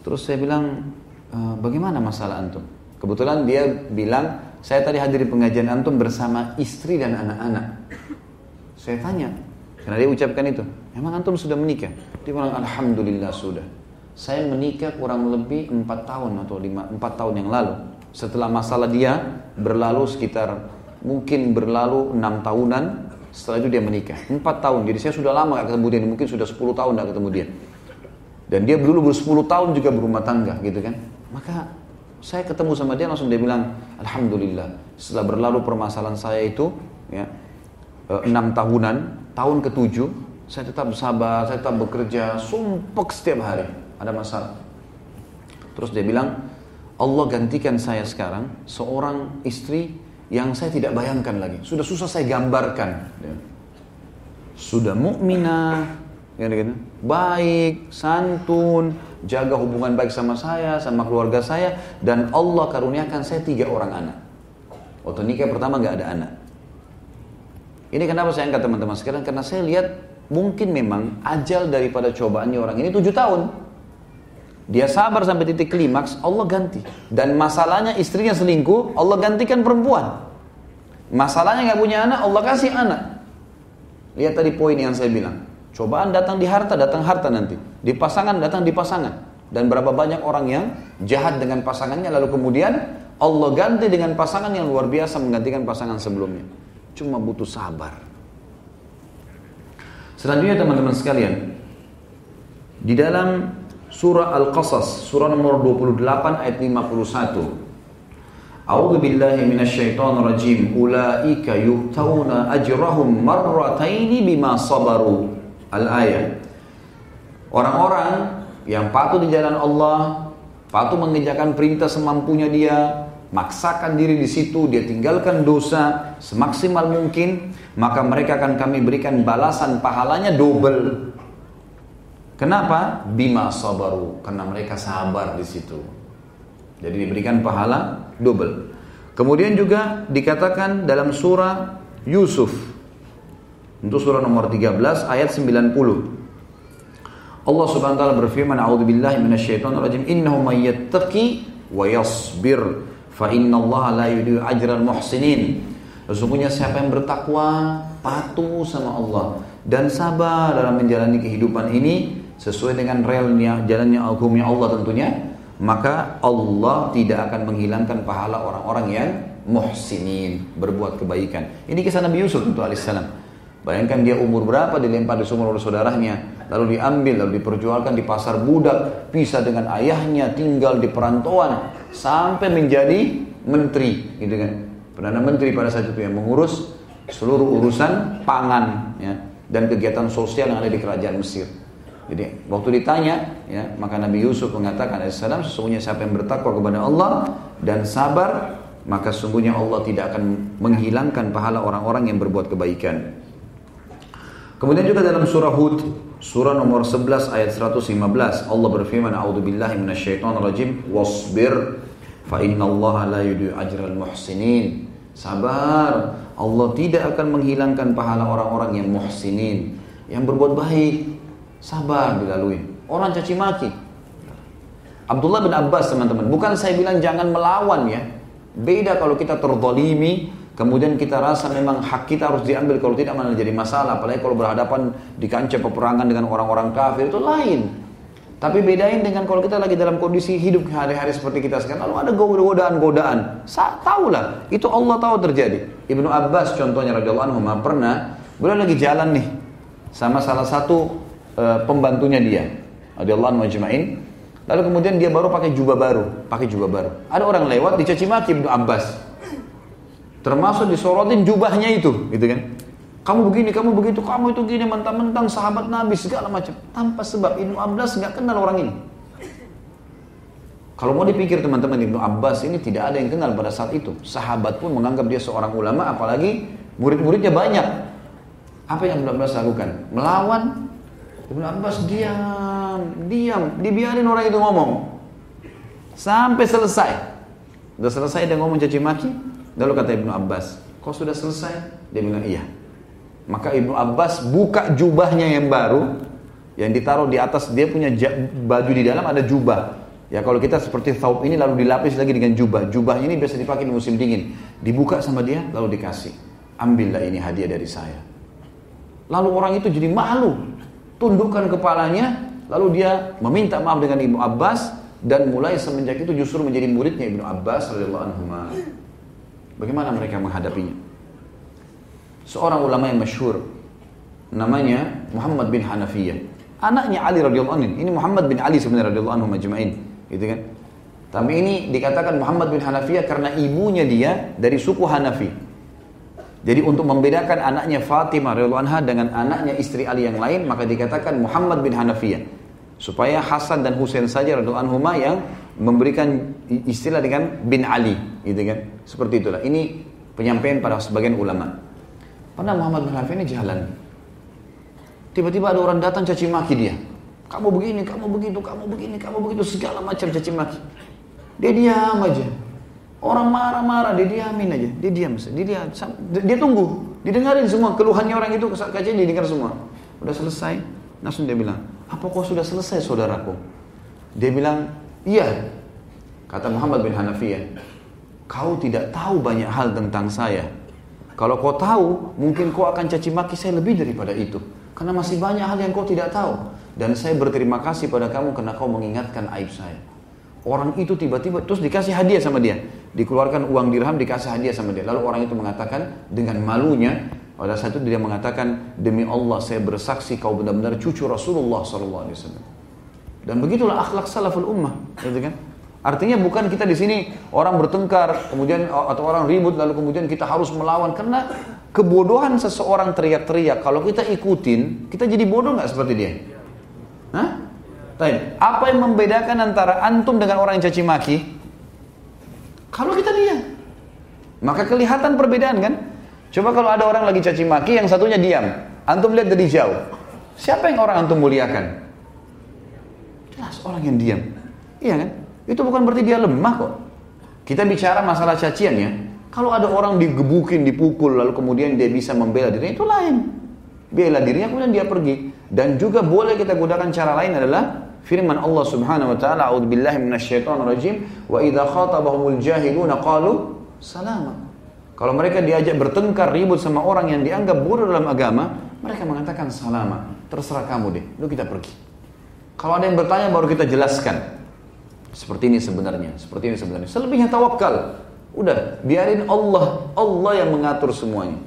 Terus saya bilang, e, bagaimana masalah antum? Kebetulan dia bilang, saya tadi hadir di pengajian antum bersama istri dan anak-anak. Saya tanya, karena dia ucapkan itu, emang antum sudah menikah? Dia bilang, alhamdulillah sudah. Saya menikah kurang lebih empat tahun atau lima empat tahun yang lalu setelah masalah dia berlalu sekitar mungkin berlalu enam tahunan Setelah itu dia menikah. Empat tahun. Jadi saya sudah lama gak ketemu dia. Mungkin sudah 10 tahun gak ketemu dia. Dan dia dulu ber 10 tahun juga berumah tangga gitu kan. Maka saya ketemu sama dia langsung dia bilang, Alhamdulillah. Setelah berlalu permasalahan saya itu, ya, eh, enam tahunan, tahun ketujuh, saya tetap sabar, saya tetap bekerja, sumpek setiap hari. Ada masalah. Terus dia bilang, Allah gantikan saya sekarang seorang istri yang saya tidak bayangkan lagi. Sudah susah saya gambarkan. Sudah mukminah, ya, gitu. baik, santun, jaga hubungan baik sama saya, sama keluarga saya, dan Allah karuniakan saya tiga orang anak. Waktu nikah pertama nggak ada anak. Ini kenapa saya angkat teman-teman sekarang? Karena saya lihat mungkin memang ajal daripada cobaannya orang ini tujuh tahun. Dia sabar sampai titik klimaks, Allah ganti. Dan masalahnya istrinya selingkuh, Allah gantikan perempuan. Masalahnya nggak punya anak, Allah kasih anak. Lihat tadi poin yang saya bilang. Cobaan datang di harta, datang harta nanti. Di pasangan, datang di pasangan. Dan berapa banyak orang yang jahat dengan pasangannya, lalu kemudian Allah ganti dengan pasangan yang luar biasa menggantikan pasangan sebelumnya. Cuma butuh sabar. Selanjutnya teman-teman sekalian, di dalam surah Al-Qasas, surah nomor 28 ayat 51. A'udzu billahi minasyaitonir rajim. Ulaika yu'tauna ajrahum marrataini bima sabaru. Al-ayat. Orang-orang yang patuh di jalan Allah, patuh mengerjakan perintah semampunya dia, maksakan diri di situ, dia tinggalkan dosa semaksimal mungkin, maka mereka akan kami berikan balasan pahalanya double. Kenapa? Bima sabaru, karena mereka sabar di situ. Jadi diberikan pahala double. Kemudian juga dikatakan dalam surah Yusuf untuk surah nomor 13 ayat 90. Allah Subhanahu wa taala berfirman, "A'udzubillahi minasyaitonir rajim. Innahu may yattaqi wa yasbir fa innallaha la yudhi'u ajral muhsinin." Sesungguhnya siapa yang bertakwa, patuh sama Allah dan sabar dalam menjalani kehidupan ini, sesuai dengan realnya jalannya hukumnya Allah tentunya maka Allah tidak akan menghilangkan pahala orang-orang yang muhsinin berbuat kebaikan. Ini kisah Nabi Yusuf tentu alaihissalam bayangkan dia umur berapa dilempar di sumur oleh saudaranya lalu diambil lalu diperjualkan di pasar budak pisah dengan ayahnya tinggal di perantauan sampai menjadi menteri. Gitu kan? Perdana menteri pada saat itu yang mengurus seluruh urusan pangan ya, dan kegiatan sosial yang ada di kerajaan Mesir jadi waktu ditanya, ya, maka Nabi Yusuf mengatakan alaihissalam, sesungguhnya siapa yang bertakwa kepada Allah dan sabar, maka sesungguhnya Allah tidak akan menghilangkan pahala orang-orang yang berbuat kebaikan. Kemudian juga dalam surah Hud, surah nomor 11 ayat 115, Allah berfirman, "A'udzubillahi minasyaitonirrajim, wasbir fa innallaha la yudhi'u ajral muhsinin." Sabar, Allah tidak akan menghilangkan pahala orang-orang yang muhsinin, yang berbuat baik, Sabar dilalui. Orang caci maki. Abdullah bin Abbas teman-teman. Bukan saya bilang jangan melawan ya. Beda kalau kita terzalimi. Kemudian kita rasa memang hak kita harus diambil. Kalau tidak malah jadi masalah. Apalagi kalau berhadapan di kancah peperangan dengan orang-orang kafir. Itu lain. Tapi bedain dengan kalau kita lagi dalam kondisi hidup hari-hari seperti kita sekarang, lalu ada godaan-godaan. Tahulah, itu Allah tahu terjadi. Ibnu Abbas contohnya radhiyallahu anhu pernah beliau lagi jalan nih sama salah satu uh, pembantunya dia. Radhiyallahu anhu majma'in. Lalu kemudian dia baru pakai jubah baru, pakai jubah baru. Ada orang lewat dicaci maki Ibnu Abbas. Termasuk disorotin jubahnya itu, gitu kan. Kamu begini, kamu begitu, kamu itu gini, mentang-mentang sahabat Nabi segala macam. Tanpa sebab Ibnu Abbas nggak kenal orang ini. Kalau mau dipikir teman-teman Ibnu Abbas ini tidak ada yang kenal pada saat itu. Sahabat pun menganggap dia seorang ulama, apalagi murid-muridnya banyak. Apa yang Ibnu Abbas lakukan? Melawan Ibnu Abbas diam, diam, dibiarin orang itu ngomong. Sampai selesai. Sudah selesai dia ngomong caci maki, lalu kata Ibnu Abbas, kau sudah selesai? Dia bilang iya. Maka Ibnu Abbas buka jubahnya yang baru, yang ditaruh di atas dia punya baju di dalam ada jubah. Ya kalau kita seperti thawb ini lalu dilapis lagi dengan jubah. Jubah ini biasa dipakai di musim dingin. Dibuka sama dia lalu dikasih. Ambillah ini hadiah dari saya. Lalu orang itu jadi malu tundukkan kepalanya, lalu dia meminta maaf dengan Ibnu Abbas dan mulai semenjak itu justru menjadi muridnya Ibnu Abbas radhiyallahu anhu. Bagaimana mereka menghadapinya? seorang ulama yang masyhur namanya Muhammad bin Hanafiyah. Anaknya Ali radhiyallahu anhu. Ini Muhammad bin Ali sebenarnya radhiyallahu anhu majma'in, gitu kan? Tapi ini dikatakan Muhammad bin Hanafiyah karena ibunya dia dari suku Hanafi. Jadi untuk membedakan anaknya Fatimah radhiyallahu anha dengan anaknya istri Ali yang lain, maka dikatakan Muhammad bin Hanafiyah. Supaya Hasan dan Husain saja radhiyallahu anhuma yang memberikan istilah dengan bin Ali, gitu kan? Seperti itulah. Ini penyampaian pada sebagian ulama. Pernah Muhammad bin Hanafiyah ini jalan, Tiba-tiba ada orang datang caci maki dia. Kamu begini, kamu begitu, kamu begini, kamu begitu, segala macam caci maki. Dia diam aja. Orang marah-marah, dia diamin aja. Dia diam, dia diam. Dia tunggu, didengarin semua keluhannya orang itu, kaca dia dengar semua. Udah selesai, langsung dia bilang, apa kau sudah selesai saudaraku? Dia bilang, iya. Kata Muhammad bin Hanafiyah, kau tidak tahu banyak hal tentang saya. Kalau kau tahu, mungkin kau akan caci maki saya lebih daripada itu. Karena masih banyak hal yang kau tidak tahu. Dan saya berterima kasih pada kamu karena kau mengingatkan aib saya. Orang itu tiba-tiba terus dikasih hadiah sama dia. Dikeluarkan uang dirham dikasih hadiah sama dia. Lalu orang itu mengatakan dengan malunya pada saat itu dia mengatakan demi Allah saya bersaksi kau benar-benar cucu Rasulullah SAW. Dan begitulah akhlak salaful ummah, gitu kan? Artinya bukan kita di sini orang bertengkar, kemudian atau orang ribut lalu kemudian kita harus melawan karena kebodohan seseorang teriak-teriak, kalau kita ikutin, kita jadi bodoh nggak seperti dia? Hah? Apa yang membedakan antara antum dengan orang yang caci maki? Kalau kita diam, maka kelihatan perbedaan kan? Coba kalau ada orang lagi caci maki, yang satunya diam, antum lihat dari jauh. Siapa yang orang antum muliakan? Jelas orang yang diam. Iya kan? Itu bukan berarti dia lemah kok. Kita bicara masalah cacian ya. Kalau ada orang digebukin, dipukul, lalu kemudian dia bisa membela dirinya, itu lain. Bela dirinya, kemudian dia pergi. Dan juga boleh kita gunakan cara lain adalah firman Allah Subhanahu wa taala, "A'udzubillahi rajim wa idza khatabahumul jahiluna qalu salama." Kalau mereka diajak bertengkar ribut sama orang yang dianggap bodoh dalam agama, mereka mengatakan salama. Terserah kamu deh, lu kita pergi. Kalau ada yang bertanya baru kita jelaskan. Seperti ini sebenarnya, seperti ini sebenarnya. Selebihnya tawakal. Udah, biarin Allah, Allah yang mengatur semuanya.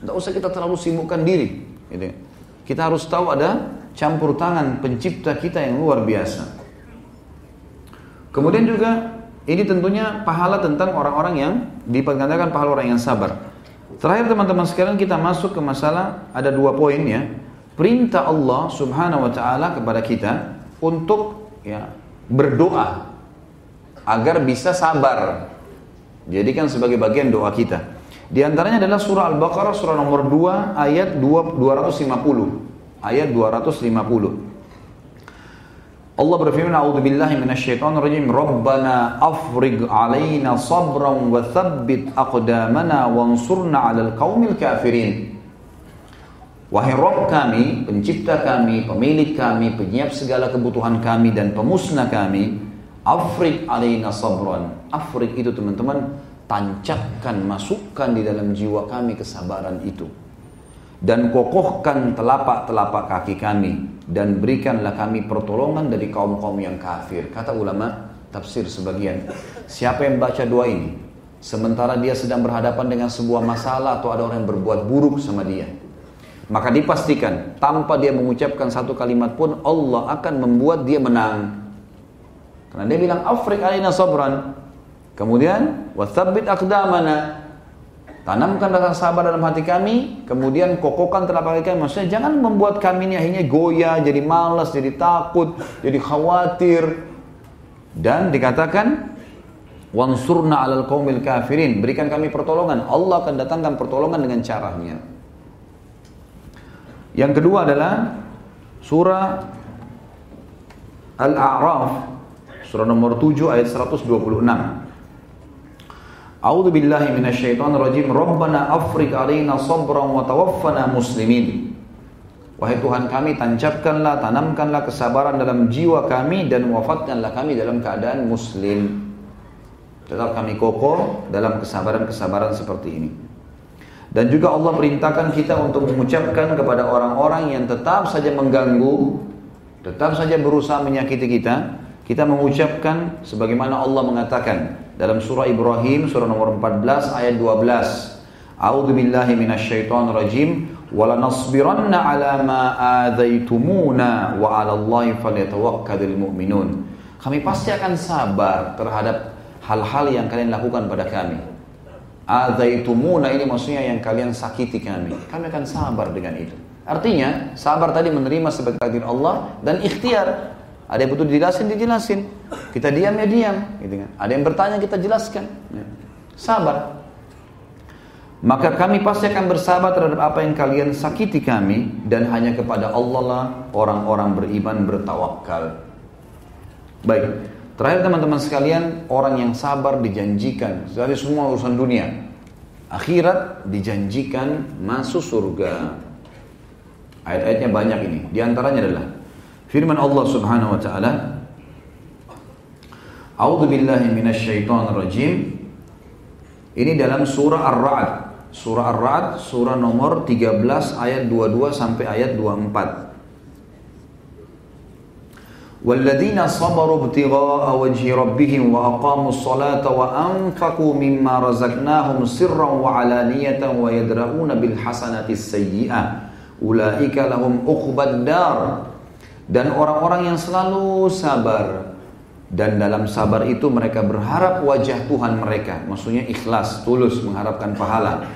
Tidak usah kita terlalu sibukkan diri. Gitu. Kita harus tahu ada campur tangan pencipta kita yang luar biasa. Kemudian juga ini tentunya pahala tentang orang-orang yang dipergandakan pahala orang yang sabar. Terakhir teman-teman sekalian kita masuk ke masalah ada dua poin ya. Perintah Allah Subhanahu wa taala kepada kita untuk ya berdoa agar bisa sabar Jadikan sebagai bagian doa kita. Di antaranya adalah surah Al-Baqarah surah nomor 2 ayat 250. Ayat 250. Allah berfirman, "A'udzu billahi minasyaitonir rajim. Rabbana afrigh 'alaina sabran wa tsabbit aqdamana wansurna 'alal qaumil kafirin." Wahai Rabb kami, pencipta kami, pemilik kami, penyiap segala kebutuhan kami dan pemusnah kami, Afrik alaina sabran. Afrik itu teman-teman tancapkan, masukkan di dalam jiwa kami kesabaran itu. Dan kokohkan telapak-telapak kaki kami. Dan berikanlah kami pertolongan dari kaum-kaum yang kafir. Kata ulama tafsir sebagian. Siapa yang baca doa ini? Sementara dia sedang berhadapan dengan sebuah masalah atau ada orang yang berbuat buruk sama dia. Maka dipastikan tanpa dia mengucapkan satu kalimat pun Allah akan membuat dia menang karena dia bilang afrik alina sabran. Kemudian wathabbit aqdamana. Tanamkan rasa sabar dalam hati kami, kemudian kokohkan telapak kaki kami. Maksudnya jangan membuat kami ini akhirnya goyah, jadi malas, jadi takut, jadi khawatir. Dan dikatakan wansurna alal qaumil kafirin. Berikan kami pertolongan. Allah akan datangkan pertolongan dengan caranya. Yang kedua adalah surah Al-A'raf Surah nomor 7 ayat 126. A'udzu billahi minasyaitonir rajim. Rabbana afriq alaina sabran wa tawaffana muslimin. Wahai Tuhan kami, tancapkanlah, tanamkanlah kesabaran dalam jiwa kami dan wafatkanlah kami dalam keadaan muslim. Tetap kami kokoh dalam kesabaran-kesabaran seperti ini. Dan juga Allah perintahkan kita untuk mengucapkan kepada orang-orang yang tetap saja mengganggu, tetap saja berusaha menyakiti kita, kita mengucapkan sebagaimana Allah mengatakan dalam surah Ibrahim surah nomor 14 ayat 12 A'udzu billahi minasyaitonir rajim wala nasbiranna ala ma adzaitumuna wa 'ala Allahi falyatawakkalul mu'minun. Kami pasti akan sabar terhadap hal-hal yang kalian lakukan pada kami. Adzaitumuna ini maksudnya yang kalian sakiti kami. Kami akan sabar dengan itu. Artinya, sabar tadi menerima sebagai takdir Allah dan ikhtiar. Ada yang butuh dijelasin, dijelasin. Kita diam ya diam. Gitu kan. Ada yang bertanya, kita jelaskan. Ya. Sabar. Maka kami pasti akan bersabar terhadap apa yang kalian sakiti kami dan hanya kepada Allah lah orang-orang beriman bertawakal. Baik, terakhir teman-teman sekalian, orang yang sabar dijanjikan dari semua urusan dunia. Akhirat dijanjikan masuk surga. Ayat-ayatnya banyak ini. Di antaranya adalah Firman Allah Subhanahu wa taala, A'udzu billahi minasyaitonir rajim. Ini dalam surah Ar-Ra'd. Surah Ar-Ra'd surah nomor 13 ayat 22 sampai ayat 24. Walladzina sabaru ibtigha'a wajhi rabbihim wa aqamus salata wa anfaqu mimma razaqnahum sirran wa alaniyatan wa yadra'una bil hasanatis dan orang-orang yang selalu sabar dan dalam sabar itu mereka berharap wajah Tuhan mereka maksudnya ikhlas tulus mengharapkan pahala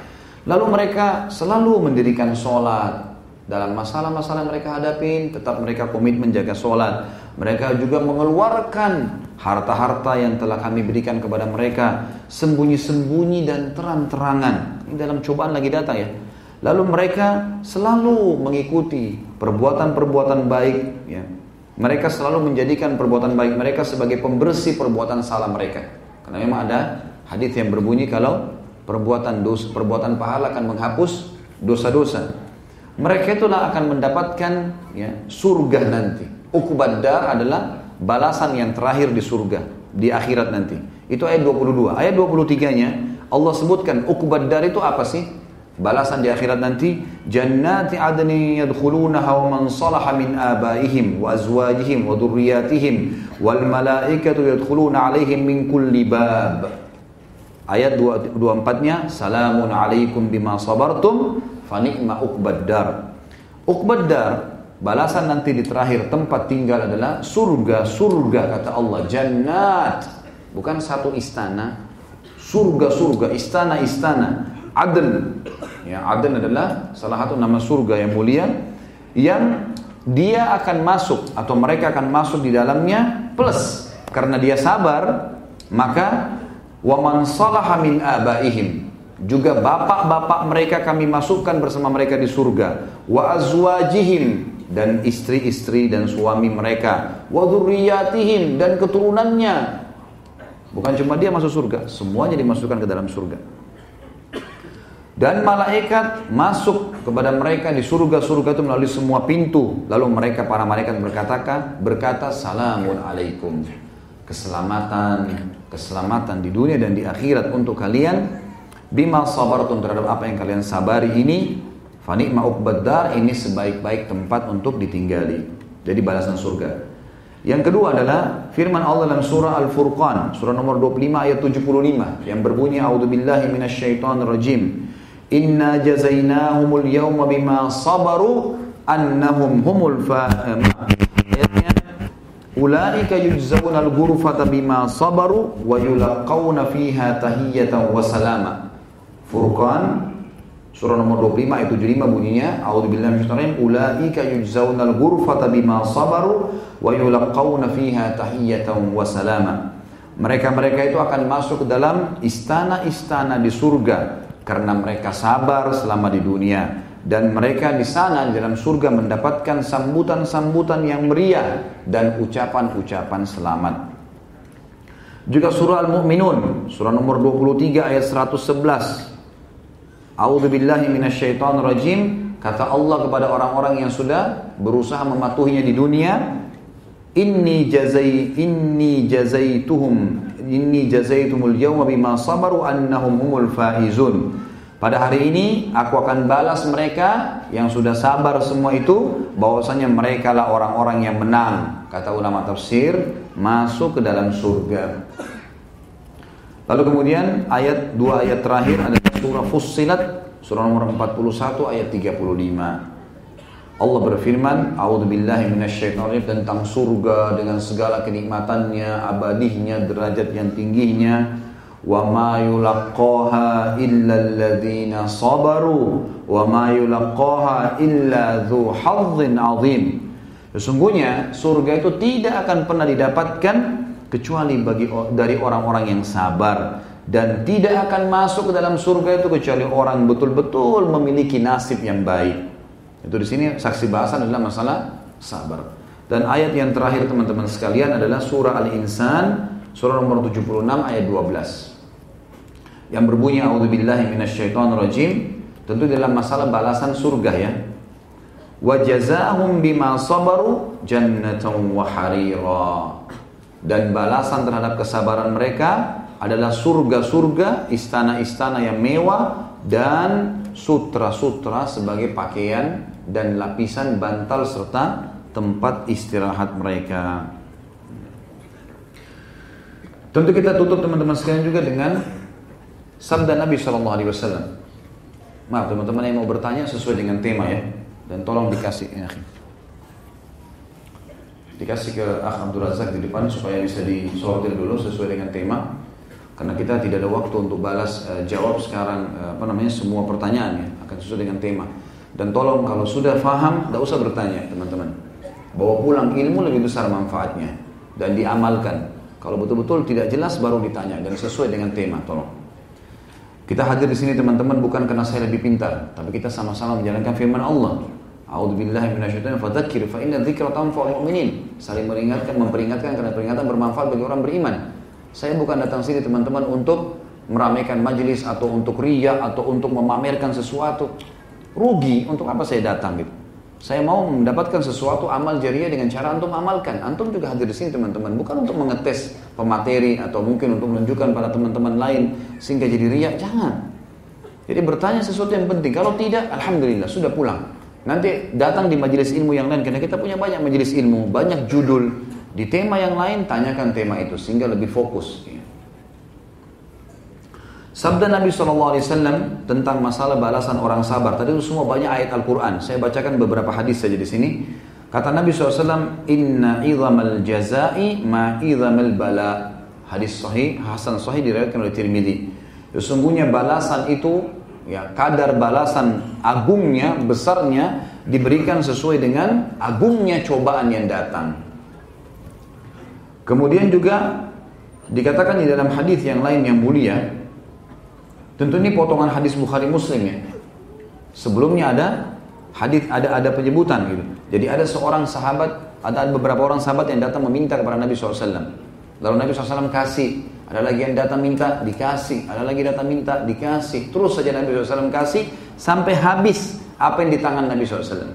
Lalu mereka selalu mendirikan sholat. Dalam masalah-masalah mereka hadapin, tetap mereka komit menjaga sholat. Mereka juga mengeluarkan harta-harta yang telah kami berikan kepada mereka. Sembunyi-sembunyi dan terang-terangan. Ini dalam cobaan lagi datang ya. Lalu mereka selalu mengikuti perbuatan-perbuatan baik. Ya. Mereka selalu menjadikan perbuatan baik mereka sebagai pembersih perbuatan salah mereka. Karena memang ada hadis yang berbunyi kalau perbuatan dosa, perbuatan pahala akan menghapus dosa-dosa. Mereka itulah akan mendapatkan ya, surga nanti. Ukubadar adalah balasan yang terakhir di surga di akhirat nanti. Itu ayat 22. Ayat 23-nya Allah sebutkan ukubadar itu apa sih? Balasan di akhirat nanti jannati adni yadkhulunaha wa man salaha min abaihim wa azwajihim wa dhurriyyatihim wal malaikatu yadkhuluna alaihim min kulli bab. Ayat 24-nya Salamun alaikum bima sabartum Fanikma uqbaddar Uqbaddar Balasan nanti di terakhir tempat tinggal adalah surga Surga kata Allah Jannat. Bukan satu istana Surga-surga Istana-istana Aden ya, Aden adalah salah satu nama surga yang mulia Yang dia akan masuk Atau mereka akan masuk di dalamnya Plus. Karena dia sabar Maka wa man salaha min abaihim. Juga bapak-bapak mereka kami masukkan bersama mereka di surga. Wa azwajihim dan istri-istri dan suami mereka. Wa dzurriyyatihim dan keturunannya. Bukan cuma dia masuk surga semuanya dimasukkan ke dalam surga dan malaikat masuk kepada mereka di surga-surga itu melalui semua pintu. Lalu mereka para malaikat berkata berkata salamun alaikum. Keselamatan keselamatan di dunia dan di akhirat untuk kalian. Bima sabartum terhadap apa yang kalian sabari ini. Fani ma'ubbadar ini sebaik-baik tempat untuk ditinggali. Jadi balasan surga. Yang kedua adalah firman Allah dalam surah Al-Furqan surah nomor 25 ayat 75 yang berbunyi a'udzubillahi minasyaitonirrajim inna jazainahumul yawma bima sabaru annahum humul fa ayatnya Ulaika yujzauna al-ghurfata bima sabaru wa yulaqauna fiha tahiyatan wa salama. Furqan surah nomor 25 ayat 75 bunyinya A'udzubillahi minasyaitonir Ulaika yujzauna al-ghurfata bima sabaru wa yulaqauna fiha tahiyatan wa salama. Mereka-mereka itu akan masuk ke dalam istana-istana di surga karena mereka sabar selama di dunia dan mereka di sana di dalam surga mendapatkan sambutan-sambutan yang meriah dan ucapan-ucapan selamat. Juga surah Al-Mu'minun, surah nomor 23 ayat 111. A'udzu billahi minasyaitonir rajim. Kata Allah kepada orang-orang yang sudah berusaha mematuhinya di dunia, Inni jazai inni jazaituhum inni jazaitumul yawma bima sabaru annahum humul faizun. Pada hari ini aku akan balas mereka yang sudah sabar semua itu bahwasanya mereka lah orang-orang yang menang. Kata ulama tafsir, masuk ke dalam surga. Lalu kemudian ayat dua ayat terakhir ada surah Fussilat surah nomor 41 ayat 35. Allah berfirman, "A'udzubillahi minasyaitonir tentang surga dengan segala kenikmatannya, abadihnya, derajat yang tingginya. Wa ma yulaqqaha illa alladziina sabaru wa ma yulaqqaha illa dzu hazzin 'adzim." Sesungguhnya surga itu tidak akan pernah didapatkan kecuali bagi dari orang-orang yang sabar dan tidak akan masuk ke dalam surga itu kecuali orang betul-betul memiliki nasib yang baik. Itu di sini saksi bahasan adalah masalah sabar. Dan ayat yang terakhir teman-teman sekalian adalah surah Al-Insan surah nomor 76 ayat 12. Yang berbunyi a'udzubillahi minasyaitonirrajim tentu dalam masalah balasan surga ya. Wa bima sabaru jannatan wa harira. Dan balasan terhadap kesabaran mereka adalah surga-surga, istana-istana yang mewah dan sutra-sutra sebagai pakaian dan lapisan bantal serta tempat istirahat mereka. Tentu kita tutup teman-teman sekalian juga dengan sabda Nabi Shallallahu Alaihi Wasallam. Maaf teman-teman yang mau bertanya sesuai dengan tema ya, dan tolong dikasih ya, dikasih ke Abdul Razak di depan supaya bisa disortir dulu sesuai dengan tema karena kita tidak ada waktu untuk balas uh, jawab sekarang uh, apa namanya semua pertanyaan ya akan sesuai dengan tema. Dan tolong kalau sudah faham tidak usah bertanya teman-teman. Bawa pulang ilmu lebih besar manfaatnya dan diamalkan. Kalau betul-betul tidak jelas baru ditanya dan sesuai dengan tema tolong. Kita hadir di sini teman-teman bukan karena saya lebih pintar tapi kita sama-sama menjalankan firman Allah. Fadzakir fa inna. Saling mengingatkan, memperingatkan karena peringatan bermanfaat bagi orang beriman. Saya bukan datang sini teman-teman untuk meramaikan majelis atau untuk ria atau untuk memamerkan sesuatu. Rugi, untuk apa saya datang gitu. Saya mau mendapatkan sesuatu amal jariah dengan cara antum amalkan. Antum juga hadir di sini teman-teman, bukan untuk mengetes pemateri atau mungkin untuk menunjukkan pada teman-teman lain sehingga jadi ria. Jangan. Jadi bertanya sesuatu yang penting. Kalau tidak, alhamdulillah sudah pulang. Nanti datang di majelis ilmu yang lain karena kita punya banyak majelis ilmu, banyak judul, di tema yang lain tanyakan tema itu sehingga lebih fokus. Sabda Nabi SAW tentang masalah balasan orang sabar. Tadi itu semua banyak ayat Al-Quran. Saya bacakan beberapa hadis saja di sini. Kata Nabi SAW, Inna idhamal jazai ma idhamal bala. Hadis sahih, Hasan sahih diriwayatkan oleh Tirmidzi. Sesungguhnya balasan itu, ya kadar balasan agungnya, besarnya diberikan sesuai dengan agungnya cobaan yang datang. Kemudian juga dikatakan di dalam hadis yang lain yang mulia, tentu ini potongan hadis Bukhari Muslim ya. Sebelumnya ada hadis ada ada penyebutan gitu. Jadi ada seorang sahabat, ada beberapa orang sahabat yang datang meminta kepada Nabi SAW. Lalu Nabi SAW kasih, ada lagi yang datang minta, dikasih, ada lagi datang minta, dikasih. Terus saja Nabi SAW kasih sampai habis apa yang di tangan Nabi SAW.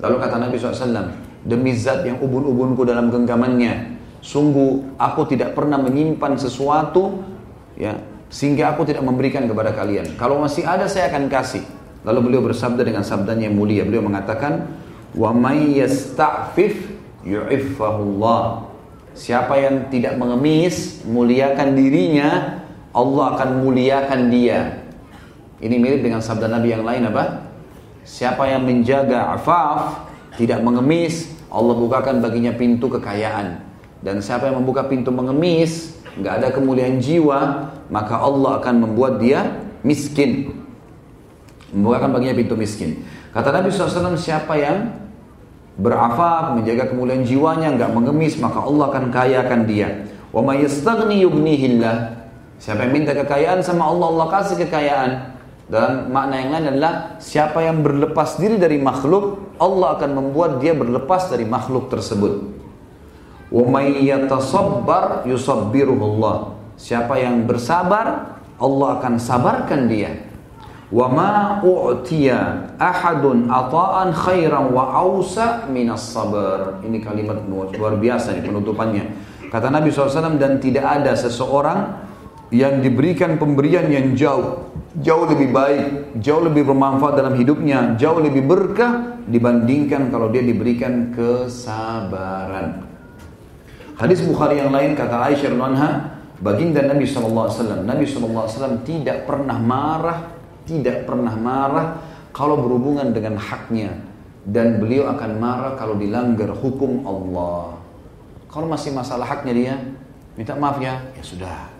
Lalu kata Nabi SAW, demi zat yang ubun-ubunku dalam genggamannya, Sungguh aku tidak pernah menyimpan sesuatu ya sehingga aku tidak memberikan kepada kalian. Kalau masih ada saya akan kasih. Lalu beliau bersabda dengan sabdanya yang mulia. Beliau mengatakan, "Wa may yasta'fif yu'iffahullah." Siapa yang tidak mengemis, muliakan dirinya, Allah akan muliakan dia. Ini mirip dengan sabda Nabi yang lain apa? Siapa yang menjaga afaf, tidak mengemis, Allah bukakan baginya pintu kekayaan. Dan siapa yang membuka pintu mengemis, nggak ada kemuliaan jiwa, maka Allah akan membuat dia miskin. Membukakan baginya pintu miskin. Kata Nabi SAW, siapa yang berafaf, menjaga kemuliaan jiwanya, nggak mengemis, maka Allah akan kayakan dia. Wa may yastaghni yughnihillah. Siapa yang minta kekayaan sama Allah, Allah kasih kekayaan. Dan makna yang lain adalah siapa yang berlepas diri dari makhluk, Allah akan membuat dia berlepas dari makhluk tersebut. Yatasabbar yusabbiruhullah. Siapa yang bersabar, Allah akan sabarkan dia. Wa ma u'tiya ata'an khairan wa awsa minas sabar. Ini kalimat luar biasa nih penutupannya. Kata Nabi SAW dan tidak ada seseorang yang diberikan pemberian yang jauh jauh lebih baik, jauh lebih bermanfaat dalam hidupnya, jauh lebih berkah dibandingkan kalau dia diberikan kesabaran. Hadis Bukhari yang lain kata Aisyah anha, baginda Nabi SAW. Nabi SAW tidak pernah marah, tidak pernah marah kalau berhubungan dengan haknya. Dan beliau akan marah kalau dilanggar hukum Allah. Kalau masih masalah haknya dia, minta maaf ya, ya sudah.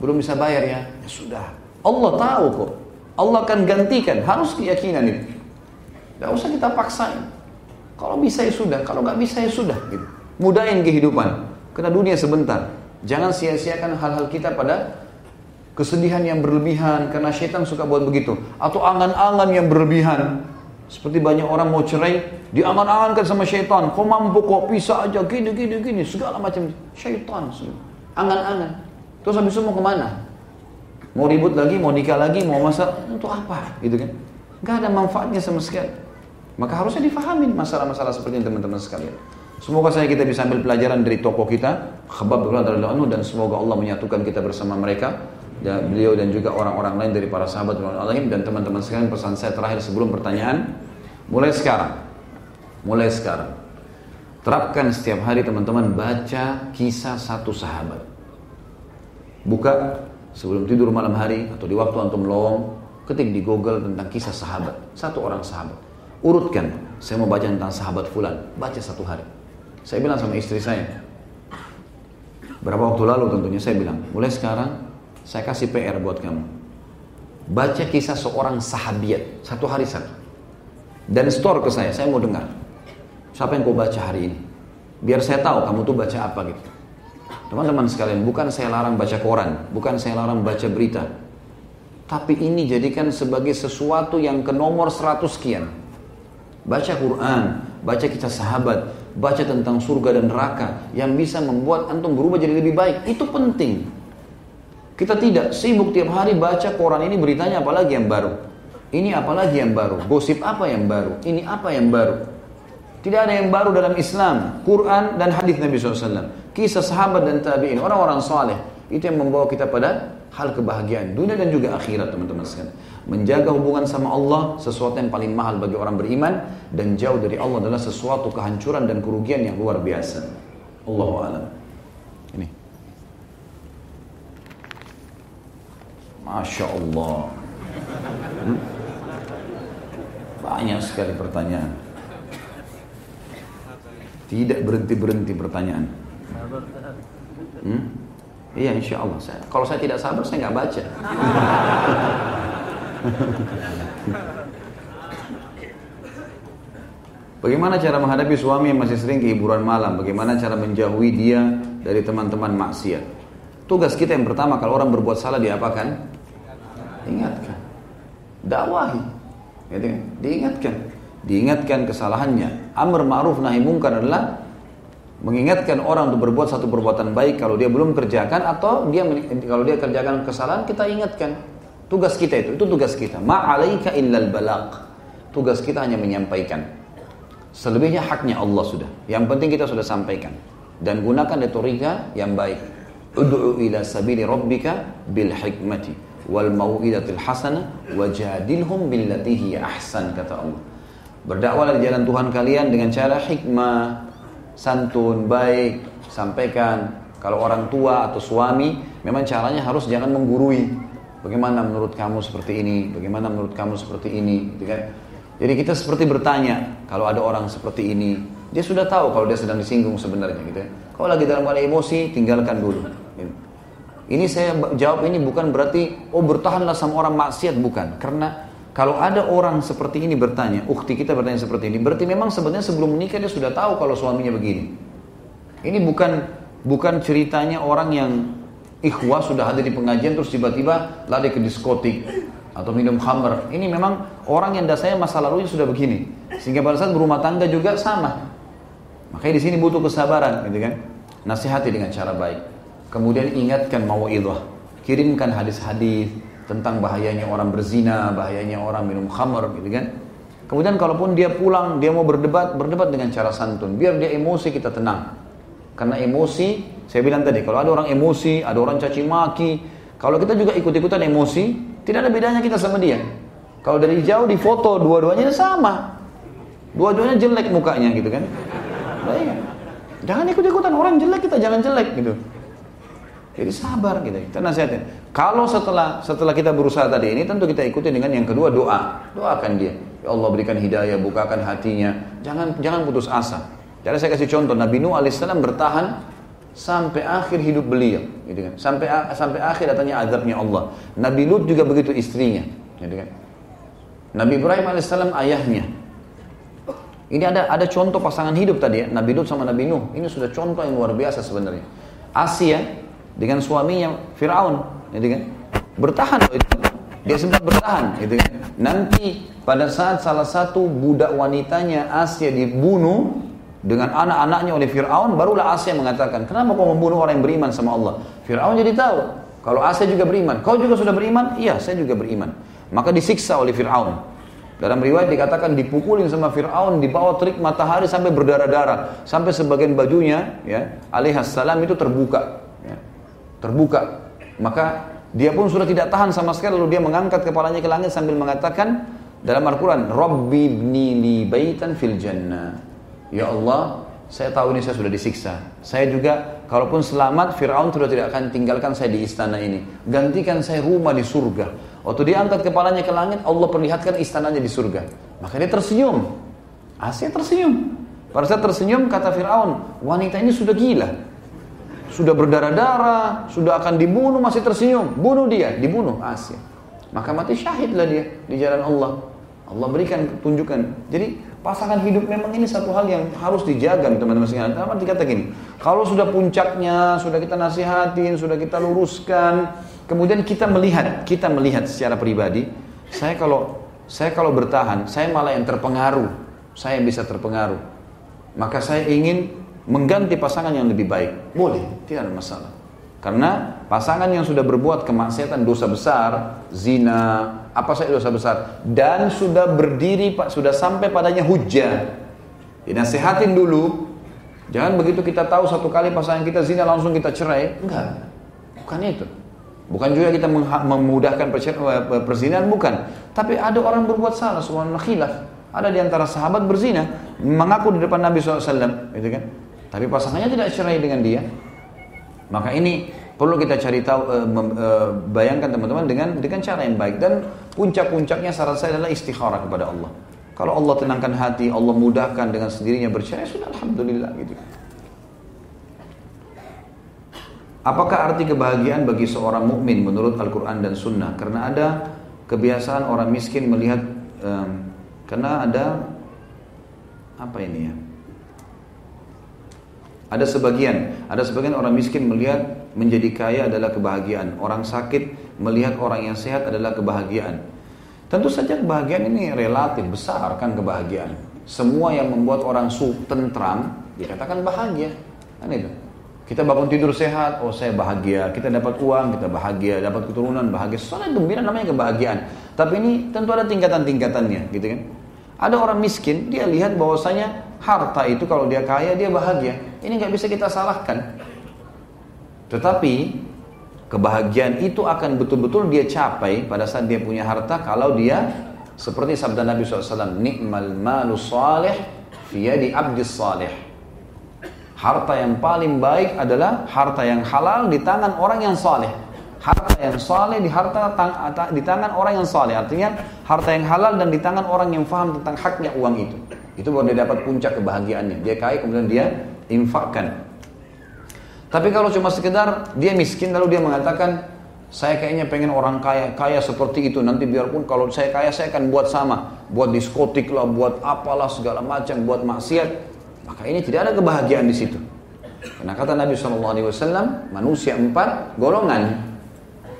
Belum bisa bayar ya, ya sudah. Allah tahu kok. Allah akan gantikan, harus keyakinan ini. Gak usah kita paksain. Kalau bisa ya sudah, kalau gak bisa ya sudah. Gitu. Mudahin kehidupan. Karena dunia sebentar. Jangan sia-siakan hal-hal kita pada kesedihan yang berlebihan karena setan suka buat begitu. Atau angan-angan yang berlebihan. Seperti banyak orang mau cerai diangan-angankan sama syaitan. Kau mampu kok bisa aja gini gini gini. Segala macam. Syaitan angan-angan. Terus habis itu mau ke mana? Mau ribut lagi mau nikah lagi mau masa untuk apa? Gitu kan? Nggak ada manfaatnya sama sekali. Maka harusnya difahamin masalah-masalah seperti ini teman-teman sekalian Semoga saya kita bisa ambil pelajaran dari tokoh kita, Khabab anhu dan semoga Allah menyatukan kita bersama mereka dan beliau dan juga orang-orang lain dari para sahabat alaihim dan teman-teman sekalian pesan saya terakhir sebelum pertanyaan. Mulai sekarang. Mulai sekarang. Terapkan setiap hari teman-teman baca kisah satu sahabat. Buka sebelum tidur malam hari atau di waktu antum lowong ketik di Google tentang kisah sahabat. Satu orang sahabat. Urutkan saya mau baca tentang sahabat fulan. Baca satu hari saya bilang sama istri saya, berapa waktu lalu tentunya saya bilang, mulai sekarang saya kasih PR buat kamu. Baca kisah seorang sahabiat, satu hari satu. Dan store ke saya, saya mau dengar. Siapa yang kau baca hari ini? Biar saya tahu kamu tuh baca apa gitu. Teman-teman sekalian, bukan saya larang baca koran, bukan saya larang baca berita. Tapi ini jadikan sebagai sesuatu yang ke nomor 100 sekian. Baca Quran, baca kisah sahabat, baca tentang surga dan neraka yang bisa membuat antum berubah jadi lebih baik. Itu penting. Kita tidak sibuk tiap hari baca koran ini beritanya apalagi yang baru. Ini apalagi yang baru. Gosip apa yang baru. Ini apa yang baru. Tidak ada yang baru dalam Islam. Quran dan hadis Nabi SAW. Kisah sahabat dan tabi'in. Orang-orang saleh. Itu yang membawa kita pada hal kebahagiaan dunia dan juga akhirat teman-teman sekalian. Menjaga hubungan sama Allah sesuatu yang paling mahal bagi orang beriman dan jauh dari Allah adalah sesuatu kehancuran dan kerugian yang luar biasa. Allahu a'lam. Ini. Masya Allah. Hmm? Banyak sekali pertanyaan. Tidak berhenti-berhenti pertanyaan. Hmm? Iya insya Allah. Saya, kalau saya tidak sabar saya nggak baca. (laughs) (laughs) Bagaimana cara menghadapi suami yang masih sering kehiburan malam? Bagaimana cara menjauhi dia dari teman-teman maksiat? Tugas kita yang pertama kalau orang berbuat salah diapakan? Ingatkan. Dakwahi. Gitu kan? Diingatkan. Diingatkan kesalahannya. Amr ma'ruf nahi mungkar adalah mengingatkan orang untuk berbuat satu perbuatan baik kalau dia belum kerjakan atau dia kalau dia kerjakan kesalahan kita ingatkan tugas kita itu itu tugas kita. Ma'alaika illal balak tugas kita hanya menyampaikan. Selebihnya haknya Allah sudah. Yang penting kita sudah sampaikan. Dan gunakan retorika yang baik. Ud'u ila sabili rabbika bil hikmati wal mau'idatil hasanah wajadilhum billati hiya ahsan kata Allah. Berdakwah di jalan Tuhan kalian dengan cara hikmah santun, baik, sampaikan. Kalau orang tua atau suami, memang caranya harus jangan menggurui. Bagaimana menurut kamu seperti ini? Bagaimana menurut kamu seperti ini? Gitu kan? Jadi kita seperti bertanya, kalau ada orang seperti ini, dia sudah tahu kalau dia sedang disinggung sebenarnya gitu ya. Kalau lagi dalam keadaan emosi, tinggalkan dulu. Gitu. Ini saya jawab ini bukan berarti, oh bertahanlah sama orang maksiat, bukan. Karena kalau ada orang seperti ini bertanya, ukti kita bertanya seperti ini, berarti memang sebenarnya sebelum menikah dia sudah tahu kalau suaminya begini. Ini bukan bukan ceritanya orang yang ikhwah sudah ada di pengajian terus tiba-tiba lari ke diskotik atau minum khamr. Ini memang orang yang dasarnya masa lalunya sudah begini. Sehingga pada saat berumah tangga juga sama. Makanya di sini butuh kesabaran, gitu kan? Nasihati dengan cara baik. Kemudian ingatkan mau'idhah. Kirimkan hadis-hadis, tentang bahayanya orang berzina, bahayanya orang minum khamr gitu kan. Kemudian kalaupun dia pulang, dia mau berdebat, berdebat dengan cara santun. Biar dia emosi kita tenang. Karena emosi, saya bilang tadi, kalau ada orang emosi, ada orang caci maki, kalau kita juga ikut-ikutan emosi, tidak ada bedanya kita sama dia. Kalau dari jauh di foto, dua-duanya sama. Dua-duanya jelek mukanya gitu kan. Nah, iya. Jangan ikut-ikutan orang jelek kita jangan jelek gitu. Jadi sabar gitu. Kita nasihatin. Kalau setelah setelah kita berusaha tadi ini tentu kita ikuti dengan yang kedua doa. Doakan dia. Ya Allah berikan hidayah, bukakan hatinya. Jangan jangan putus asa. Jadi saya kasih contoh Nabi Nuh alaihissalam bertahan sampai akhir hidup beliau, gitu kan. Sampai sampai akhir datangnya azabnya Allah. Nabi Lut juga begitu istrinya, gitu kan. Nabi Ibrahim alaihissalam ayahnya. Ini ada ada contoh pasangan hidup tadi ya, Nabi Lut sama Nabi Nuh. Ini sudah contoh yang luar biasa sebenarnya. Asia dengan suaminya Firaun, gitu kan? Bertahan loh itu. Dia sempat bertahan, gitu kan? Nanti pada saat salah satu budak wanitanya Asia dibunuh dengan anak-anaknya oleh Firaun, barulah Asia mengatakan, "Kenapa kau membunuh orang yang beriman sama Allah?" Firaun jadi tahu, kalau Asia juga beriman, kau juga sudah beriman? Iya, saya juga beriman. Maka disiksa oleh Firaun. Dalam riwayat dikatakan dipukulin sama Fir'aun di bawah terik matahari sampai berdarah-darah. Sampai sebagian bajunya ya alaihassalam itu terbuka terbuka. Maka dia pun sudah tidak tahan sama sekali lalu dia mengangkat kepalanya ke langit sambil mengatakan dalam Al-Quran Rabbi ibni li baitan fil jannah Ya Allah saya tahu ini saya sudah disiksa. Saya juga kalaupun selamat Fir'aun sudah tidak akan tinggalkan saya di istana ini. Gantikan saya rumah di surga. Waktu dia angkat kepalanya ke langit Allah perlihatkan istananya di surga. Maka dia tersenyum. Asia tersenyum. Pada saat tersenyum kata Fir'aun wanita ini sudah gila. Sudah berdarah-darah, sudah akan dibunuh masih tersenyum, bunuh dia, dibunuh Asia. Maka mati syahidlah dia di jalan Allah. Allah berikan tunjukkan. Jadi pasangan hidup memang ini satu hal yang harus dijaga teman-teman sekalian. Dalam arti kata gini, kalau sudah puncaknya, sudah kita nasihatin, sudah kita luruskan, kemudian kita melihat, kita melihat secara pribadi, saya kalau saya kalau bertahan, saya malah yang terpengaruh, saya yang bisa terpengaruh. Maka saya ingin mengganti pasangan yang lebih baik. Boleh, tidak ada masalah. Karena pasangan yang sudah berbuat kemaksiatan dosa besar, zina, apa saja dosa besar, dan sudah berdiri, pak sudah sampai padanya hujah. Dinasehatin dulu. Jangan begitu kita tahu satu kali pasangan kita zina langsung kita cerai. Enggak, bukan itu. Bukan juga kita memudahkan perzinahan, bukan. Tapi ada orang berbuat salah, subhanallah khilaf. Ada di antara sahabat berzina, mengaku di depan Nabi SAW, gitu kan? Tapi pasangannya tidak cerai dengan dia. Maka ini perlu kita cari tahu, e, e, bayangkan teman-teman dengan dengan cara yang baik dan puncak-puncaknya saran saya adalah istikharah kepada Allah. Kalau Allah tenangkan hati, Allah mudahkan dengan sendirinya bercerai, sudah alhamdulillah gitu. Apakah arti kebahagiaan bagi seorang mukmin menurut Al-Quran dan Sunnah? Karena ada kebiasaan orang miskin melihat, um, karena ada apa ini ya? Ada sebagian, ada sebagian orang miskin melihat menjadi kaya adalah kebahagiaan. Orang sakit melihat orang yang sehat adalah kebahagiaan. Tentu saja kebahagiaan ini relatif besar kan kebahagiaan. Semua yang membuat orang su tentram dikatakan bahagia. Kan itu. Kita bangun tidur sehat, oh saya bahagia. Kita dapat uang, kita bahagia. Dapat keturunan, bahagia. Soalnya gembira namanya kebahagiaan. Tapi ini tentu ada tingkatan-tingkatannya, gitu kan? Ada orang miskin, dia lihat bahwasanya harta itu kalau dia kaya dia bahagia. Ini nggak bisa kita salahkan. Tetapi kebahagiaan itu akan betul-betul dia capai pada saat dia punya harta kalau dia seperti sabda Nabi SAW, nikmal malu salih di abdis salih. Harta yang paling baik adalah harta yang halal di tangan orang yang saleh. Harta yang saleh di harta di tangan orang yang saleh. Artinya harta yang halal dan di tangan orang yang faham tentang haknya uang itu. Itu baru dia dapat puncak kebahagiaannya. Dia kaya kemudian dia infakkan. Tapi kalau cuma sekedar dia miskin lalu dia mengatakan saya kayaknya pengen orang kaya kaya seperti itu. Nanti biarpun kalau saya kaya saya akan buat sama. Buat diskotik lah buat apalah segala macam buat maksiat. Maka ini tidak ada kebahagiaan di situ. Karena kata Nabi saw manusia empat golongan.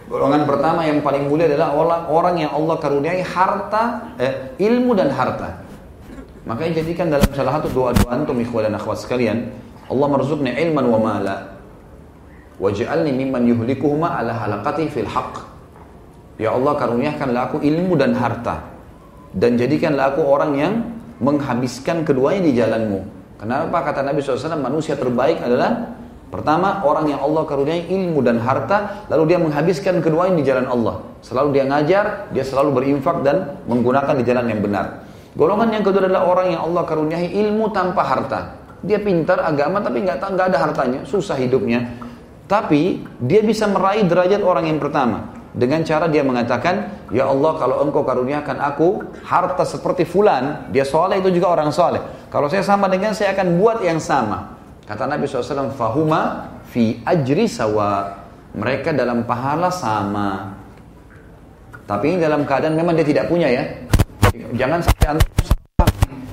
Golongan pertama yang paling mulia adalah orang orang yang Allah karuniai harta eh, ilmu dan harta Makanya jadikan dalam salah satu doa-doa antum ikhwah dan akhwat sekalian, Allah merzukni ilman wa mala. Waj'alni mimman yuhlikuhuma ala halaqati fil haq. Ya Allah karuniakanlah aku ilmu dan harta. Dan jadikanlah aku orang yang menghabiskan keduanya di jalanmu. Kenapa kata Nabi SAW manusia terbaik adalah Pertama, orang yang Allah karuniai ilmu dan harta, lalu dia menghabiskan keduanya di jalan Allah. Selalu dia ngajar, dia selalu berinfak dan menggunakan di jalan yang benar. Golongan yang kedua adalah orang yang Allah karuniai ilmu tanpa harta. Dia pintar agama tapi nggak nggak ada hartanya, susah hidupnya. Tapi dia bisa meraih derajat orang yang pertama dengan cara dia mengatakan, Ya Allah kalau engkau karuniakan aku harta seperti fulan, dia soleh itu juga orang soleh. Kalau saya sama dengan saya akan buat yang sama. Kata Nabi SAW, Fahuma fi ajri sawa. Mereka dalam pahala sama. Tapi ini dalam keadaan memang dia tidak punya ya. Jangan sampai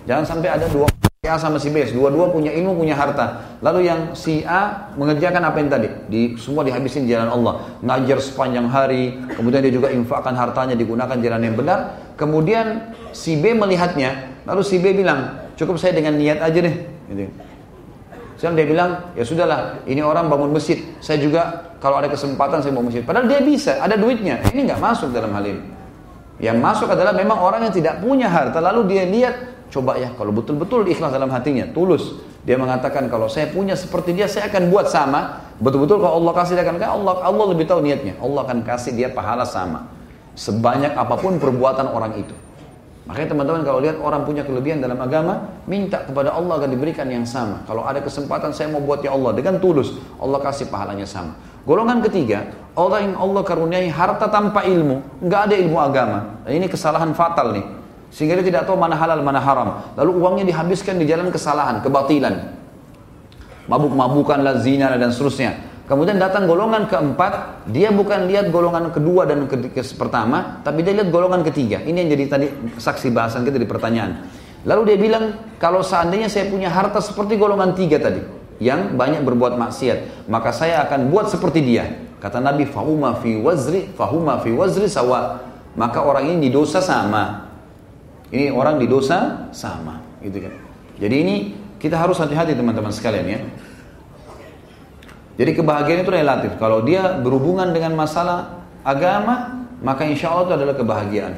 jangan sampai ada dua si A sama si B, dua-dua punya ilmu, punya harta. Lalu yang si A mengerjakan apa yang tadi? Di, semua dihabisin jalan Allah. Ngajar sepanjang hari, kemudian dia juga infakkan hartanya digunakan jalan yang benar. Kemudian si B melihatnya, lalu si B bilang, cukup saya dengan niat aja deh. Gitu. Sekarang dia bilang, ya sudahlah, ini orang bangun masjid. Saya juga kalau ada kesempatan saya mau masjid. Padahal dia bisa, ada duitnya. Ini nggak masuk dalam hal ini. Yang masuk adalah memang orang yang tidak punya harta, lalu dia lihat Coba ya, kalau betul-betul ikhlas dalam hatinya, tulus. Dia mengatakan kalau saya punya seperti dia, saya akan buat sama. Betul-betul kalau Allah kasih dia akan Allah Allah lebih tahu niatnya. Allah akan kasih dia pahala sama. Sebanyak apa pun perbuatan orang itu. Makanya teman-teman kalau lihat orang punya kelebihan dalam agama, minta kepada Allah akan diberikan yang sama. Kalau ada kesempatan saya mau buat ya Allah dengan tulus, Allah kasih pahalanya sama. Golongan ketiga, orang yang Allah karuniai harta tanpa ilmu, nggak ada ilmu agama. Nah, ini kesalahan fatal nih. Sehingga dia tidak tahu mana halal, mana haram. Lalu uangnya dihabiskan di jalan kesalahan, kebatilan. Mabuk-mabukan, lazina dan seterusnya. Kemudian datang golongan keempat, dia bukan lihat golongan kedua dan ke, ke, pertama, tapi dia lihat golongan ketiga. Ini yang jadi tadi saksi bahasan kita di pertanyaan. Lalu dia bilang, kalau seandainya saya punya harta seperti golongan tiga tadi, yang banyak berbuat maksiat, maka saya akan buat seperti dia. Kata Nabi, fahuma fi wazri, fahuma fi wazri sawa. Maka orang ini di dosa sama. Ini orang di dosa sama, gitu kan. Jadi ini kita harus hati-hati teman-teman sekalian ya. Jadi kebahagiaan itu relatif. Kalau dia berhubungan dengan masalah agama, maka insya Allah itu adalah kebahagiaan.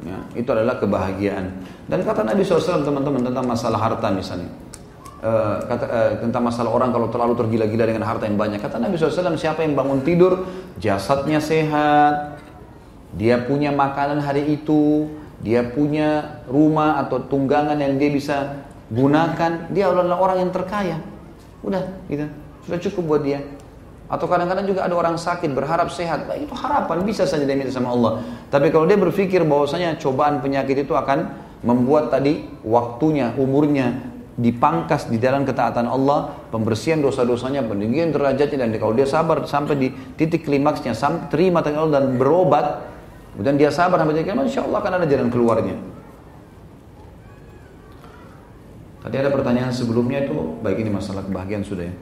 Ya, itu adalah kebahagiaan. Dan kata Nabi SAW teman-teman tentang masalah harta misalnya. Uh, kata, uh, tentang masalah orang kalau terlalu tergila-gila dengan harta yang banyak. Kata Nabi SAW, siapa yang bangun tidur, jasadnya sehat, dia punya makanan hari itu, dia punya rumah atau tunggangan yang dia bisa gunakan, dia adalah orang yang terkaya. Udah, gitu. Sudah cukup buat dia. Atau kadang-kadang juga ada orang sakit berharap sehat, nah, itu harapan bisa saja dia minta sama Allah. Tapi kalau dia berpikir bahwasanya cobaan penyakit itu akan membuat tadi waktunya, umurnya dipangkas di dalam ketaatan Allah, pembersihan dosa-dosanya, peninggian derajatnya dan kalau dia sabar sampai di titik klimaksnya, sampai terima Allah dan berobat, Kemudian dia sabar sampai dia insya Allah akan ada jalan keluarnya. Tadi ada pertanyaan sebelumnya itu, baik ini masalah kebahagiaan sudah ya.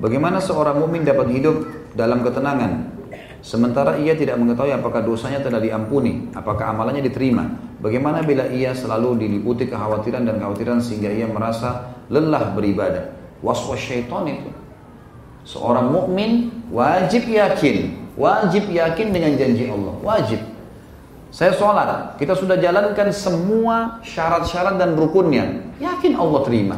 Bagaimana seorang mukmin dapat hidup dalam ketenangan sementara ia tidak mengetahui apakah dosanya telah diampuni, apakah amalannya diterima? Bagaimana bila ia selalu diliputi kekhawatiran dan kekhawatiran sehingga ia merasa lelah beribadah? Waswas syaitan itu. Seorang mukmin wajib yakin, wajib yakin dengan janji Allah, wajib. Saya sholat, kita sudah jalankan semua syarat-syarat dan rukunnya. Yakin Allah terima.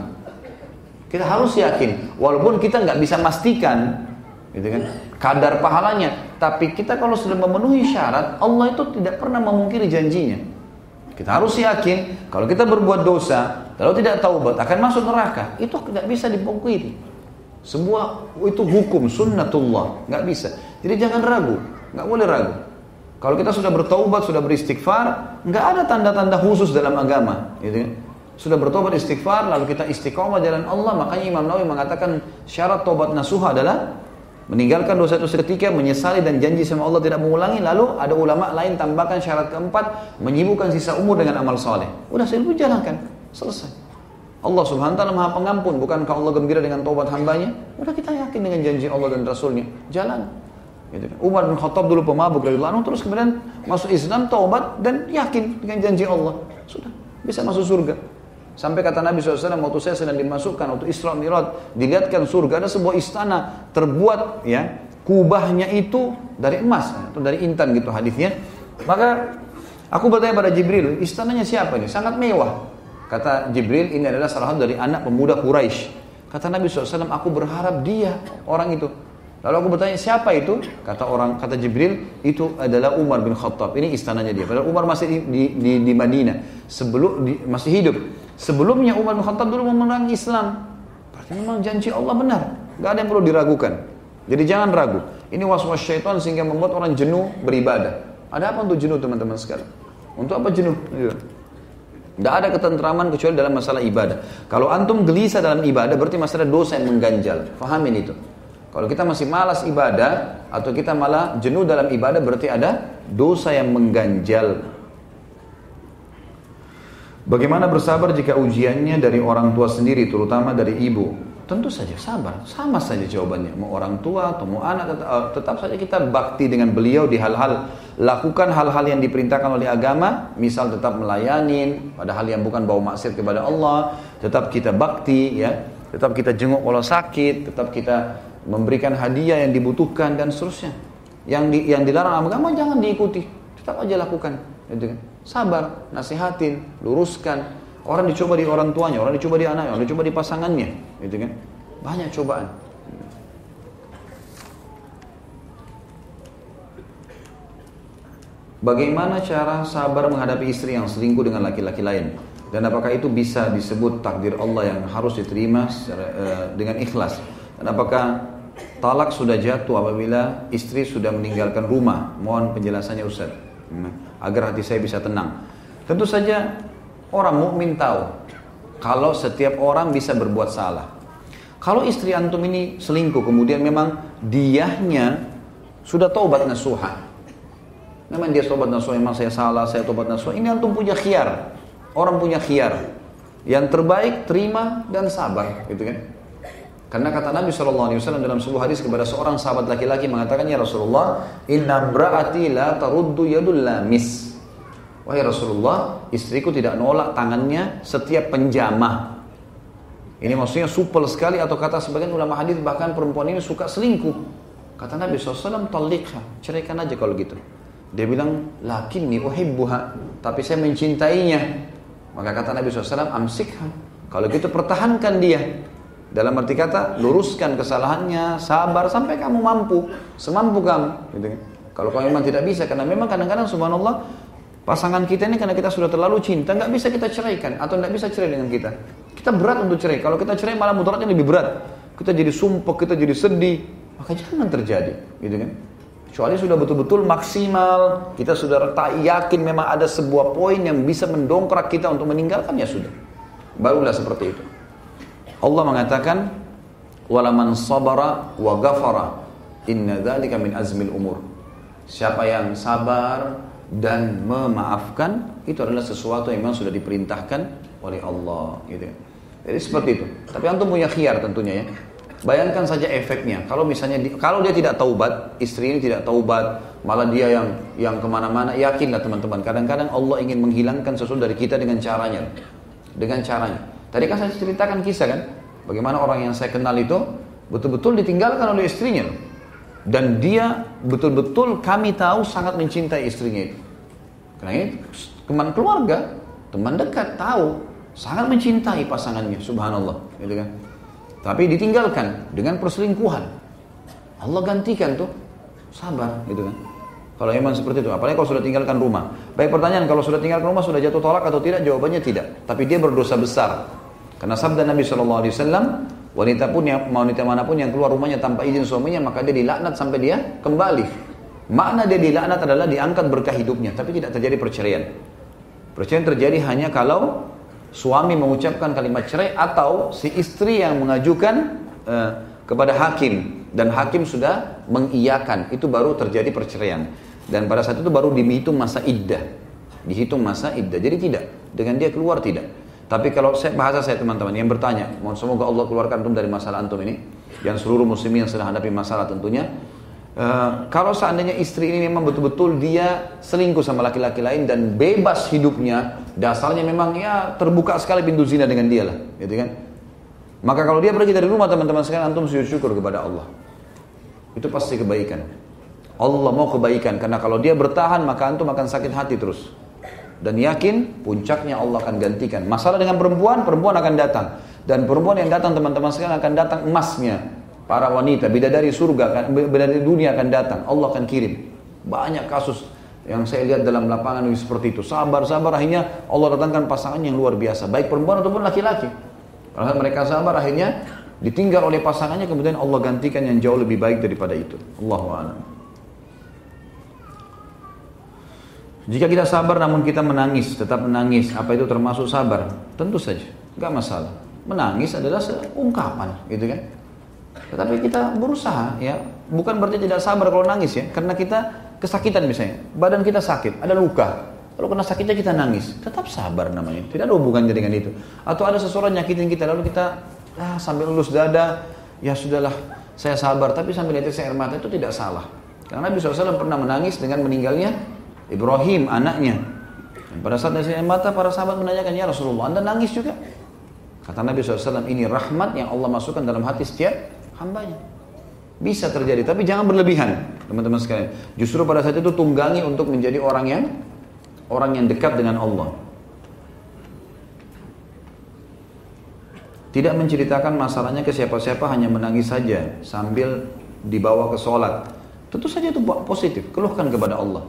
Kita harus yakin, walaupun kita nggak bisa pastikan, gitu kan, kadar pahalanya. Tapi kita kalau sudah memenuhi syarat, Allah itu tidak pernah memungkiri janjinya. Kita harus yakin, kalau kita berbuat dosa, lalu tidak taubat, akan masuk neraka. Itu tidak bisa dipungkiri. Semua itu hukum sunnatullah, nggak bisa. Jadi jangan ragu, nggak boleh ragu. Kalau kita sudah bertaubat, sudah beristighfar, nggak ada tanda-tanda khusus dalam agama, gitu kan? Sudah bertobat istighfar, lalu kita istiqomah jalan Allah, makanya Imam Nawawi mengatakan syarat tobat nasuha adalah meninggalkan dosa itu seketika, menyesali dan janji sama Allah tidak mengulangi, lalu ada ulama lain tambahkan syarat keempat, menyibukkan sisa umur dengan amal soleh. Udah saya jalankan, selesai. Allah subhanahu wa ta'ala maha pengampun, bukankah Allah gembira dengan taubat hambanya? Udah kita yakin dengan janji Allah dan Rasulnya, jalan. Gitu. Umar bin Khattab dulu pemabuk dari anhu terus kemudian masuk Islam, taubat dan yakin dengan janji Allah. Sudah, bisa masuk surga. Sampai kata Nabi SAW, waktu saya sedang dimasukkan, waktu Isra Mi'raj, dilihatkan surga, ada sebuah istana terbuat ya kubahnya itu dari emas atau dari intan gitu hadisnya. Maka aku bertanya pada Jibril, istananya siapa ini? Sangat mewah. Kata Jibril, ini adalah salah satu dari anak pemuda Quraisy. Kata Nabi SAW, aku berharap dia orang itu. Lalu aku bertanya siapa itu? Kata orang kata Jibril itu adalah Umar bin Khattab. Ini istananya dia. Padahal Umar masih di di, di, di Madinah sebelum di, masih hidup. Sebelumnya Umar bin Khattab dulu memenang Islam. Berarti memang janji Allah benar. Gak ada yang perlu diragukan. Jadi jangan ragu. Ini was-was syaitan sehingga membuat orang jenuh beribadah. Ada apa untuk jenuh teman-teman sekalian? Untuk apa jenuh? Tidak iya. ada ketentraman kecuali dalam masalah ibadah. Kalau antum gelisah dalam ibadah berarti masalah dosa yang mengganjal. Fahamin itu. Kalau kita masih malas ibadah atau kita malah jenuh dalam ibadah berarti ada dosa yang mengganjal. Bagaimana bersabar jika ujiannya dari orang tua sendiri terutama dari ibu? Tentu saja sabar, sama saja jawabannya. Mau orang tua atau mau anak, tetap, eh, tetap saja kita bakti dengan beliau di hal-hal, lakukan hal-hal yang diperintahkan oleh agama, misal tetap melayani, pada hal yang bukan bau maksiat kepada Allah, tetap kita bakti, ya, tetap kita jenguk kalau sakit, tetap kita memberikan hadiah yang dibutuhkan dan seterusnya. Yang di, yang dilarang agama jangan diikuti, tetap aja lakukan. Gitu kan. Sabar, nasihatin, luruskan, Orang dicoba di orang tuanya, orang dicoba di anaknya, orang dicoba di pasangannya, gitu kan? Banyak cobaan. Bagaimana cara sabar menghadapi istri yang selingkuh dengan laki-laki lain? Dan apakah itu bisa disebut takdir Allah yang harus diterima secara, uh, dengan ikhlas? Dan apakah talak sudah jatuh apabila istri sudah meninggalkan rumah? Mohon penjelasannya Ustaz. Hmm, agar hati saya bisa tenang. Tentu saja Orang mukmin tahu kalau setiap orang bisa berbuat salah. Kalau istri antum ini selingkuh kemudian memang diahnya sudah taubat nasuha. Memang dia taubat nasuha, memang saya salah, saya taubat nasuha. Ini antum punya khiar. Orang punya khiar. Yang terbaik terima dan sabar, gitu kan? Karena kata Nabi SAW dalam sebuah hadis kepada seorang sahabat laki-laki mengatakan, Ya Rasulullah, inna bra'ati la taruddu yadul lamis. Wahai Rasulullah, istriku tidak nolak tangannya setiap penjamah. Ini maksudnya supel sekali atau kata sebagian ulama hadis bahkan perempuan ini suka selingkuh. Kata Nabi SAW, talikha, ceraikan aja kalau gitu. Dia bilang, lakinni uhibbuha, tapi saya mencintainya. Maka kata Nabi SAW, amsikha. Kalau gitu pertahankan dia. Dalam arti kata, luruskan kesalahannya, sabar sampai kamu mampu, semampu kamu. Gitu. Kan. Kalau kamu memang tidak bisa, karena memang kadang-kadang subhanallah Pasangan kita ini karena kita sudah terlalu cinta, nggak bisa kita ceraikan atau nggak bisa cerai dengan kita. Kita berat untuk cerai. Kalau kita cerai malah mudaratnya lebih berat. Kita jadi sumpah, kita jadi sedih. Maka jangan terjadi, gitu kan? Kecuali sudah betul-betul maksimal, kita sudah tak yakin memang ada sebuah poin yang bisa mendongkrak kita untuk meninggalkan ya sudah. Barulah seperti itu. Allah mengatakan, "Walaman sabara wa ghafara, inna dzalika min azmil umur." Siapa yang sabar dan memaafkan itu adalah sesuatu yang memang sudah diperintahkan oleh Allah gitu. Jadi seperti itu. Tapi antum punya khiar tentunya ya. Bayangkan saja efeknya. Kalau misalnya di, kalau dia tidak taubat, istri ini tidak taubat, malah dia yang yang ke mana-mana. Yakinlah teman-teman. Kadang-kadang Allah ingin menghilangkan sesuatu dari kita dengan caranya, dengan caranya. Tadi kan saya ceritakan kisah kan, bagaimana orang yang saya kenal itu betul-betul ditinggalkan oleh istrinya. Dan dia betul-betul kami tahu sangat mencintai istrinya itu. Karena ini teman keluarga, teman dekat tahu sangat mencintai pasangannya, subhanallah, gitu kan. Tapi ditinggalkan dengan perselingkuhan. Allah gantikan tuh, sabar, gitu kan. Kalau memang seperti itu, apalagi kalau sudah tinggalkan rumah. Baik pertanyaan, kalau sudah tinggalkan rumah sudah jatuh tolak atau tidak? Jawabannya tidak. Tapi dia berdosa besar. Karena sabda Nabi Shallallahu Alaihi Wasallam, Wanita pun yang wanita mana pun yang keluar rumahnya tanpa izin suaminya maka dia dilaknat sampai dia kembali. Makna dia dilaknat adalah diangkat berkah hidupnya, tapi tidak terjadi perceraian. Perceraian terjadi hanya kalau suami mengucapkan kalimat cerai atau si istri yang mengajukan uh, kepada hakim dan hakim sudah mengiyakan, itu baru terjadi perceraian. Dan pada saat itu baru dihitung masa iddah. Dihitung masa iddah. Jadi tidak, dengan dia keluar tidak. Tapi kalau saya bahasa saya teman-teman yang bertanya, mohon semoga Allah keluarkan antum dari masalah antum ini, yang seluruh muslimin yang sedang hadapi masalah tentunya. Uh, kalau seandainya istri ini memang betul-betul dia selingkuh sama laki-laki lain dan bebas hidupnya, dasarnya memang ya terbuka sekali pintu zina dengan dia lah, gitu kan? Maka kalau dia pergi dari rumah teman-teman sekalian antum syukur kepada Allah. Itu pasti kebaikan. Allah mau kebaikan karena kalau dia bertahan maka antum akan sakit hati terus dan yakin puncaknya Allah akan gantikan. Masalah dengan perempuan, perempuan akan datang. Dan perempuan yang datang teman-teman sekalian akan datang emasnya. Para wanita, bidadari surga, bidadari dunia akan datang. Allah akan kirim. Banyak kasus yang saya lihat dalam lapangan seperti itu. Sabar, sabar, akhirnya Allah datangkan pasangan yang luar biasa. Baik perempuan ataupun laki-laki. Kalau mereka sabar, akhirnya ditinggal oleh pasangannya kemudian Allah gantikan yang jauh lebih baik daripada itu. Allahu a'lam. Jika kita sabar namun kita menangis, tetap menangis, apa itu termasuk sabar? Tentu saja, nggak masalah. Menangis adalah ungkapan, gitu kan? Tetapi kita berusaha, ya, bukan berarti tidak sabar kalau nangis ya, karena kita kesakitan misalnya, badan kita sakit, ada luka, kalau kena sakitnya kita nangis, tetap sabar namanya. Tidak ada hubungannya dengan itu. Atau ada seseorang nyakitin kita, lalu kita ah, sambil lulus dada, ya sudahlah, saya sabar. Tapi sambil netes air mata itu tidak salah. Karena Nabi SAW pernah menangis dengan meninggalnya Ibrahim anaknya. Dan pada saat nasi mata para sahabat menanyakan ya Rasulullah anda nangis juga. Kata Nabi SAW ini rahmat yang Allah masukkan dalam hati setiap hambanya. Bisa terjadi tapi jangan berlebihan teman-teman sekalian. Justru pada saat itu tunggangi untuk menjadi orang yang orang yang dekat dengan Allah. Tidak menceritakan masalahnya ke siapa-siapa hanya menangis saja sambil dibawa ke sholat. Tentu saja itu positif, keluhkan kepada Allah.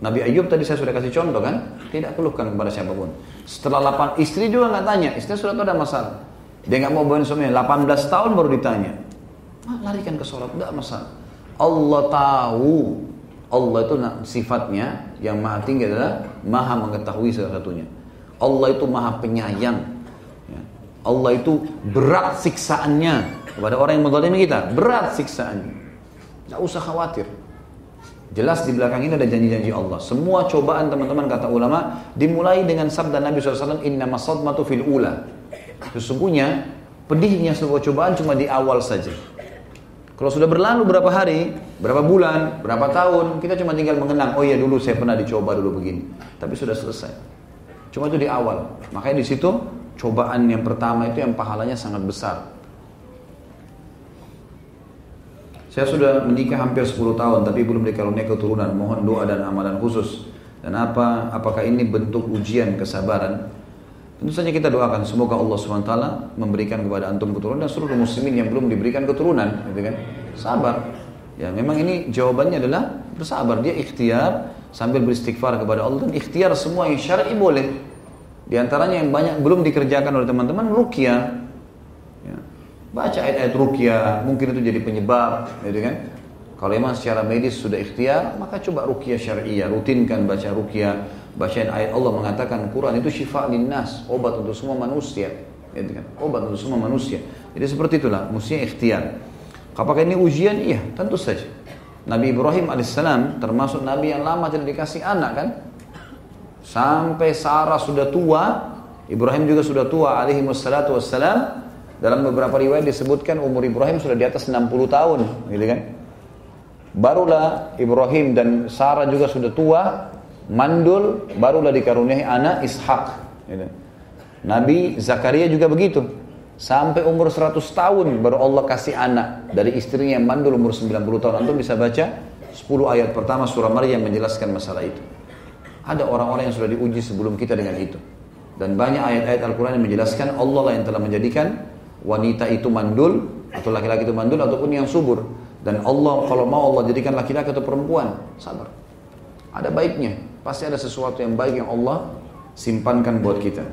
Nabi Ayub tadi saya sudah kasih contoh kan, tidak keluhkan kepada siapa pun. Setelah 8 istri juga nggak tanya, istri sudah tahu ada masalah. Dia nggak mau bawain suaminya, 18 tahun baru ditanya. Ah, larikan ke sholat, tidak masalah. Allah tahu, Allah itu sifatnya yang maha tinggi adalah maha mengetahui salah satunya. Allah itu maha penyayang. Ya. Allah itu berat siksaannya kepada orang yang menzalimi kita, berat siksaannya. Tidak usah khawatir. Jelas di belakang ini ada janji-janji Allah. Semua cobaan teman-teman kata ulama dimulai dengan sabda Nabi SAW, Inna masadmatu fil ula. Sesungguhnya pedihnya sebuah cobaan cuma di awal saja. Kalau sudah berlalu berapa hari, berapa bulan, berapa tahun, kita cuma tinggal mengenang, oh iya dulu saya pernah dicoba dulu begini. Tapi sudah selesai. Cuma itu di awal. Makanya di situ cobaan yang pertama itu yang pahalanya sangat besar. Saya sudah menikah hampir 10 tahun tapi belum dikaruniai keturunan. Mohon doa dan amalan khusus. Dan apa apakah ini bentuk ujian kesabaran? Tentu saja kita doakan semoga Allah SWT memberikan kepada antum keturunan dan seluruh muslimin yang belum diberikan keturunan, gitu kan? Sabar. Ya, memang ini jawabannya adalah bersabar. Dia ikhtiar sambil beristighfar kepada Allah dan ikhtiar semua yang syar'i boleh. Di antaranya yang banyak belum dikerjakan oleh teman-teman ruqyah Baca ayat-ayat rukyah, mungkin itu jadi penyebab, gitu kan? Kalau memang secara medis sudah ikhtiar, maka coba rukyah syariah, rutinkan baca rukyah, bacain ayat Allah mengatakan Quran itu syifa linnas, obat untuk semua manusia, gitu kan? Obat untuk semua manusia. Jadi seperti itulah, mestinya ikhtiar. Apakah ini ujian? Iya, tentu saja. Nabi Ibrahim alaihissalam termasuk Nabi yang lama tidak dikasih anak kan? Sampai Sarah sudah tua, Ibrahim juga sudah tua alaihi wassalatu wassalam, dalam beberapa riwayat disebutkan umur Ibrahim sudah di atas 60 tahun, gitu kan? Barulah Ibrahim dan Sarah juga sudah tua, mandul, barulah dikaruniai anak Ishak. Gitu. Nabi Zakaria juga begitu. Sampai umur 100 tahun baru Allah kasih anak dari istrinya yang mandul umur 90 tahun. Antum bisa baca 10 ayat pertama surah Maryam menjelaskan masalah itu. Ada orang-orang yang sudah diuji sebelum kita dengan itu. Dan banyak ayat-ayat Al-Quran yang menjelaskan Allah lah yang telah menjadikan wanita itu mandul atau laki-laki itu mandul ataupun yang subur. Dan Allah kalau mau Allah jadikan laki-laki atau perempuan sabar. Ada baiknya. Pasti ada sesuatu yang baik yang Allah simpankan buat kita.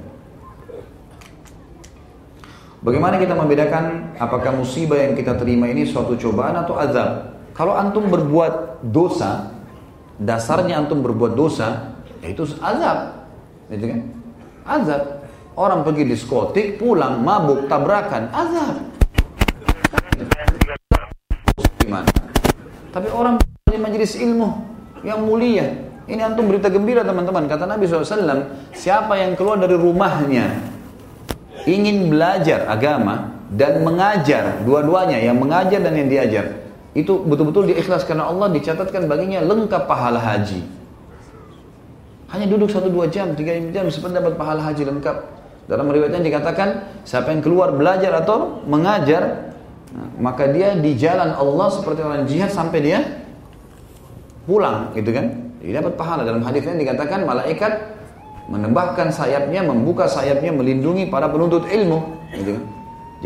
Bagaimana kita membedakan apakah musibah yang kita terima ini suatu cobaan atau azab? Kalau antum berbuat dosa dasarnya antum berbuat dosa yaitu azab. Gitu kan? Azab Orang pergi diskotik, pulang, mabuk, tabrakan, azab. Tapi orang di majelis ilmu yang mulia. Ini antum berita gembira teman-teman. Kata Nabi SAW, siapa yang keluar dari rumahnya ingin belajar agama dan mengajar dua-duanya, yang mengajar dan yang diajar. Itu betul-betul diikhlas karena Allah dicatatkan baginya lengkap pahala haji. Hanya duduk satu dua jam, tiga jam, seperti dapat pahala haji lengkap. Dalam riwayatnya dikatakan siapa yang keluar belajar atau mengajar maka dia di jalan Allah seperti orang jihad sampai dia pulang gitu kan. Dia dapat pahala dalam hadis ini dikatakan malaikat menembahkan sayapnya, membuka sayapnya melindungi para penuntut ilmu gitu kan.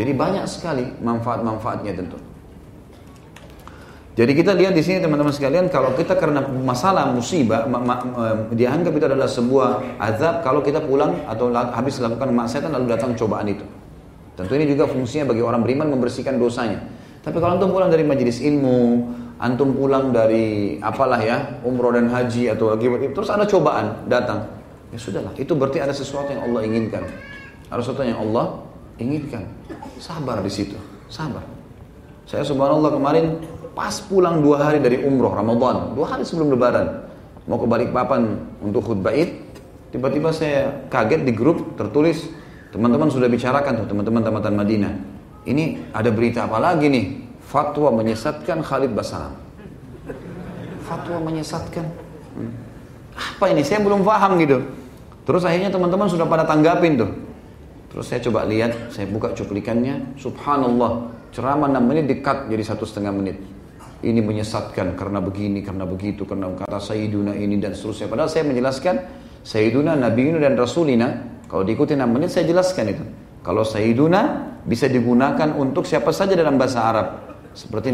Jadi banyak sekali manfaat-manfaatnya tentu. Jadi kita lihat di sini teman-teman sekalian kalau kita karena masalah musibah ma ma dianggap itu adalah sebuah azab kalau kita pulang atau habis melakukan kemaksiatan lalu datang cobaan itu. Tentu ini juga fungsinya bagi orang beriman membersihkan dosanya. Tapi kalau antum pulang dari majelis ilmu, antum pulang dari apalah ya, umroh dan haji atau lagi terus ada cobaan datang. Ya sudahlah, itu berarti ada sesuatu yang Allah inginkan. Ada sesuatu yang Allah inginkan. Sabar di situ, sabar. Saya subhanallah kemarin pas pulang dua hari dari umroh Ramadan, dua hari sebelum lebaran, mau ke Balikpapan untuk khutbah id, tiba-tiba saya kaget di grup tertulis Teman-teman sudah bicarakan tuh, teman-teman tamatan Madinah. Ini ada berita apa lagi nih? Fatwa menyesatkan Khalid Basalam. Fatwa menyesatkan. Apa ini? Saya belum paham gitu. Terus akhirnya teman-teman sudah pada tanggapin tuh. Terus saya coba lihat, saya buka cuplikannya. Subhanallah, ceramah 6 menit dekat jadi satu setengah menit. Ini menyesatkan karena begini, karena begitu, karena kata Sayyiduna ini dan seterusnya. Padahal saya menjelaskan Sayyiduna, Nabiuna dan Rasulina kalau diikuti 6 menit saya jelaskan itu. Kalau Sayyiduna bisa digunakan untuk siapa saja dalam bahasa Arab. Seperti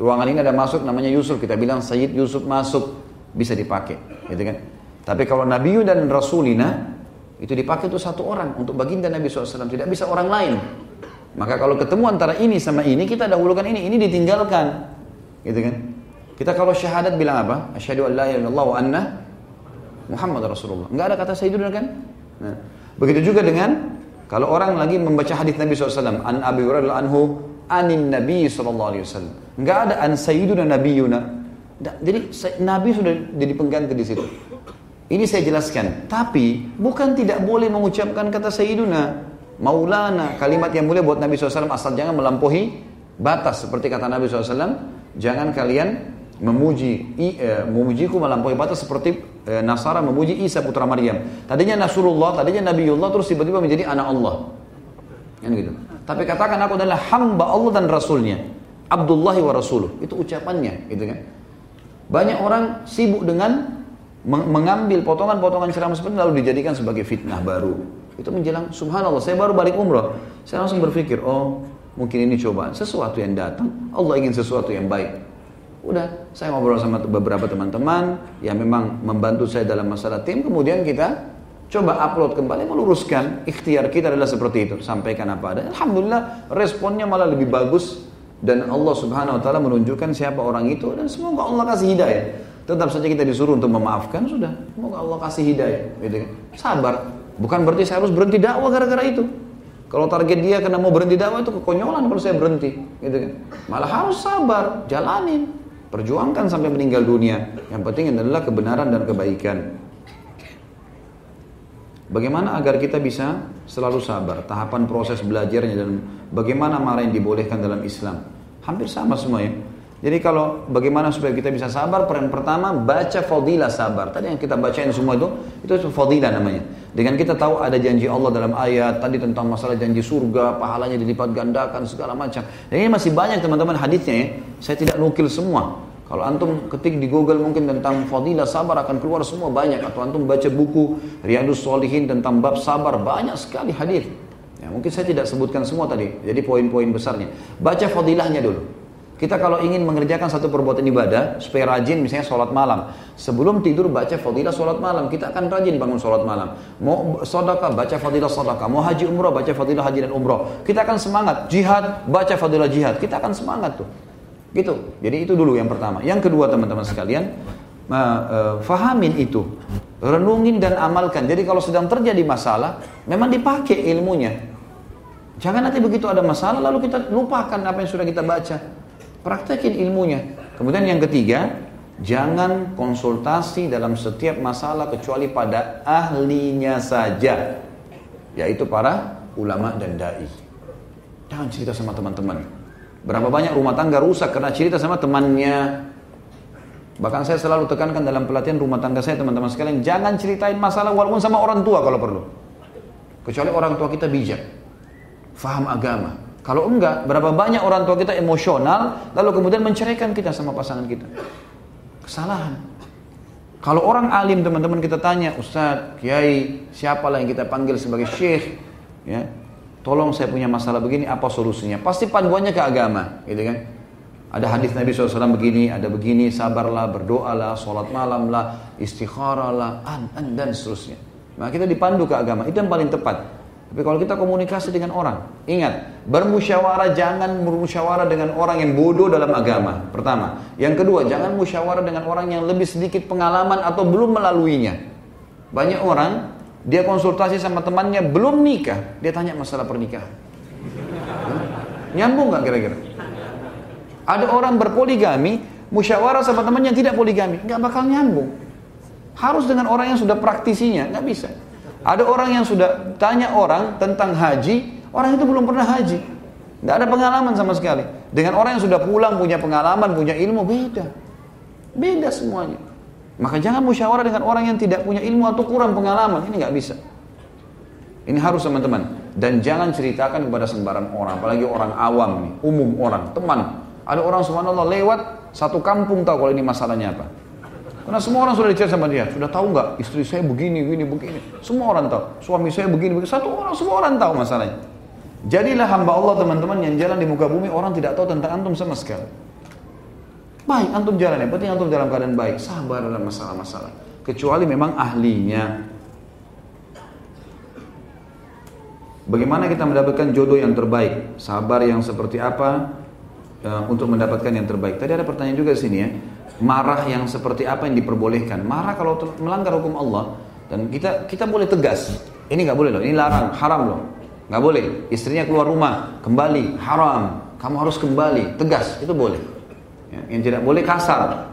ruangan ini ada masuk namanya Yusuf, kita bilang Sayyid Yusuf masuk, bisa dipakai. Gitu kan? Tapi kalau Nabi dan Rasulina, itu dipakai untuk satu orang, untuk baginda Nabi SAW, tidak bisa orang lain. Maka kalau ketemu antara ini sama ini, kita dahulukan ini, ini ditinggalkan. Gitu kan? Kita kalau syahadat bilang apa? Asyhadu an la ilaha wa anna Muhammad Rasulullah. Enggak ada kata Sayyiduna kan? Nah, Begitu juga dengan kalau orang lagi membaca hadis Nabi SAW, an Abi Hurairah anhu anin Nabi SAW. Enggak ada an Sayyiduna Nabiyuna. Jadi Nabi sudah jadi pengganti di situ. Ini saya jelaskan. Tapi bukan tidak boleh mengucapkan kata Sayyiduna. Maulana, kalimat yang boleh buat Nabi SAW asal jangan melampaui batas. Seperti kata Nabi SAW, jangan kalian memuji e, memujiku melampaui batas seperti e, Nasara memuji Isa putra Maryam. Tadinya Nasrullah, tadinya Nabiullah terus tiba-tiba menjadi anak Allah. Kan gitu. Tapi katakan aku adalah hamba Allah dan Rasulnya. Abdullahi wa Rasuluh. Itu ucapannya gitu kan. Banyak orang sibuk dengan mengambil potongan-potongan ceramah seperti lalu dijadikan sebagai fitnah baru. Itu menjelang subhanallah saya baru balik umrah. Saya langsung berpikir, oh mungkin ini cobaan. Sesuatu yang datang, Allah ingin sesuatu yang baik. Udah, saya ngobrol sama beberapa teman-teman yang memang membantu saya dalam masalah tim. Kemudian kita coba upload kembali, meluruskan. Ikhtiar kita adalah seperti itu. Sampaikan apa ada. Alhamdulillah responnya malah lebih bagus. Dan Allah subhanahu wa ta'ala menunjukkan siapa orang itu. Dan semoga Allah kasih hidayah. Tetap saja kita disuruh untuk memaafkan, sudah. Semoga Allah kasih hidayah. Gitu kan. Sabar. Bukan berarti saya harus berhenti dakwah gara-gara itu. Kalau target dia karena mau berhenti dakwah itu kekonyolan kalau saya berhenti, gitu kan. Malah harus sabar, jalanin. Perjuangkan sampai meninggal dunia. Yang penting adalah kebenaran dan kebaikan. Bagaimana agar kita bisa selalu sabar, tahapan proses belajarnya dan bagaimana marah yang dibolehkan dalam Islam. Hampir sama semua ya. Jadi kalau bagaimana supaya kita bisa sabar, peran pertama baca fadilah sabar. Tadi yang kita bacain semua itu, itu fadilah namanya. Dengan kita tahu ada janji Allah dalam ayat, tadi tentang masalah janji surga, pahalanya dilipat gandakan, segala macam. Dan ini masih banyak teman-teman hadisnya ya. Saya tidak nukil semua. Kalau antum ketik di Google mungkin tentang fadilah sabar akan keluar semua banyak. Atau antum baca buku Riyadus Solihin tentang bab sabar banyak sekali hadis. Ya, mungkin saya tidak sebutkan semua tadi. Jadi poin-poin besarnya. Baca fadilahnya dulu. Kita kalau ingin mengerjakan satu perbuatan ibadah supaya rajin misalnya sholat malam. Sebelum tidur baca fadilah sholat malam. Kita akan rajin bangun sholat malam. Mau sodaka baca fadilah sodaka. Mau haji umroh baca fadilah haji dan umroh. Kita akan semangat. Jihad baca fadilah jihad. Kita akan semangat tuh. Gitu. Jadi itu dulu yang pertama. Yang kedua teman-teman sekalian, uh, fahamin itu, renungin dan amalkan. Jadi kalau sedang terjadi masalah, memang dipakai ilmunya. Jangan nanti begitu ada masalah lalu kita lupakan apa yang sudah kita baca. Praktekin ilmunya. Kemudian yang ketiga, jangan konsultasi dalam setiap masalah kecuali pada ahlinya saja, yaitu para ulama dan dai. Jangan cerita sama teman-teman. Berapa banyak rumah tangga rusak karena cerita sama temannya. Bahkan saya selalu tekankan dalam pelatihan rumah tangga saya teman-teman sekalian, jangan ceritain masalah walaupun sama orang tua kalau perlu. Kecuali orang tua kita bijak, faham agama. Kalau enggak, berapa banyak orang tua kita emosional, lalu kemudian menceraikan kita sama pasangan kita. Kesalahan. Kalau orang alim teman-teman kita tanya, Ustadz, Kiai, siapalah yang kita panggil sebagai syekh, ya, tolong saya punya masalah begini, apa solusinya? Pasti panduannya ke agama, gitu kan? Ada hadis Nabi SAW begini, ada begini, sabarlah, berdoalah, sholat malam lah, istikharah lah, an, an, dan seterusnya. Maka kita dipandu ke agama, itu yang paling tepat. Tapi kalau kita komunikasi dengan orang, ingat, bermusyawarah jangan bermusyawarah dengan orang yang bodoh dalam agama. Pertama. Yang kedua, jangan musyawarah dengan orang yang lebih sedikit pengalaman atau belum melaluinya. Banyak orang, dia konsultasi sama temannya belum nikah, dia tanya masalah pernikahan. Nyambung nggak kira-kira? Ada orang berpoligami, musyawarah sama temannya yang tidak poligami, nggak bakal nyambung. Harus dengan orang yang sudah praktisinya, nggak bisa. Ada orang yang sudah tanya orang tentang haji, orang itu belum pernah haji. Tidak ada pengalaman sama sekali. Dengan orang yang sudah pulang, punya pengalaman, punya ilmu, beda. Beda semuanya. Maka jangan musyawarah dengan orang yang tidak punya ilmu atau kurang pengalaman. Ini nggak bisa. Ini harus teman-teman. Dan jangan ceritakan kepada sembarang orang. Apalagi orang awam nih, umum orang, teman. Ada orang subhanallah lewat satu kampung tahu kalau ini masalahnya apa. Karena semua orang sudah dicerita sama dia. Sudah tahu nggak istri saya begini, begini, begini. Semua orang tahu. Suami saya begini, begini. Satu orang, semua orang tahu masalahnya. Jadilah hamba Allah teman-teman yang jalan di muka bumi orang tidak tahu tentang antum sama sekali. Baik, antum jalan ya. Penting antum dalam keadaan baik. Sabar dalam masalah-masalah. Kecuali memang ahlinya. Bagaimana kita mendapatkan jodoh yang terbaik? Sabar yang seperti apa uh, untuk mendapatkan yang terbaik? Tadi ada pertanyaan juga sini ya marah yang seperti apa yang diperbolehkan. Marah kalau melanggar hukum Allah dan kita kita boleh tegas. Ini nggak boleh loh, ini larang, haram loh. Nggak boleh. Istrinya keluar rumah, kembali, haram. Kamu harus kembali, tegas, itu boleh. Ya, yang tidak boleh kasar.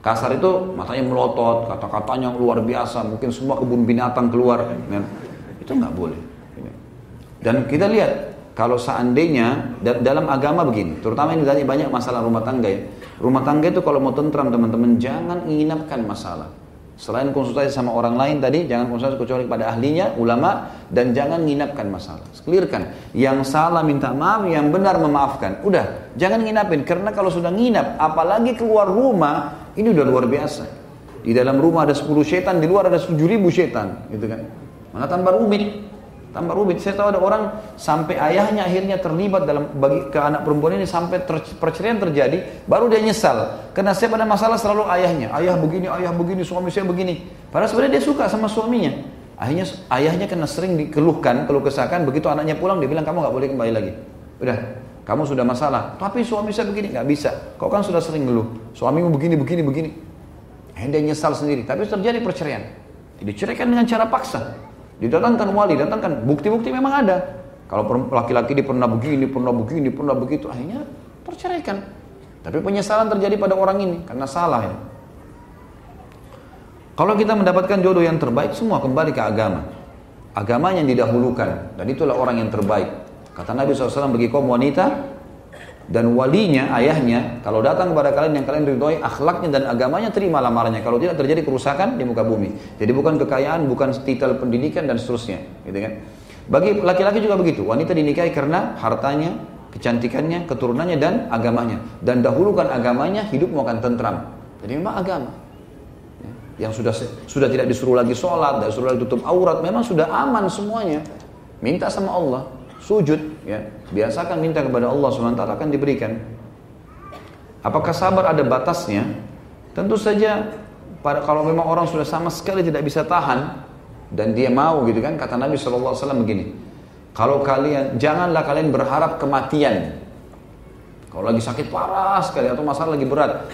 Kasar itu matanya melotot, kata-katanya luar biasa, mungkin semua kebun binatang keluar. Ya. Itu nggak boleh. Dan kita lihat kalau seandainya dalam agama begini, terutama ini tadi banyak masalah rumah tangga ya. Rumah tangga itu kalau mau tentram teman-teman jangan inginapkan masalah. Selain konsultasi sama orang lain tadi, jangan konsultasi kecuali pada ahlinya, ulama, dan jangan nginapkan masalah. Clearkan. Yang salah minta maaf, yang benar memaafkan. Udah, jangan nginapin. Karena kalau sudah nginap, apalagi keluar rumah, ini udah luar biasa. Di dalam rumah ada 10 setan, di luar ada 7 ribu setan. Gitu kan. Mana tambah rumit tambah rumit. Saya tahu ada orang sampai ayahnya akhirnya terlibat dalam bagi ke anak perempuan ini sampai ter, perceraian terjadi, baru dia nyesal. Karena saya pada masalah selalu ayahnya, ayah begini, ayah begini, suami saya begini. Padahal sebenarnya dia suka sama suaminya. Akhirnya ayahnya kena sering dikeluhkan, keluh kesahkan. Begitu anaknya pulang, dia bilang kamu nggak boleh kembali lagi. Udah, kamu sudah masalah. Tapi suami saya begini nggak bisa. Kau kan sudah sering ngeluh. Suamimu begini, begini, begini. Akhirnya dia nyesal sendiri. Tapi terjadi perceraian. Diceraikan dengan cara paksa. Didatangkan wali, datangkan bukti-bukti memang ada. Kalau laki-laki dia pernah begini, pernah begini, pernah begitu, akhirnya terceraikan. Tapi penyesalan terjadi pada orang ini karena salah ya. Kalau kita mendapatkan jodoh yang terbaik, semua kembali ke agama. Agama yang didahulukan, dan itulah orang yang terbaik. Kata Nabi SAW bagi kaum wanita, dan walinya, ayahnya, kalau datang kepada kalian yang kalian ridhoi akhlaknya dan agamanya, terima lamarannya. Kalau tidak terjadi kerusakan di muka bumi. Jadi bukan kekayaan, bukan titel pendidikan dan seterusnya, gitu kan? Bagi laki-laki juga begitu. Wanita dinikahi karena hartanya, kecantikannya, keturunannya dan agamanya. Dan dahulukan agamanya, hidupmu akan tentram. Jadi memang agama. Ya. Yang sudah sudah tidak disuruh lagi sholat, tidak disuruh lagi tutup aurat, memang sudah aman semuanya. Minta sama Allah sujud ya biasakan minta kepada Allah SWT akan diberikan apakah sabar ada batasnya tentu saja pada kalau memang orang sudah sama sekali tidak bisa tahan dan dia mau gitu kan kata Nabi SAW begini kalau kalian janganlah kalian berharap kematian kalau lagi sakit parah sekali atau masalah lagi berat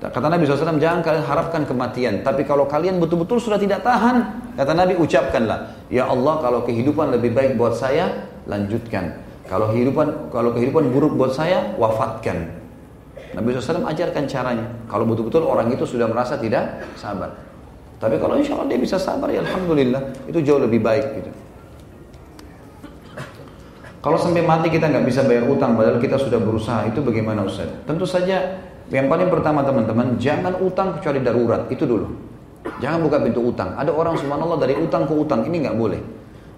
Kata Nabi SAW, jangan kalian harapkan kematian. Tapi kalau kalian betul-betul sudah tidak tahan, kata Nabi, ucapkanlah. Ya Allah, kalau kehidupan lebih baik buat saya, lanjutkan. Kalau kehidupan kalau kehidupan buruk buat saya, wafatkan. Nabi SAW ajarkan caranya. Kalau betul-betul orang itu sudah merasa tidak sabar. Tapi kalau insya Allah dia bisa sabar, ya Alhamdulillah. Itu jauh lebih baik gitu. Kalau sampai mati kita nggak bisa bayar utang, padahal kita sudah berusaha, itu bagaimana Ustaz? Tentu saja yang paling pertama teman-teman, jangan utang kecuali darurat, itu dulu. Jangan buka pintu utang. Ada orang subhanallah dari utang ke utang, ini nggak boleh.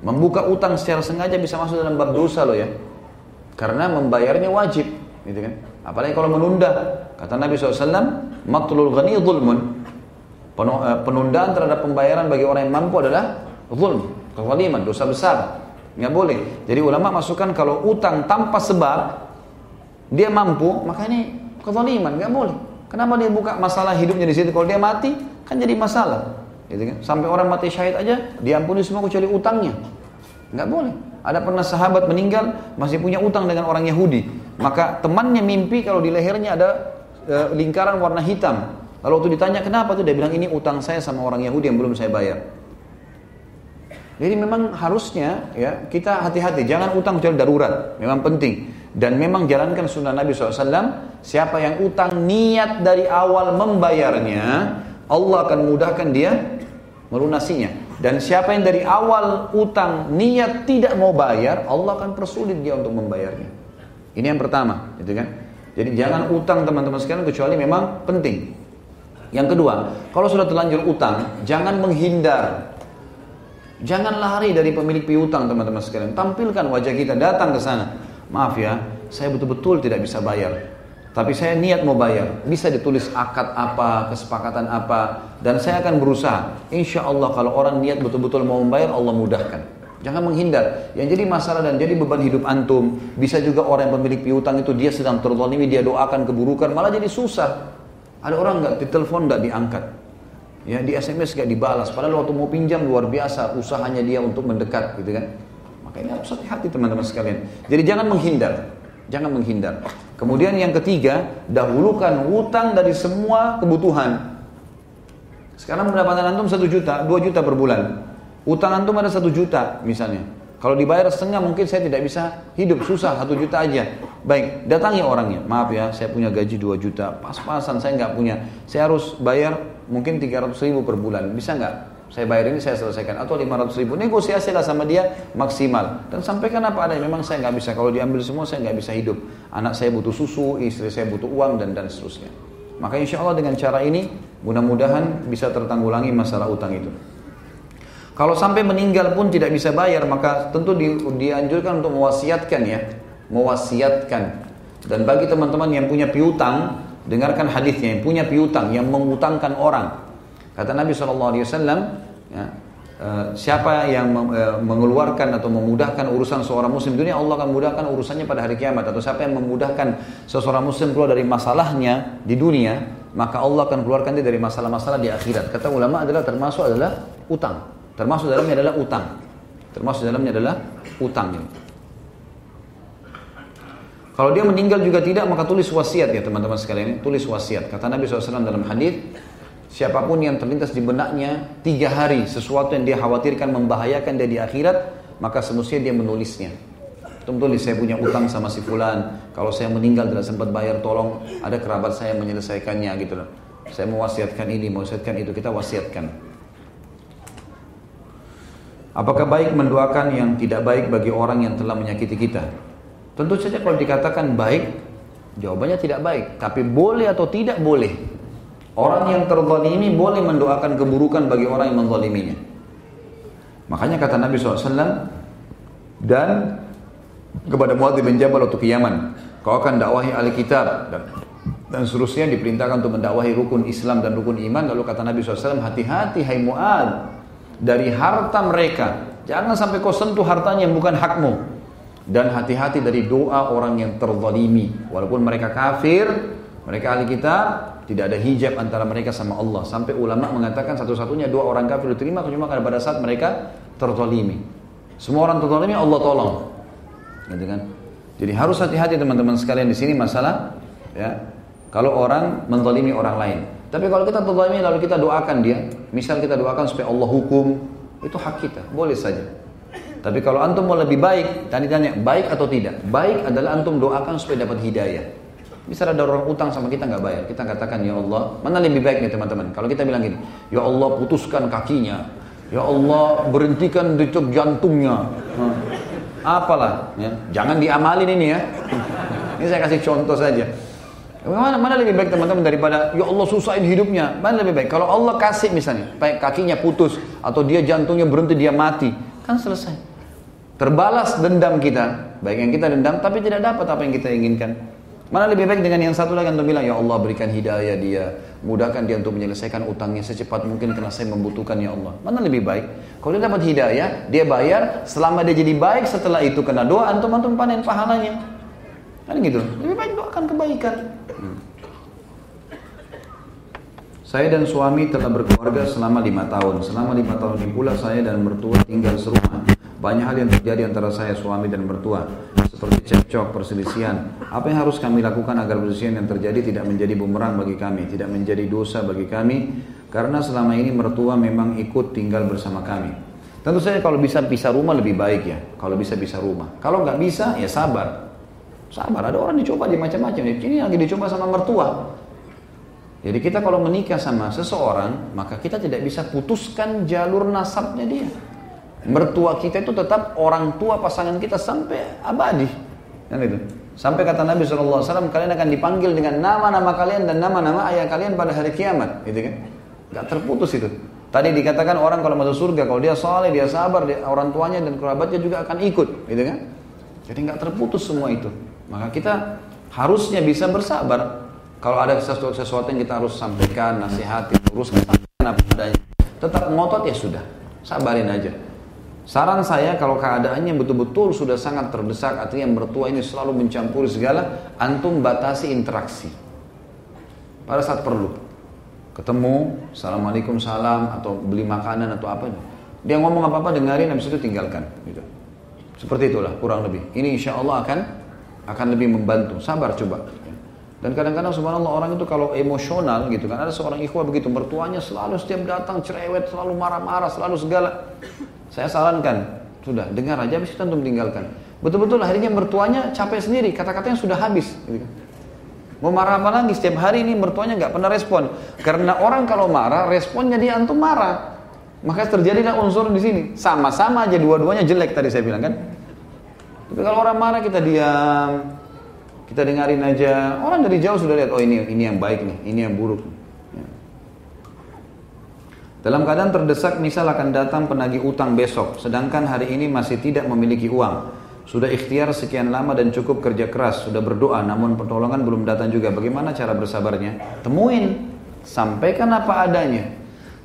Membuka utang secara sengaja bisa masuk dalam bab dosa loh ya. Karena membayarnya wajib, gitu kan. Apalagi kalau menunda. Kata Nabi SAW, matlul ghani zulmun. Eh, penundaan terhadap pembayaran bagi orang yang mampu adalah zulm, kezaliman, dosa besar. Nggak boleh. Jadi ulama masukkan kalau utang tanpa sebab, dia mampu, maka ini kezaliman, nggak boleh. Kenapa dia buka masalah hidupnya di situ? Kalau dia mati, kan jadi masalah. Gitu kan? Sampai orang mati syahid aja, diampuni semua kecuali utangnya. Nggak boleh. Ada pernah sahabat meninggal masih punya utang dengan orang Yahudi. Maka temannya mimpi kalau di lehernya ada e, lingkaran warna hitam. Lalu waktu ditanya kenapa tuh dia bilang ini utang saya sama orang Yahudi yang belum saya bayar. Jadi memang harusnya ya kita hati-hati jangan utang kecuali darurat. Memang penting dan memang jalankan sunnah Nabi SAW. Siapa yang utang niat dari awal membayarnya, Allah akan mudahkan dia melunasinya. Dan siapa yang dari awal utang niat tidak mau bayar, Allah akan persulit dia untuk membayarnya. Ini yang pertama, gitu kan? Jadi jangan utang teman-teman sekalian kecuali memang penting. Yang kedua, kalau sudah terlanjur utang, jangan menghindar. Jangan lari dari pemilik piutang teman-teman sekalian. Tampilkan wajah kita, datang ke sana. Maaf ya, saya betul-betul tidak bisa bayar. Tapi saya niat mau bayar. Bisa ditulis akad apa, kesepakatan apa. Dan saya akan berusaha. Insya Allah kalau orang niat betul-betul mau membayar, Allah mudahkan. Jangan menghindar. Yang jadi masalah dan jadi beban hidup antum. Bisa juga orang yang pemilik piutang itu dia sedang terzalimi, dia doakan keburukan, malah jadi susah. Ada orang nggak ditelepon nggak diangkat. Ya, di SMS nggak dibalas. Padahal waktu mau pinjam luar biasa usahanya dia untuk mendekat gitu kan. Maka ini harus hati-hati teman-teman sekalian. Jadi jangan menghindar. Jangan menghindar. Kemudian yang ketiga, dahulukan hutang dari semua kebutuhan. Sekarang pendapatan antum satu juta, dua juta per bulan. Utang antum ada satu juta misalnya. Kalau dibayar setengah mungkin saya tidak bisa hidup susah satu juta aja. Baik, datangi orangnya. Maaf ya, saya punya gaji 2 juta. Pas-pasan saya nggak punya. Saya harus bayar mungkin 300 ribu per bulan. Bisa nggak? Saya bayar ini saya selesaikan. Atau 500 ribu negosiasilah sama dia maksimal. Dan sampaikan apa ada memang saya nggak bisa. Kalau diambil semua saya nggak bisa hidup. Anak saya butuh susu istri saya butuh uang dan dan seterusnya. Maka insya Allah dengan cara ini mudah-mudahan bisa tertanggulangi masalah utang itu. Kalau sampai meninggal pun tidak bisa bayar maka tentu di, dianjurkan untuk mewasiatkan ya. Mewasiatkan. Dan bagi teman-teman yang punya piutang dengarkan hadisnya yang punya piutang yang mengutangkan orang Kata Nabi SAW, ya, uh, siapa yang uh, mengeluarkan atau memudahkan urusan seorang muslim dunia, Allah akan memudahkan urusannya pada hari kiamat. Atau siapa yang memudahkan seseorang muslim keluar dari masalahnya di dunia, maka Allah akan keluarkan dia dari masalah-masalah di akhirat. Kata ulama adalah termasuk adalah utang. Termasuk dalamnya adalah utang. Termasuk dalamnya adalah utang ini. Kalau dia meninggal juga tidak, maka tulis wasiat ya teman-teman sekalian. Tulis wasiat. Kata Nabi SAW dalam hadis, Siapa pun yang terlintas di benaknya tiga hari sesuatu yang dia khawatirkan membahayakan dia di akhirat, maka semestinya dia menulisnya. Tulis saya punya utang sama si fulan. Kalau saya meninggal tidak sempat bayar, tolong ada kerabat saya menyelesaikannya gitu. Saya mau wasiatkan ini, mau wasiatkan itu, kita wasiatkan. Apakah baik mendoakan yang tidak baik bagi orang yang telah menyakiti kita? Tentu saja kalau dikatakan baik, jawabannya tidak baik. Tapi boleh atau tidak boleh. Orang yang terzalimi boleh mendoakan keburukan bagi orang yang menzaliminya. Makanya kata Nabi SAW dan kepada Muadz bin Jabal waktu ke Yaman, kau akan dakwahi ahli kitab dan dan seterusnya diperintahkan untuk mendakwahi rukun Islam dan rukun iman. Lalu kata Nabi SAW, hati-hati hai Muad dari harta mereka. Jangan sampai kau sentuh hartanya yang bukan hakmu. Dan hati-hati dari doa orang yang terzalimi. Walaupun mereka kafir, mereka ahli kitab, tidak ada hijab antara mereka sama Allah. Sampai ulama mengatakan satu-satunya dua orang kafir diterima cuma karena pada saat mereka terzalimi. Semua orang terzalimi Allah tolong. Gitu kan? Jadi harus hati-hati teman-teman sekalian di sini masalah ya. Kalau orang menzalimi orang lain. Tapi kalau kita terzalimi lalu kita doakan dia, misal kita doakan supaya Allah hukum, itu hak kita, boleh saja. Tapi kalau antum mau lebih baik, tadi tanya baik atau tidak? Baik adalah antum doakan supaya dapat hidayah. Bisa ada orang utang sama kita nggak bayar. Kita katakan ya Allah, mana lebih baik nih teman-teman? Kalau kita bilang gini, ya Allah putuskan kakinya, ya Allah berhentikan detak jantungnya. Apalah, ya. jangan diamalin ini ya. Ini saya kasih contoh saja. Mana, mana lebih baik teman-teman daripada ya Allah susahin hidupnya. Mana lebih baik? Kalau Allah kasih misalnya, baik kakinya putus atau dia jantungnya berhenti dia mati, kan selesai. Terbalas dendam kita, baik yang kita dendam tapi tidak dapat apa yang kita inginkan. Mana lebih baik dengan yang satu lagi untuk bilang, Ya Allah berikan hidayah dia, mudahkan dia untuk menyelesaikan utangnya secepat mungkin karena saya membutuhkan Ya Allah. Mana lebih baik? Kalau dia dapat hidayah, dia bayar, selama dia jadi baik setelah itu kena doa, antum-antum panen pahalanya. Kan gitu. Lebih baik doakan kebaikan. Hmm. Saya dan suami telah berkeluarga selama lima tahun. Selama lima tahun ini pula saya dan mertua tinggal serumah. Banyak hal yang terjadi antara saya suami dan mertua seperti cekcok, perselisihan. Apa yang harus kami lakukan agar perselisihan yang terjadi tidak menjadi bumerang bagi kami, tidak menjadi dosa bagi kami karena selama ini mertua memang ikut tinggal bersama kami. Tentu saja kalau bisa pisah rumah lebih baik ya. Kalau bisa pisah rumah. Kalau nggak bisa ya sabar. Sabar. Ada orang dicoba di macam-macam. Ini lagi dicoba sama mertua. Jadi kita kalau menikah sama seseorang, maka kita tidak bisa putuskan jalur nasabnya dia. Mertua kita itu tetap orang tua pasangan kita sampai abadi. Kan itu. Sampai kata Nabi SAW, kalian akan dipanggil dengan nama-nama kalian dan nama-nama ayah kalian pada hari kiamat. Gitu kan? Gak terputus itu. Tadi dikatakan orang kalau masuk surga, kalau dia soleh, dia sabar, dia, orang tuanya dan kerabatnya juga akan ikut. Gitu kan? Jadi nggak terputus semua itu. Maka kita harusnya bisa bersabar. Kalau ada sesuatu, sesuatu yang kita harus sampaikan, nasihati, uruskan apa adanya. Tetap ngotot ya sudah, sabarin aja. Saran saya kalau keadaannya betul-betul sudah sangat terdesak, artinya mertua ini selalu mencampuri segala, antum batasi interaksi. Pada saat perlu. Ketemu, Assalamualaikum salam, atau beli makanan atau apa. Dia ngomong apa-apa dengarin, habis itu tinggalkan. Gitu. Seperti itulah kurang lebih. Ini insya Allah akan akan lebih membantu. Sabar coba. Dan kadang-kadang subhanallah orang itu kalau emosional gitu kan, ada seorang ikhwah begitu, mertuanya selalu setiap datang cerewet, selalu marah-marah, selalu segala. Saya sarankan, sudah dengar aja habis itu antum tinggalkan. Betul-betul akhirnya mertuanya capek sendiri, kata-katanya sudah habis. Gitu kan. Mau marah apa lagi? Setiap hari ini mertuanya nggak pernah respon. Karena orang kalau marah, responnya dia antum marah. Maka terjadilah unsur di sini. Sama-sama aja dua-duanya jelek tadi saya bilang kan. Tapi kalau orang marah kita diam, kita dengarin aja. Orang dari jauh sudah lihat, oh ini ini yang baik nih, ini yang buruk. Ya. Dalam keadaan terdesak, misal akan datang penagih utang besok, sedangkan hari ini masih tidak memiliki uang. Sudah ikhtiar sekian lama dan cukup kerja keras, sudah berdoa, namun pertolongan belum datang juga. Bagaimana cara bersabarnya? Temuin, sampaikan apa adanya.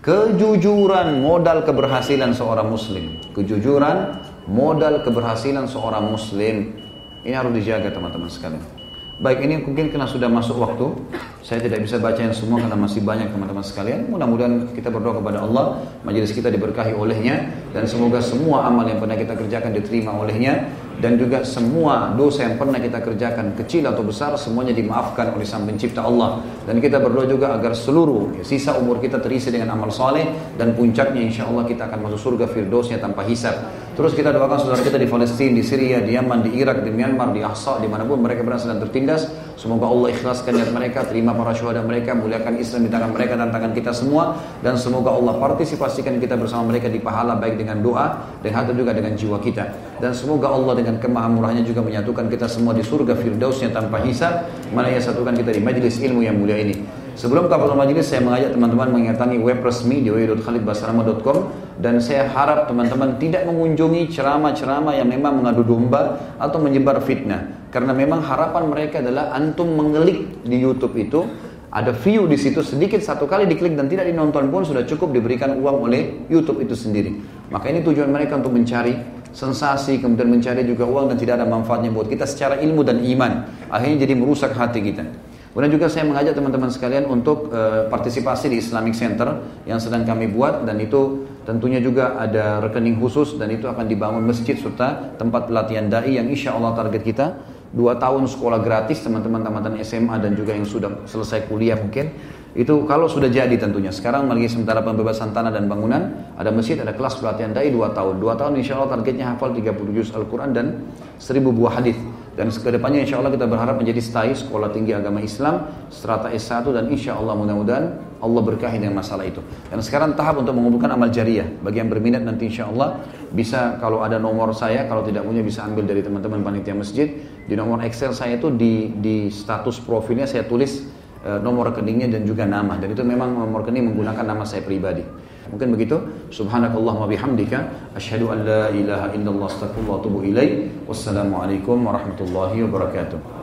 Kejujuran modal keberhasilan seorang muslim. Kejujuran modal keberhasilan seorang muslim. Ini harus dijaga teman-teman sekalian. Baik ini mungkin karena sudah masuk waktu Saya tidak bisa baca yang semua karena masih banyak teman-teman sekalian. Mudah-mudahan kita berdoa kepada Allah Majelis kita diberkahi olehnya Dan semoga semua amal yang pernah kita kerjakan diterima olehnya dan juga semua dosa yang pernah kita kerjakan kecil atau besar semuanya dimaafkan oleh sang pencipta Allah. Dan kita berdoa juga agar seluruh ya, sisa umur kita terisi dengan amal soleh dan puncaknya insya Allah kita akan masuk surga firdausnya tanpa hisab terus kita doakan saudara kita di Palestina di Syria di Yaman di Irak di Myanmar di Ahsa di mana pun mereka berada dan tertindas semoga Allah ikhlaskan niat mereka terima para syuhada mereka muliakan Islam di tangan mereka dan tangan kita semua. Dan semoga Allah partisipasikan kita bersama mereka di pahala baik dengan doa dan hati juga dengan jiwa kita. Dan semoga Allah dengan kemahamurahnya juga menyatukan kita semua di surga firdausnya tanpa hisab. Mana ia satukan kita di majlis ilmu yang mulia ini sebelum kapal majlis saya mengajak teman-teman mengingatkan web resmi di www.khalidbasrama.com dan saya harap teman-teman tidak mengunjungi ceramah-ceramah yang memang mengadu domba atau menyebar fitnah karena memang harapan mereka adalah antum mengelik di YouTube itu ada view di situ sedikit satu kali diklik dan tidak dinonton pun sudah cukup diberikan uang oleh YouTube itu sendiri. Maka ini tujuan mereka untuk mencari sensasi, kemudian mencari juga uang dan tidak ada manfaatnya buat kita secara ilmu dan iman. Akhirnya jadi merusak hati kita. Kemudian juga saya mengajak teman-teman sekalian untuk uh, partisipasi di Islamic Center yang sedang kami buat dan itu tentunya juga ada rekening khusus dan itu akan dibangun masjid serta tempat pelatihan dai yang insya Allah target kita dua tahun sekolah gratis teman-teman tamatan SMA dan juga yang sudah selesai kuliah mungkin itu kalau sudah jadi tentunya. Sekarang lagi sementara pembebasan tanah dan bangunan, ada masjid, ada kelas pelatihan dai 2 tahun. 2 tahun insya Allah targetnya hafal 30 juz Al-Quran dan 1000 buah hadis. Dan ke depannya insya Allah kita berharap menjadi STAI, Sekolah Tinggi Agama Islam, strata S1 dan insya Allah mudah-mudahan Allah berkahi dengan masalah itu. Dan sekarang tahap untuk mengumpulkan amal jariah. Bagi yang berminat nanti insya Allah bisa kalau ada nomor saya, kalau tidak punya bisa ambil dari teman-teman panitia masjid. Di nomor Excel saya itu di, di status profilnya saya tulis Eh, nomor rekeningnya dan juga nama dan itu memang nomor rekening menggunakan nama saya pribadi. Mungkin begitu. Subhanakallahumma bihamdika asyhadu an la ilaha illallah astaghfirullah wa atubu ilaik. Wassalamualaikum warahmatullahi wabarakatuh.